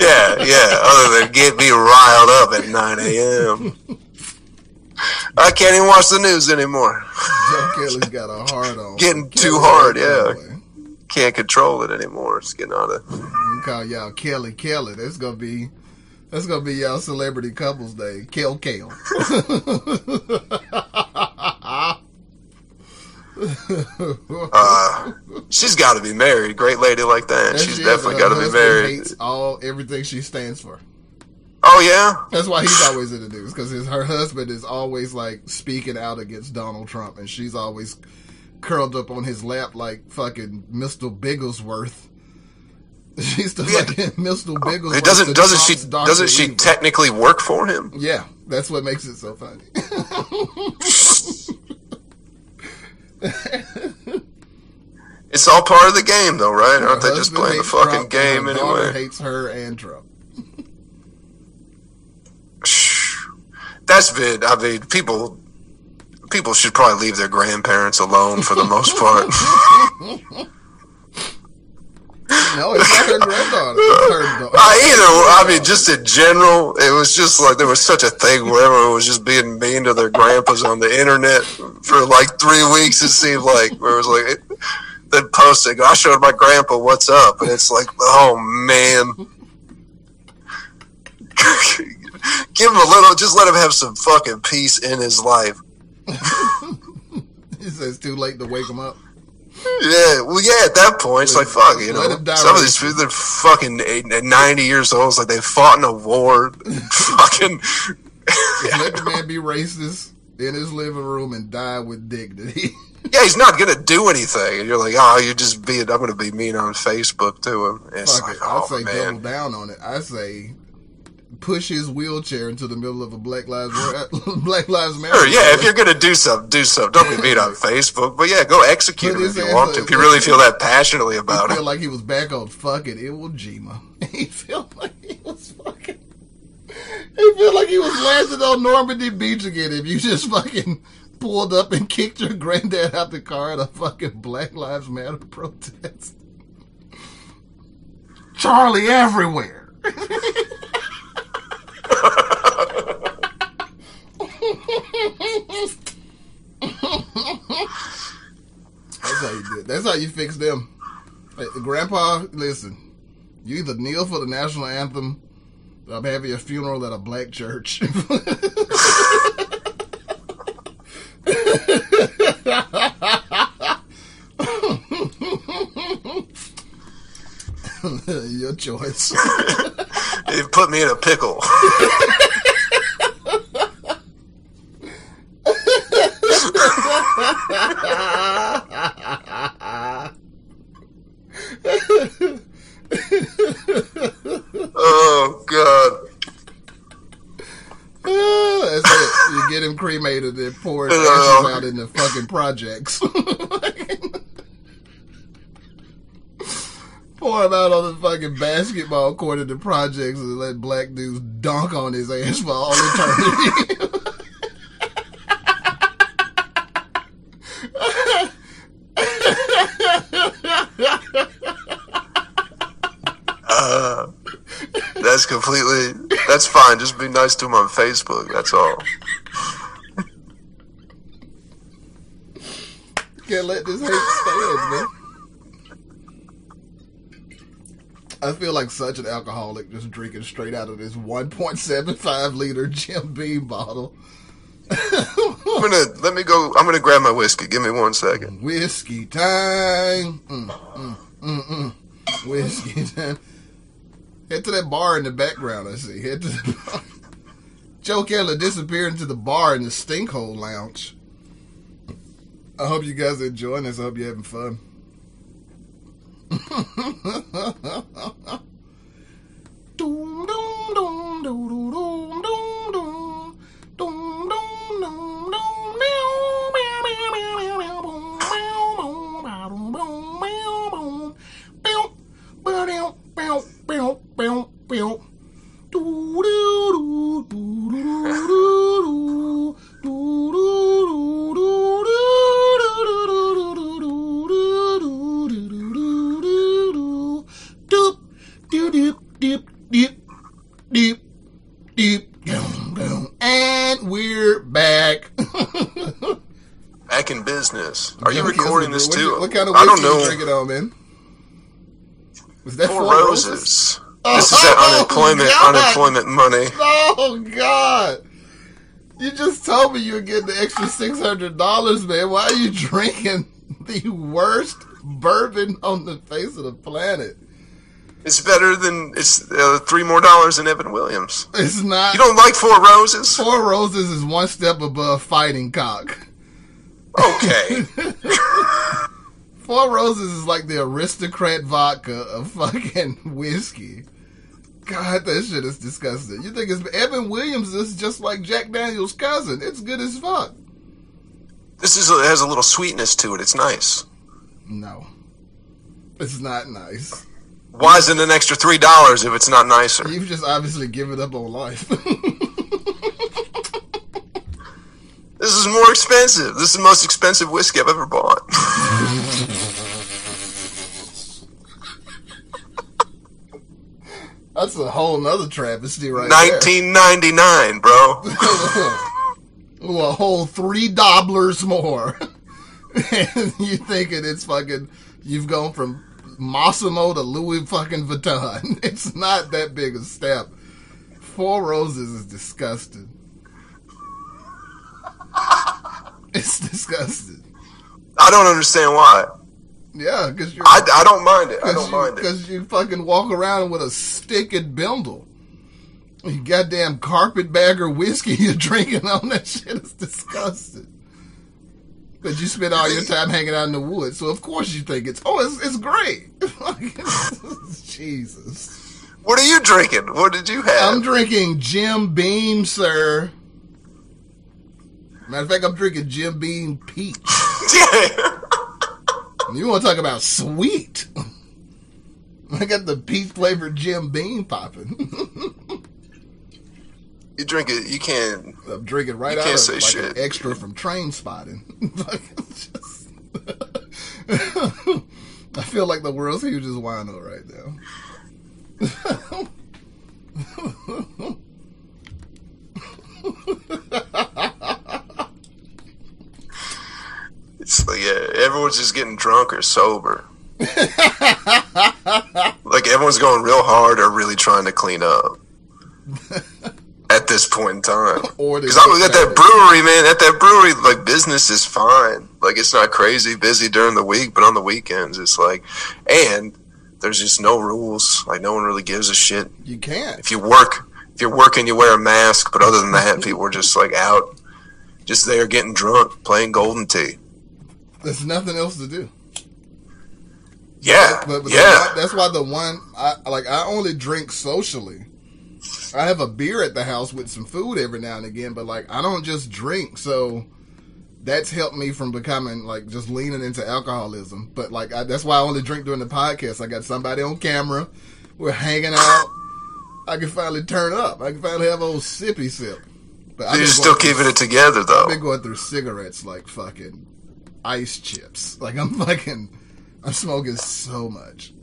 Yeah, yeah, other than get me riled up at 9 a.m. I can't even watch the news anymore. Joe Kelly's got a hard on. Getting too hard, Conway. Can't control it anymore. It's getting out of. We call y'all Kelly Kelly. That's gonna be that's gonna be y'all celebrity couples day. Kel Kel. [laughs] Uh, she's got to be married. Great lady like that. She's she- definitely got to be married. Hates all everything she stands for. Oh yeah, That's why he's always in the news because her husband is always like speaking out against Donald Trump, and she's always curled up on his lap like fucking Mr. Bigglesworth. [laughs] She's the Yeah. fucking [laughs] Mr. Oh, Bigglesworth. it doesn't. Doesn't she? Dr. Doesn't she Evil. technically work for him? Yeah, that's what makes it so funny. [laughs] It's all part of the game, though, right? Her Aren't they just playing the fucking Trump, and game her daughter anyway? hates her and Trump. That's been. I mean, people. People should probably leave their grandparents alone for the most part. [laughs] No, it's not her granddaughter. It's her daughter. Uh, either, I mean, just in general, it was just like there was such a thing where everyone was just being mean to their grandpas on the internet for like three weeks. It seemed like where it was like then posting. I showed my grandpa what's up, and it's like, oh man, [laughs] give him a little. Just let him have some fucking peace in his life. He says too late to wake him up. Yeah, well, yeah. At that point, it's like fuck, you know. Some of these people, they're fucking eight- ninety years old. It's like they fought in a war. [laughs] fucking Just let the man be racist. in his living room and die with dignity. [laughs] Yeah, he's not gonna do anything, and you're like, oh, you're just being. I'm gonna be mean on Facebook to him. It's Fuck like, it. I oh say man. double down on it. I say push his wheelchair into the middle of a Black Lives [sighs] [laughs] Black Lives Matter. Sure, yeah, if you're gonna do something, do something. Don't be mean on [laughs] Facebook, but yeah, go execute him if you want to. If you really feel that passionately He about feel like he was back on fucking Iwo Jima. [laughs] He felt like he was fucking. He felt like he was landing on Normandy Beach again. If you just fucking pulled up and kicked your granddad out the car at a fucking Black Lives Matter protest. Charlie everywhere. That's how you do it. That's how you fix them. Hey, Grandpa, listen. You either kneel for the national anthem or I'm having a funeral at a black church. [laughs] Your choice. [laughs] It put me in a pickle. oh god. Ah, That's it. You get him cremated and pour his ashes out in the fucking projects. [laughs] pour him out on the fucking basketball court in the projects and let black dudes dunk on his ass for all eternity. Uh, that's completely. That's fine. Just be nice to him on Facebook. That's all. Can't let this hate stand, man. I feel like such an alcoholic just drinking straight out of this 1.75 liter Jim Beam bottle. I'm gonna let me go. I'm gonna grab my whiskey. Give me one second. Whiskey time. Mm, mm, mm, mm. Whiskey time. Head to that bar in the background, I see. Head to the bar. Joe Keller disappeared into the bar in the Stinkhole Lounge. I hope you guys are enjoying this. I hope you're having fun. [laughs] Doom, doom, doom, doo, doo, doom, doom, doom. Kind of- this what, too? What kind of I don't you know. drinking on, man? Was that Four Four roses. This is that Oh, unemployment God. unemployment money. Oh God! You just told me you were getting the extra six hundred dollars, man. Why are you drinking [laughs] the worst bourbon on the face of the planet? It's better than it's uh, three more dollars than Evan Williams. It's not. You don't like Four Roses? Four Roses is one step above fighting cock. Okay. [laughs] Four Roses is like the aristocrat vodka of fucking [laughs] whiskey. God, that shit is disgusting. You think it's Evan Williams is just like Jack Daniels' cousin? It's good as fuck. this is it has a little sweetness to it. It's nice. No, it's not nice. Why is it an extra three dollars if it's not nicer? You've just obviously given up on life. [laughs] This is more expensive. This is the most expensive whiskey I've ever bought. [laughs] That's a whole nother travesty right Nineteen ninety nine, bro. there. [laughs] Ooh, a whole three dollars more. and [laughs] you thinking it's fucking, you've gone from Massimo to Louis fucking Vuitton. It's not that big a step. Four Roses is disgusting. [laughs] It's disgusting. I don't understand why. Yeah, because you're. I, I don't mind it. I don't mind it. Because you fucking walk around with a stick and bindle. You goddamn carpetbagger whiskey you're drinking on [laughs] that shit is disgusting. But you spend all your time hanging out in the woods, so of course you think it's oh it's it's great. [laughs] Jesus. What are you drinking? What did you have? I'm drinking Jim Beam, sir. Matter of fact, I'm drinking Jim Beam Peach. yeah. [laughs] You want to talk about sweet? I got the peach flavored Jim Beam popping. [laughs] You drink it. You can't. I'm drinking right out of like shit. an extra from Trainspotting. [laughs] I feel like the world's hugest wino right now. [laughs] Like yeah, everyone's just getting drunk or sober. [laughs] like everyone's going real hard or really trying to clean up. [laughs] At this point in time, because I was at that brewery, man. At that brewery, like business is fine. Like it's not crazy busy during the week, but on the weekends, it's like, and there's just no rules. Like no one really gives a shit. You can't. If you work, if you're working, you wear a mask. But other than that, people are just like out, just there getting drunk, playing Golden Tee. There's nothing else to do. Yeah, But, but yeah. that's why the one I like I only drink socially. I have a beer at the house with some food every now and again, but like I don't just drink, so that's helped me from becoming like just leaning into alcoholism. But like I, that's why I only drink during the podcast. I got somebody on camera. We're hanging out. I can finally turn up. I can finally have a old sippy sip. But You're still going through- keeping it together though. I've been going through cigarettes like fucking ice chips. Like I'm fucking, I'm smoking so much. [laughs]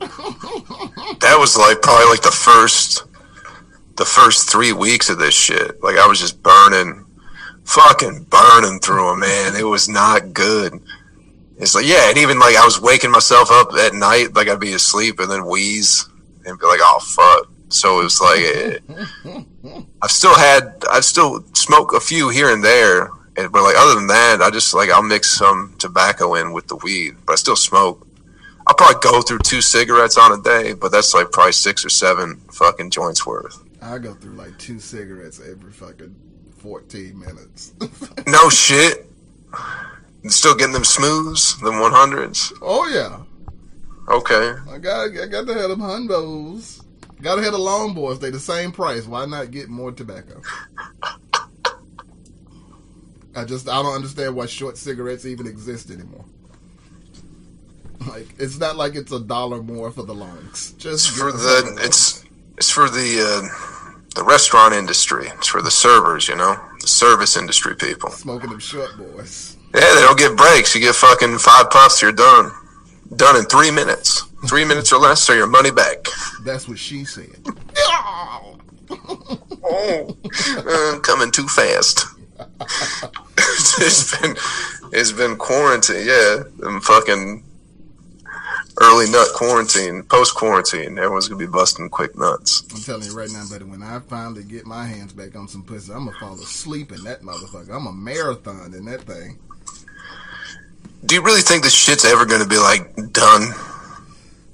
That was like probably like the first, the first three weeks of this shit. Like I was just burning, fucking burning through them, man. It was not good. It's like yeah, and even like I was waking myself up at night, like I'd be asleep and then wheeze and be like, oh fuck. So it was like, eh. [laughs] I've still had, I've still smoked a few here and there, and, but like other than that, I just like I'll mix some tobacco in with the weed, but I still smoke. I'll probably go through two cigarettes on a day, but that's like probably six or seven fucking joints worth. I go through like two cigarettes every fucking 14 minutes. [laughs] No shit. Still getting them smooths, them 100s. oh yeah, Okay. I got I got to have them hundos. Got to have the long boys. They the same price. Why not get more tobacco? [laughs] I just I don't understand why short cigarettes even exist anymore. Like it's not like it's a dollar more for the longs. Just It's for the the it's it's for the uh, the restaurant industry. It's for the servers, you know, the service industry people. smoking them short boys. Yeah, they don't get breaks. You get fucking five puffs, you're done. Done in three minutes. Three minutes or less, or your money back. That's what she said. [laughs] Oh, uh, coming too fast. [laughs] it's been it's been quarantine, yeah. Them fucking early nut quarantine, post quarantine. Everyone's gonna be busting quick nuts. I'm telling you right now, buddy, when I finally get my hands back on some pussy, I'm gonna fall asleep in that motherfucker. I'm a marathon in that thing. Do you really think this shit's ever gonna be like done?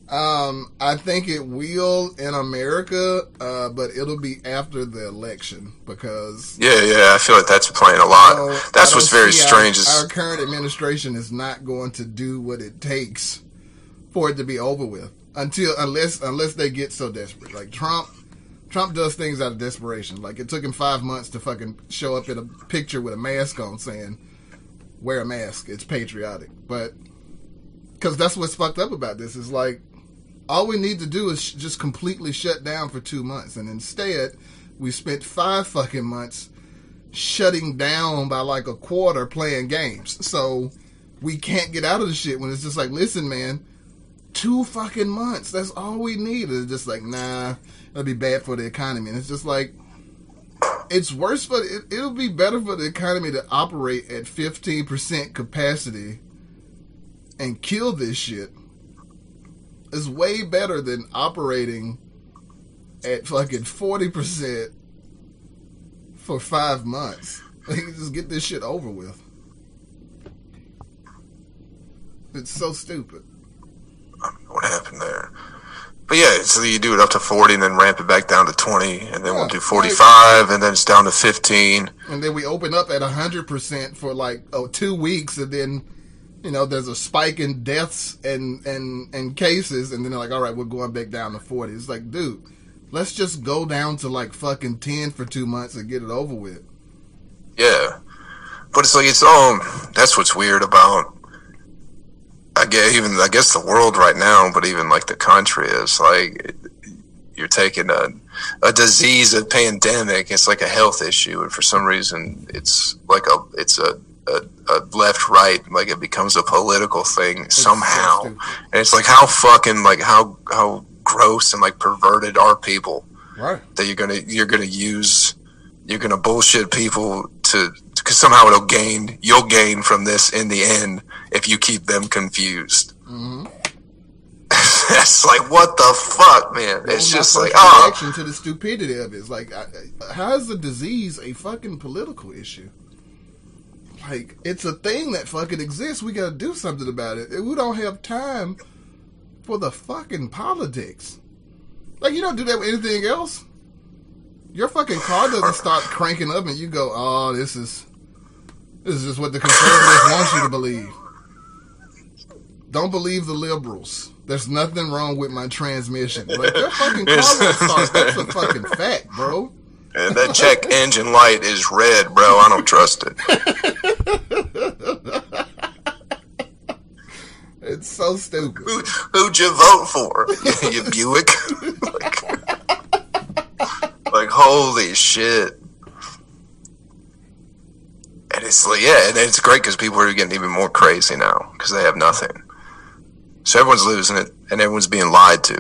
Um, I think it will in America, uh, but it'll be after the election because Yeah, yeah. I feel like that's playing a lot. So, that's what's very strange. Our, our current administration is not going to do what it takes for it to be over with until unless unless they get so desperate. Like Trump, Trump does things out of desperation. Like it took him five months to fucking show up in a picture with a mask on, saying, "Wear a mask. It's patriotic." But because that's what's fucked up about this is like all we need to do is sh- just completely shut down for two months, and instead we spent five fucking months shutting down by like a quarter playing games. So we can't get out of the shit when it's just like, listen, man, two fucking months. That's all we need. It's just like, nah, that'll be bad for the economy. And it's just like, it's worse for it, it'll be better for the economy to operate at 15% capacity and kill this shit. It's way better than operating at fucking 40% for five months. [laughs] Like, just get this shit over with. It's so stupid. I mean, what happened there? But yeah, so you do it up to 40 and then ramp it back down to 20 and then we'll Yeah, do like- 45 and then it's down to 15. and then we open up at hundred percent for like oh two weeks, and then you know there's a spike in deaths and and and cases, and then they're like, all right, we're going back down to forty. It's like, dude, let's just go down to like fucking ten for two months and get it over with. Yeah. But it's like, it's all, that's what's weird about, I guess, even, I guess the world right now, but even like the country is like, you're taking a, a disease, a pandemic, it's like a health issue. And for some reason, it's like a, it's a, a, a left right, like it becomes a political thing so somehow. and it's like, how fucking, like, how, how gross and like perverted are people? Right. that you're gonna you're gonna use you're gonna bullshit people to because somehow it'll gain you'll gain from this in the end if you keep them confused. Mm-hmm. [laughs] it's like what the fuck, man. It's just like oh reaction to the stupidity of it is like, how is the disease a fucking political issue? Like, it's a thing that fucking exists. We gotta do something about it. We don't have time for the fucking politics. Like, you don't do that with anything else. Your fucking car doesn't start cranking up, and you go, "Oh, this is this is just what the conservatives want you to believe." Don't believe the liberals. There's nothing wrong with my transmission. Like their fucking car start. That's a [laughs] fucking fact, bro. And that check engine light is red, bro. I don't trust it. [laughs] It's so stupid. Who, who'd you vote for? [laughs] you Buick? like, [laughs] like, holy shit. And it's like, yeah, and it's great because people are getting even more crazy now because they have nothing. So everyone's losing it and everyone's being lied to.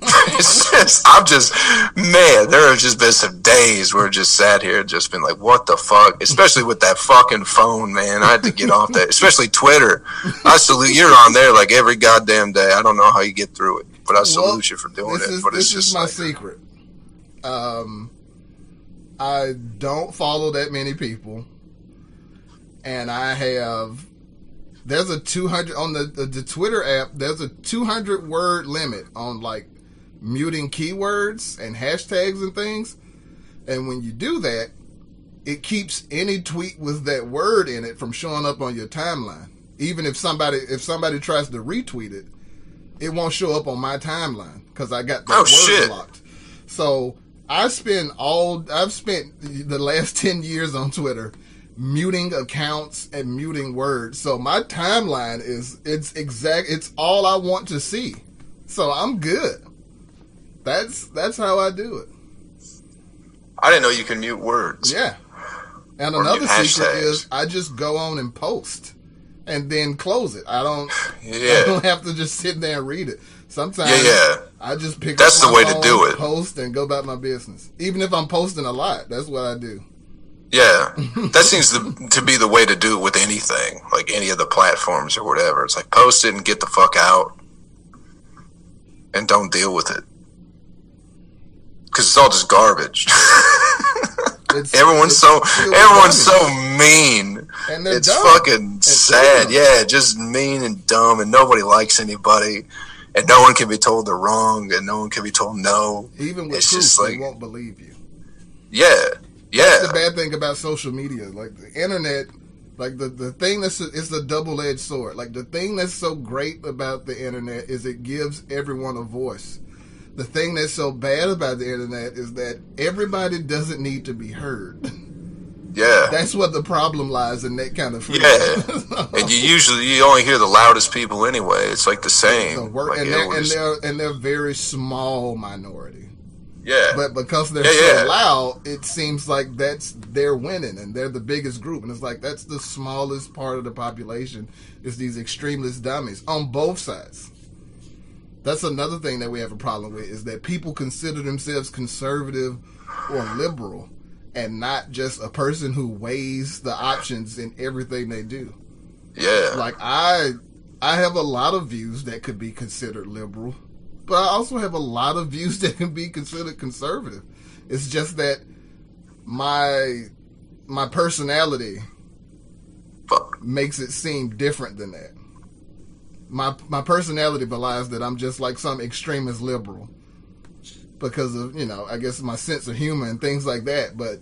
[laughs] it's just, I'm just, man, there have just been some days where I just sat here and just been like, what the fuck? Especially with that fucking phone, man. I had to get off that, especially Twitter. I salute, you're on there like every goddamn day. I don't know how you get through it, but I salute Well, you for doing this it. is but it's just is my like, secret. Um, I don't follow that many people, and I have. There's a 200 on the, the the Twitter app. There's a 200 word limit on like muting keywords and hashtags and things, and when you do that, it keeps any tweet with that word in it from showing up on your timeline. Even if somebody if somebody tries to retweet it, it won't show up on my timeline because I got that Oh, word shit. blocked. So I spend all I've spent the last [laughs] ten years on Twitter muting accounts and muting words. So my timeline is it's exact it's all I want to see. So I'm good. That's that's how I do it. I didn't know you can mute words. Yeah. And Or another secret hashtags. is I just go on and post and then close it. I don't [laughs] I don't have to just sit there and read it. Sometimes Yeah, yeah. I just pick That's up the way to do it. Post and go about my business. Even if I'm posting a lot, that's what I do. Yeah, [laughs] that seems to, to be the way to do it with anything, like any of the platforms or whatever. It's like post it and get the fuck out, and don't deal with it because it's all just garbage. [laughs] It's, everyone's it's so everyone's so mean. and they're It's dumb. fucking sad. dumb. Yeah, just mean and dumb, and nobody likes anybody, and no one can be told they're wrong, and no one can be told no. Even with it's proof, just they won't believe you. Yeah, yeah. That's the bad thing about social media. Like the internet, like the, the thing that's it's the double edged sword. Like the thing that's so great about the internet is it gives everyone a voice. The thing that's so bad about the internet is that everybody doesn't need to be heard. [laughs] yeah. That's what the problem lies in that kind of freedom. Yeah. [laughs] and you usually you only hear the loudest people anyway. It's like the same. So work, Like, and, they're, and they're and they're very small minority. yeah, But because they're Yeah, so yeah. loud, it seems like that's they're winning and they're the biggest group. And it's like that's the smallest part of the population is these extremist dummies on both sides. That's another thing that we have a problem with is that people consider themselves conservative or liberal and not just a person who weighs the options in everything they do. yeah, Like I I have a lot of views that could be considered liberal, but I also have a lot of views [laughs] that can be considered conservative. It's just that my my personality fuck. makes it seem different than that. My my personality belies that I'm just like some extremist liberal because of you know I guess my sense of humor and things like that. But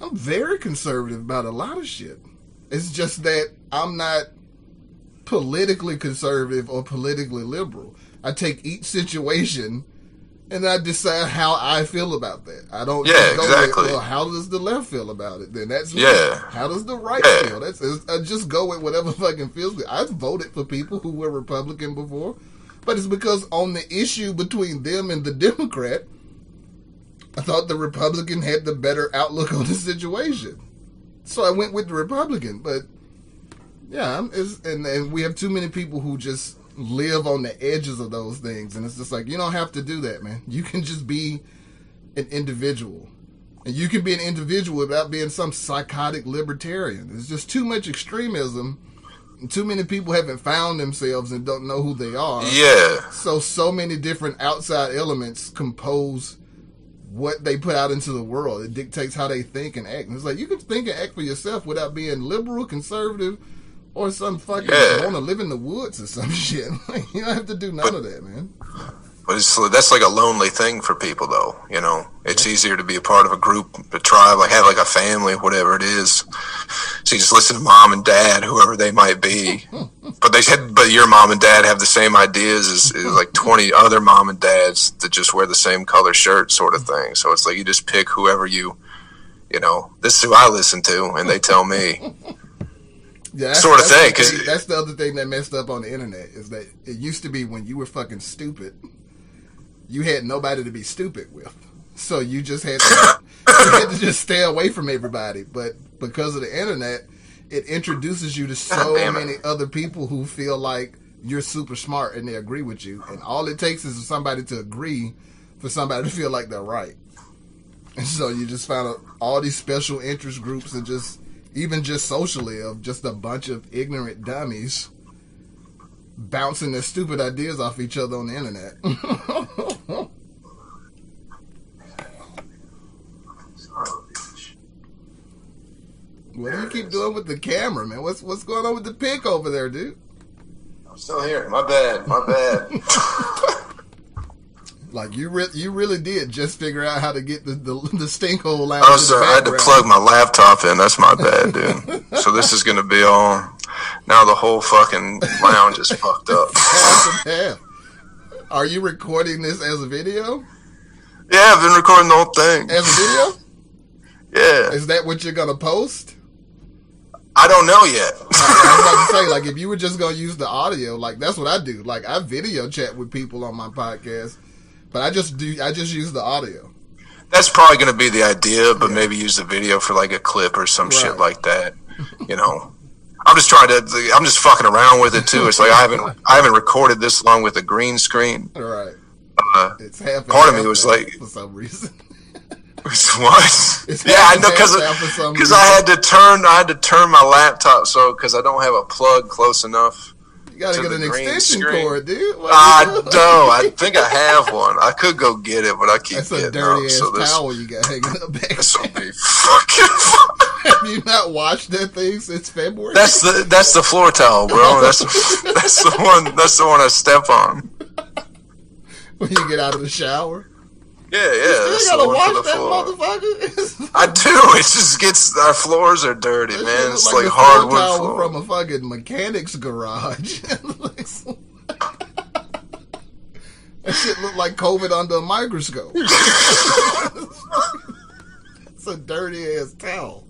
I'm very conservative about a lot of shit. It's just that I'm not politically conservative or politically liberal. I take each situation and I decide how I feel about that. I don't Yeah, go exactly. with, well, how does the left feel about it? Then that's Yeah. left. How does the right Yeah. feel? That's I just go with whatever [laughs] fucking feels good. I've voted for people who were Republican before, but it's because on the issue between them and the [laughs] Democrat, I thought the Republican had the better outlook on the situation. So I went with the Republican, but yeah, and and we have too many people who just live on the edges of those things, and it's just like you don't have to do that, man. You can just be an individual, and you can be an individual without being some psychotic libertarian. There's just too much extremism. Too many people haven't found themselves and don't know who they are. Yeah. So so many different outside elements compose what they put out into the world. It dictates how they think and act. And it's like you can think and act for yourself without being liberal, conservative, or some fucking Yeah. want to live in the woods or some [laughs] shit. Like, you don't have to do none of that, man. But it's that's like a lonely thing for people, though. You know, it's easier to be a part of a group, a tribe, like have like a family, whatever it is. So you just listen to mom and dad, whoever they might be. [laughs] but they said, but your mom and dad have the same ideas as, as like twenty other mom and dads that just wear the same color shirt, sort of thing. So it's like you just pick whoever you, you know, this is who I listen to, and they tell me. [laughs] Yeah, that's, Sort of thing, 'cause- that's the other thing that messed up on the internet is that it used to be when you were fucking stupid, you had nobody to be stupid with, so you just had to, [laughs] you had to just stay away from everybody. But because of the internet, it introduces you to so many other people who feel like you're super smart and they agree with you, and all it takes is for somebody to agree for somebody to feel like they're right. And so you just find out all these special interest groups and just even just socially of just a bunch of ignorant dummies bouncing their stupid ideas off each other on the internet. [laughs] what do you keep doing with the camera, man? What's what's going on with the pic over there, dude? I'm still here. My bad. My bad. [laughs] Like you, re- you really did just figure out how to get the the, [laughs] the stink hole out. I of was I had to plug my laptop in. That's my bad, dude. [laughs] so this is gonna be all. Now the whole fucking lounge is fucked up. [laughs] Are you recording this as a video? Yeah, I've been recording the whole thing. As a video? Yeah, Is that what you're gonna post? I don't know yet. I was about to say, like, if you were just gonna use the audio, like that's what I do. Like, I video chat with people on my podcast, but I just do. I just use the audio. That's probably gonna be the idea, but maybe use the video for like a clip or some shit like that. You know. I'm just trying to. I'm just fucking around with it too. It's like I haven't. I haven't recorded this long with a green screen. All right, Uh, it's half. Part of me was like- for some reason. [laughs] what? It's yeah, I know because now for some because I had to turn. I had to turn my laptop so because I don't have a plug close enough. You gotta to get an extension screen. cord, dude. What I are you doing? don't. I think I have one. I could go get it, but I keep That's a getting dirty up. ass So this, towel you got hanging up back. this will be [laughs] fucking. fun. Have you not washed that thing since February? That's the that's the floor towel, bro. That's [laughs] that's the one. That's the one I step on. when you get out of the shower. Yeah, yeah. You gotta wash that floor. motherfucker. [laughs] I do. It just gets our floors are dirty, That man. It's like like hardwood floor from a fucking mechanic's garage. [laughs] That shit look like COVID under a microscope. [laughs] it's a dirty ass towel.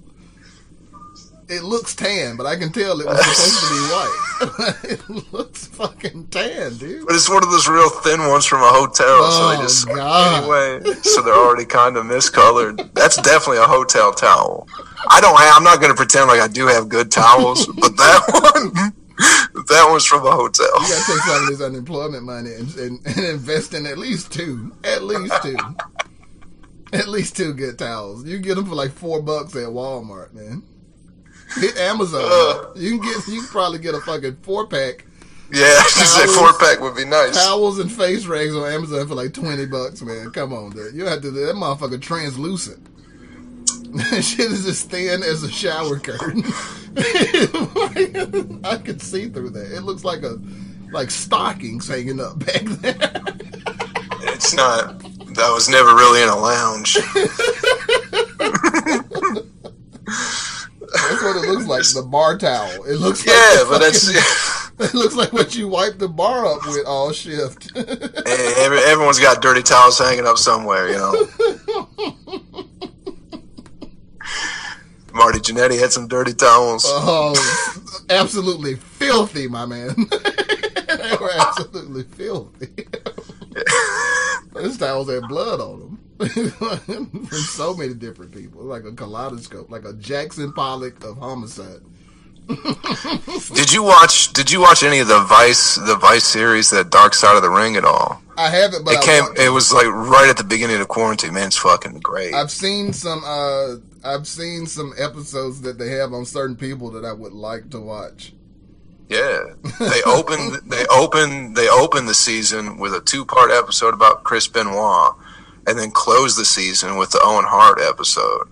It looks tan, but I can tell it was supposed to be white. [laughs] [laughs] it looks fucking tan, dude. But it's one of those real thin ones from a hotel, so Oh, they just God. anyway. So they're already kind of miscolored. That's definitely a hotel towel. I don't have. I'm not going to pretend like I do have good towels, but that [laughs] one, that one's from a hotel. You gotta take some of this unemployment money and, and, and invest in at least two. At least two. At least two good towels. You get them for like four bucks at Walmart, man. Hit Amazon. Uh. you can get. You can probably get a fucking four pack Yeah, [laughs] Towels. four pack would be nice. towels and face rags on Amazon for like twenty bucks, man. Come on, dude. You have to. That motherfucker translucent. That [laughs] shit is as thin as a shower curtain. [laughs] I can see through that. It looks like a like stockings hanging up back there. It's not. That was never really in a lounge. That's what it looks like. The bar towel. It looks like Yeah, the but that's fucking- [laughs] It looks like what you wipe the bar up with all shift. Hey, every, everyone's got dirty towels hanging up somewhere, you know. Marty Jannetty had some dirty towels. oh, absolutely filthy, my man. [laughs] they were absolutely filthy. [laughs] Those towels had blood on them. [laughs] From so many different people. Like a kaleidoscope, like a Jackson Pollock of homicide. [laughs] Did you watch? Did you watch any of the Vice, the Vice series, that Dark Side of the Ring at all? I haven't, but It I came. want- It was like right at the beginning of quarantine. Man, it's fucking great. I've seen some. Uh, I've seen some episodes that they have on certain people that I would like to watch. Yeah, [laughs] they opened. they opened. They opened the season with a two-part episode about Chris Benoit, and then close the season with the Owen Hart episode.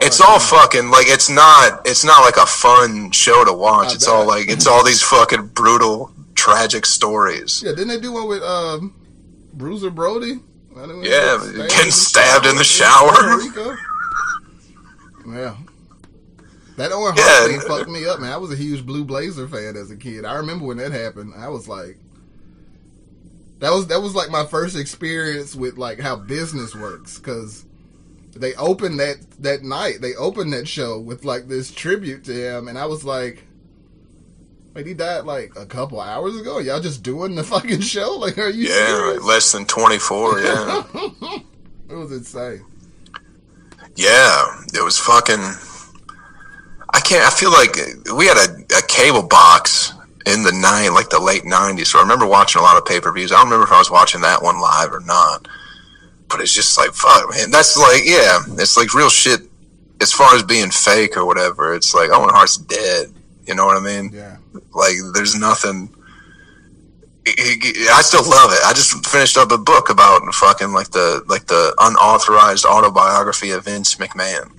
It's all fucking like it's not. It's not like a fun show to watch. I It's all like it's all these fucking brutal, tragic stories. Yeah, didn't they do one with um, Bruiser Brody? Yeah, get getting stabbed in the shower. Rico? Yeah. That Owen Hart Yeah. thing fucked me up, man. I was a huge Blue Blazer fan as a kid. I remember when that happened. I was like, that was that was like my first experience with like how business works because they opened that that night. They opened that show with like this tribute to him, and I was like. Wait, he died like a couple hours ago. Y'all just doing the [laughs] fucking show? Like, are you Yeah, serious? less than twenty-four. Yeah. [laughs] It was insane. Yeah, it was fucking. I can't. I feel like we had a, a cable box in the nine, like the late '90s. So I remember watching a lot of pay per views. I don't remember if I was watching that one live or not. But it's just like fuck, man. That's like yeah, it's like real shit. As far as being fake or whatever, it's like Owen Hart's dead. You know what I mean? Yeah. Like there's nothing. I still love it. I just finished up a book about fucking like the like the unauthorized autobiography of Vince McMahon,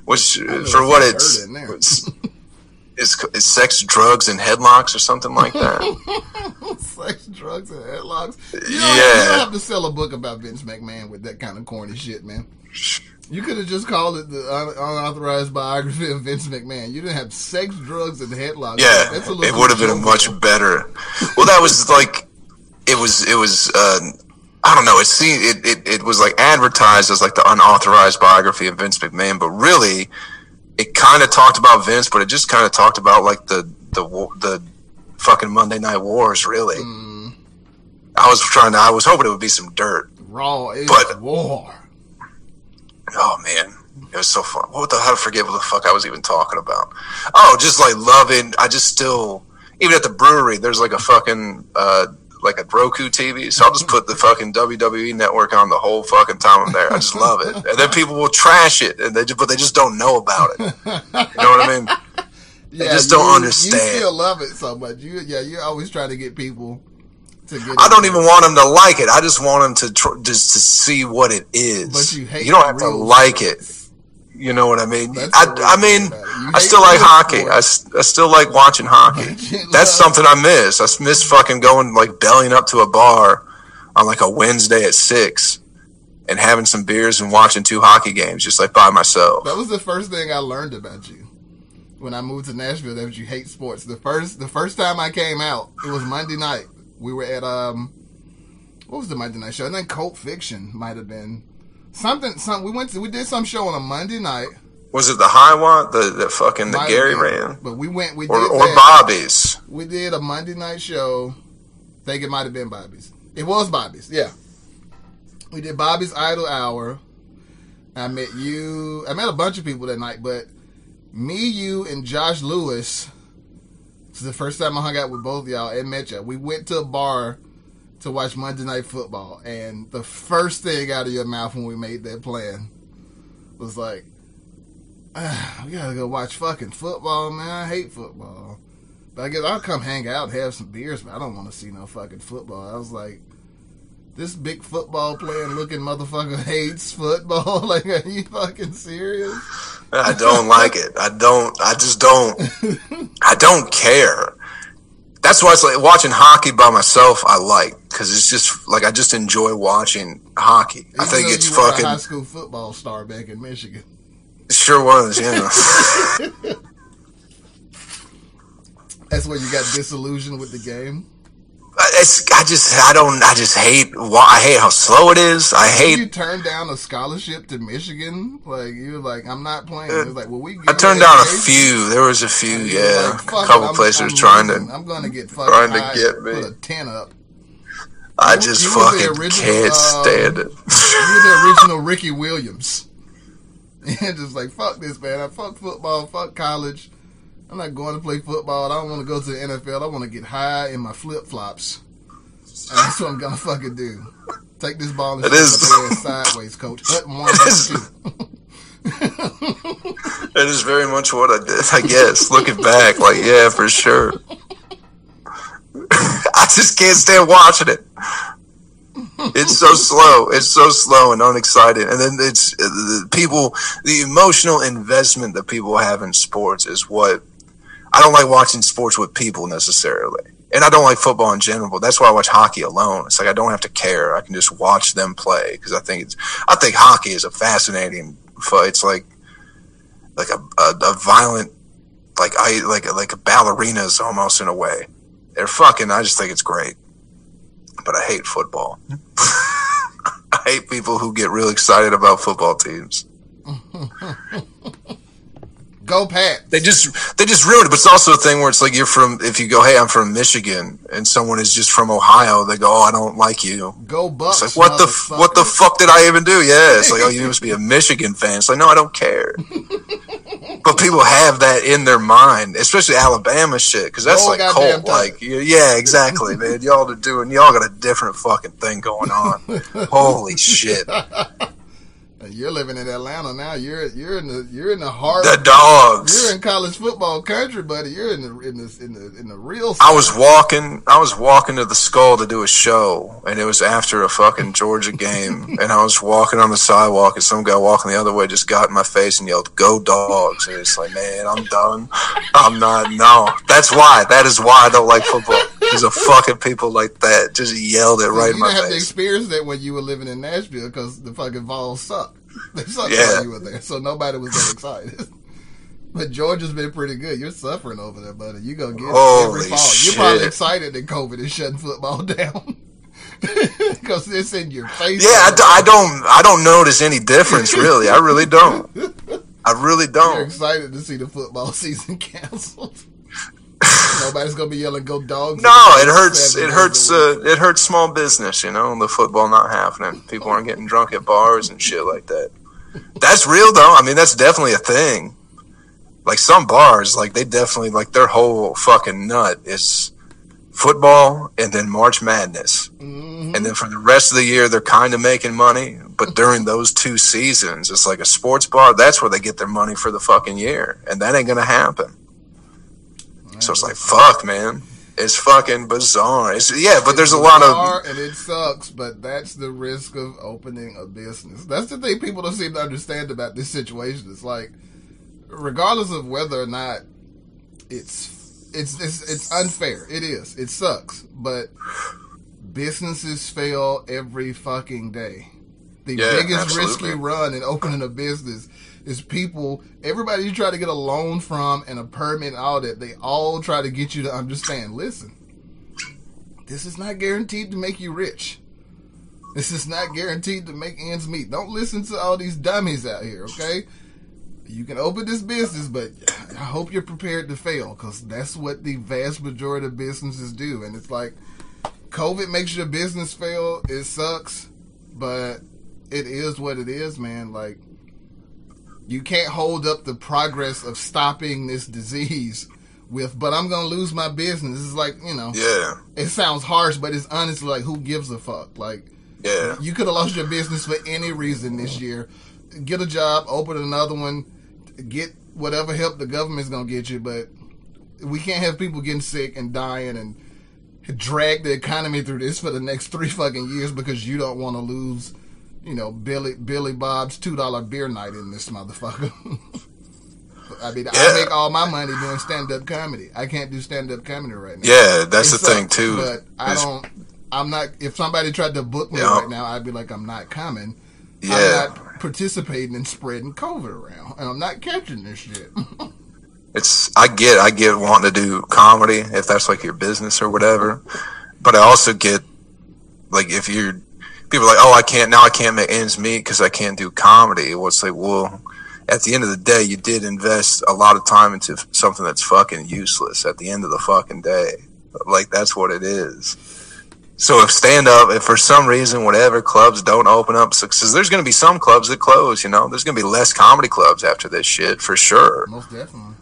[laughs] which for what it's it it's, it's, it's sex, drugs, and headlocks or something like that. [laughs] Sex, drugs, and headlocks. You don't, Yeah. you don't have to sell a book about Vince McMahon with that kind of corny shit, man. You could have just called it the un- unauthorized biography of Vince McMahon. You didn't have sex, drugs, and headlocks. Yeah, That's a it would have been much better. Well, that was like it was. It was. Uh, I don't know. It seemed it, it. It was like advertised as like the unauthorized biography of Vince McMahon, but really, it kind of talked about Vince, but it just kind of talked about like the the the fucking Monday Night Wars. Really, Mm. I was trying to. I was hoping it would be some dirt. Raw is But- war. Oh man, it was so fun. What the? How to forget what the fuck I was even talking about? Oh, just like loving. I just still even at the brewery. There's like a fucking uh like a Roku TV, so I'll just put the fucking WWE network on the whole fucking time I'm there. I just love it, and then people will trash it, and they just, but they just don't know about it. You know what I mean? Yeah, just don't understand. You still love it so much. You, yeah, you're always trying to get people to get. I don't even want them to like it. I just want them to tr- just to see what it is. But you hate don't have to like it. You know what I mean? That's I, I mean, about it. You I still like hockey. I, I still like watching hockey. [laughs] That's something I miss. I miss fucking going like bellying up to a bar on like a Wednesday at six and having some beers and watching two hockey games just like by myself. That was the first thing I learned about you when I moved to Nashville. That you hate sports. The first the first time I came out, it was Monday night. We were at um, what was the Monday night show? I think Cult Fiction might have been something. Some we went to we did some show on a Monday night. Was it the high one? The, the fucking the Might Gary ran? but we went. We Or, did or that. Bobby's? We did a Monday night show. think it might have been Bobby's. It was Bobby's. Yeah. We did Bobby's Idle Hour. I met you. I met a bunch of people that night, but me, you, and Josh Lewis. This is the first time I hung out with both of y'all and met y'all. We went to a bar to watch Monday Night Football, and the first thing out of your mouth when we made that plan was like, ah, "We gotta go watch fucking football, man. I hate football." But I guess I'll come hang out and have some beers, but I don't want to see no fucking football. I was like, this big football playing looking motherfucker [laughs] hates football. [laughs] like, are you fucking serious? I don't like it. I don't. I just don't. [laughs] I don't care. That's why it's like watching hockey by myself. I like because it's just like I just enjoy watching hockey. I think it's you were a fucking high school football star back in Michigan. It sure was. Yeah, [laughs] [laughs] That's where you got disillusioned with the game. It's I just I don't I just hate I hate how slow it is. I hate you turned down a scholarship to Michigan. Like you were like, I'm not playing. It was like, well, we. I turned down a few. There was a few. Yeah, like, a it, couple I'm- places I'm trying losing. to. I'm gonna get fucking trying to get me. Put a ten up. I You- just you fucking original, can't uh, stand it. You're the original Ricky Williams. [laughs] And just like fuck this man. I fuck football. Fuck college. I'm not going to play football. I don't want to go to the NFL. I want to get high in my flip flops. That's what I'm gonna fucking do. Take this ball and It is- sideways, coach. Hut one, two. It is very much what I did. I guess looking back, like yeah, for sure. [laughs] I just can't stand watching it. It's so slow. It's so slow and unexciting. And then it's the people, the emotional investment that people have in sports is what I don't like watching sports with people necessarily. And I don't like football in general, but that's why I watch hockey alone. It's like I don't have to care. I can just watch them play because I think it's, I think hockey is a fascinating. It's like, like a, a, a violent, like I, like, like a ballerinas almost in a way. They're fucking, I just think it's great. But I hate football. [laughs] I hate people who get real excited about football teams. [laughs] Go Pat. They just they just ruined it. But it's also a thing where it's like you're from if you go, hey, I'm from Michigan, and someone is just from Ohio, they go, oh, I don't like you. Go Bucks. It's like what the what the fuck did I even do? Yeah, it's like oh, you must be a Michigan fan. It's like no, I don't care. [laughs] but people have that in their mind, especially Alabama shit, because that's Roll like goddamn cult. Like yeah, yeah, exactly, man. Y'all are doing y'all got a different fucking thing going on. [laughs] Holy shit, You're living in Atlanta now. You're you're in the you're in the heart. the dogs. You're in college football country, buddy. You're in the in the in the in the real. I was walking. I was walking to the skull to do a show, and it was after a fucking Georgia game. [laughs] and I was walking on the sidewalk, and some guy walking the other way just got in my face and yelled, "Go dogs!" And it's like, man, I'm done. I'm not. No, that's why. That is why I don't like football. Because of fucking people like that just yelled it right in you my didn't have to experience that when you were living in Nashville because the fucking Vols suck. [laughs] They sucked Yeah. while you were there, so nobody was that excited. [laughs] But Georgia's been pretty good. You're suffering over there, buddy. You gonna get it Holy every fall. You're probably excited that COVID is shutting football [laughs] down because it's in your face. Yeah, I, d- I don't. I don't notice any difference really. I really don't. I really You're don't. excited to see the football season canceled. [laughs] Nobody's gonna be yelling "Go dogs!" No, it hurts. It hurts. Uh, it hurts small business. You know, the football not happening. People aren't getting drunk at bars and shit like that. That's real though. I mean, that's definitely a thing. Like some bars, like they definitely like their whole fucking nut is football and then March Madness, Mhm. and then for the rest of the year they're kind of making money. But during those two seasons, it's like a sports bar. That's where they get their money for the fucking year, and that ain't gonna happen. So it's like, fuck, man. It's fucking bizarre. It's, yeah, but there's a lot bizarre of. and it sucks, but that's the risk of opening a business. That's the thing people don't seem to understand about this situation. It's like, regardless of whether or not it's it's it's, it's unfair, it is. It sucks, but businesses fail every fucking day. The Yeah, biggest absolutely. risk you run in opening a business is people, everybody you try to get a loan from and a permit and all that, they all try to get you to understand. Listen, this is not guaranteed to make you rich. This is not guaranteed to make ends meet. Don't listen to all these dummies out here, okay? You can open this business, but I hope you're prepared to fail because that's what the vast majority of businesses do. And it's like, COVID makes your business fail. It sucks, but it is what it is, man. Like, you can't hold up the progress of stopping this disease with, but I'm going to lose my business. It's like, you know, Yeah, it sounds harsh, but it's honestly like, who gives a fuck? Like, yeah. you could have lost your business for any reason this year. Get a job, open another one, get whatever help the government's gonna get you, but we can't have people getting sick and dying and drag the economy through this for the next three fucking years because you don't want to lose, you know, Billy Billy Bob's two dollar beer night in this motherfucker. [laughs] I mean, I make all my money doing stand up comedy. I can't do stand up comedy right now. Yeah, that's It the thing too. But I is- don't. I'm not. If somebody tried to book me Yeah. right now, I'd be like, I'm not coming. Yeah. I'm not participating in spreading COVID around, and I'm not catching this shit. [laughs] it's I get I get wanting to do comedy if that's like your business or whatever, but I also get like if you're people are like oh I can't now I can't make ends meet because I can't do comedy. Well, it's like well at the end of the day you did invest a lot of time into something that's fucking useless at the end of the fucking day. Like that's what it is. So if stand up, if for some reason whatever clubs don't open up, because there's going to be some clubs that close, you know, there's going to be less comedy clubs after this shit for sure. Most definitely.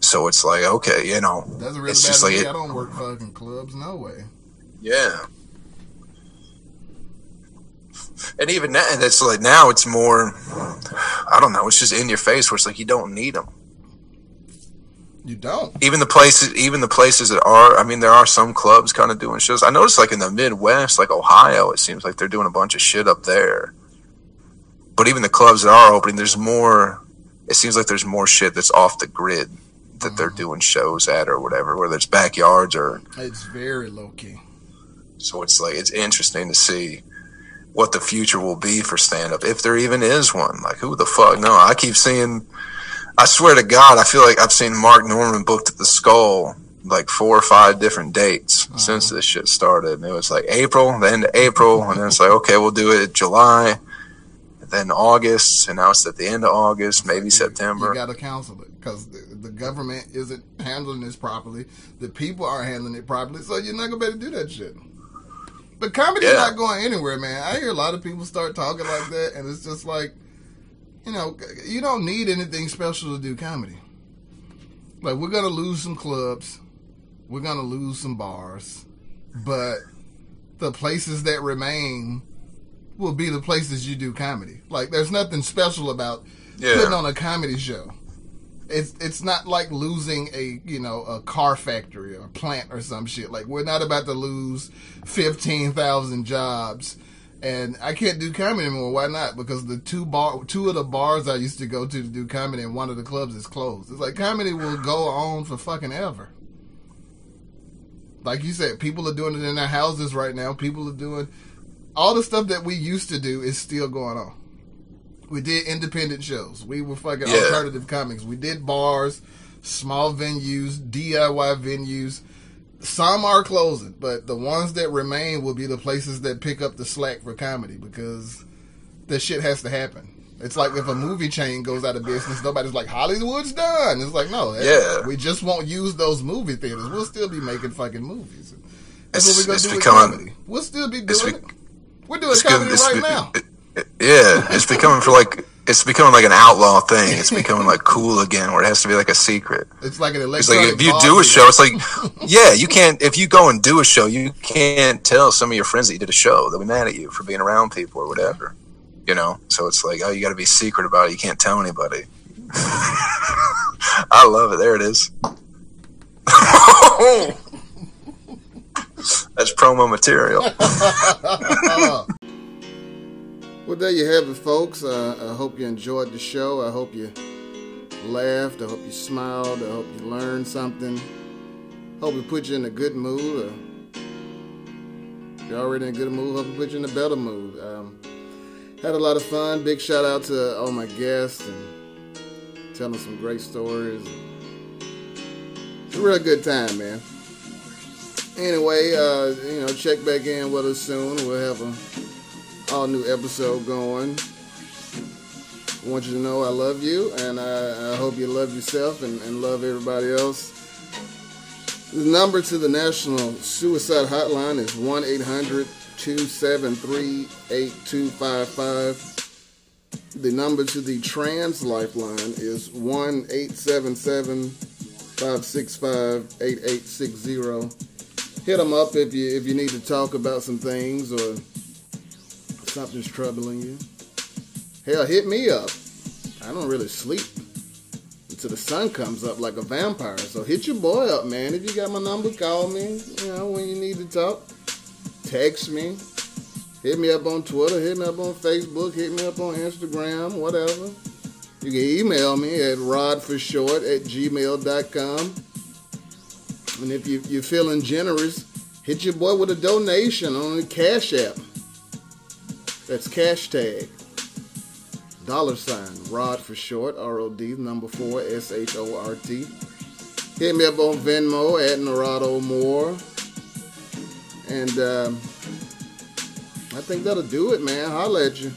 So it's like, okay, you know, Doesn't really it's just like, it, I don't work fucking clubs. No way. yeah. And even that, and it's like now it's more, I don't know, it's just in your face where it's like you don't need them. You don't. Even the places, even the places that are, I mean, there are some clubs kind of doing shows. I noticed like in the Midwest, like Ohio, it seems like they're doing a bunch of shit up there. But even the clubs that are opening, there's more, it seems like there's more shit that's off the grid that they're mm-hmm. doing shows at or whatever, whether it's backyards or It's very low key. So it's like it's interesting to see what the future will be for stand up, if there even is one. Like who the fuck? No, I keep seeing. I swear to God, I feel like I've seen Mark Normand booked at the Skull like four or five different dates since this shit started. And it was like April, the end of April, and then it's like okay, we'll do it July, then August, and now it's at the end of August, maybe September. You got to cancel it because the, the government isn't handling this properly. The people aren't handling it properly, so you're not gonna be able to do that shit. But comedy's Yeah. not going anywhere, man. I hear a lot of people start talking like that, and it's just like, you know, you don't need anything special to do comedy. Like we're gonna lose some clubs, we're gonna lose some bars, but the places that remain will be the places you do comedy. Like there's nothing special about Yeah. putting on a comedy show. It's it's not like losing a you know a car factory or a plant or some shit. Like we're not about to lose fifteen thousand jobs, and I can't do comedy anymore. Why not? Because the two bar two of the bars I used to go to to do comedy, and one of the clubs is closed. It's like comedy will go on for fucking ever. Like you said, people are doing it in their houses right now. People are doing all the stuff that we used to do is still going on. We did independent shows. We were fucking Yeah. alternative comics. We did bars, small venues, DIY venues. Some are closing, but the ones that remain will be the places that pick up the slack for comedy because the shit has to happen. It's like if a movie chain goes out of business, nobody's like Hollywood's done. It's like no, eh, Yeah. we just won't use those movie theaters. We'll still be making fucking movies. That's It's- what we're gonna do becoming, with comedy. We'll still be doing be- it. We're doing comedy good- right be- now. it- yeah, it's becoming for like it's becoming like an outlaw thing. It's [laughs] becoming like cool again, where it has to be like a secret. It's like an It's like if you do a show, it's like, [laughs] yeah, you can't. If you go and do a show, you can't tell some of your friends that you did a show. They'll be mad at you for being around people or whatever. You know, so it's like, oh, you got to be secret about it. You can't tell anybody. [laughs] I love it. There it is. That's promo material. Well, there you have it, folks. Uh, I hope you enjoyed the show. I hope you laughed. I hope you smiled. I hope you learned something. Hope it put you in a good mood. You're already in a good mood, hope it put you in a better mood. Um, had a lot of fun. Big shout out to all my guests and telling some great stories. It's a real good time, man. Anyway, uh, you know, check back in with us soon. We'll have a all new episode going. I want you to know I love you, and I, I hope you love yourself and, and love everybody else. The number to the National Suicide Hotline is 1 800 273 8255. The number to the Trans Lifeline is 1 877 565 8860. Hit them up if you if you need to talk about some things or something's troubling you. Hell, hit me up. I don't really sleep until the sun comes up like a vampire. So hit your boy up, man. If you got my number, call me. You know when you need to talk. Text me. Hit me up on Twitter. Hit me up on Facebook. Hit me up on Instagram. Whatever. You can email me at rodforshort at gmail.com. And if you, you're feeling generous, hit your boy with a donation on the Cash App. That's cash tag. Dollar sign, Rod for short, R O D, number four, S H O R T. Hit me up on Venmo at Narado Moore. And um, I think that'll do it, man. Holla at you.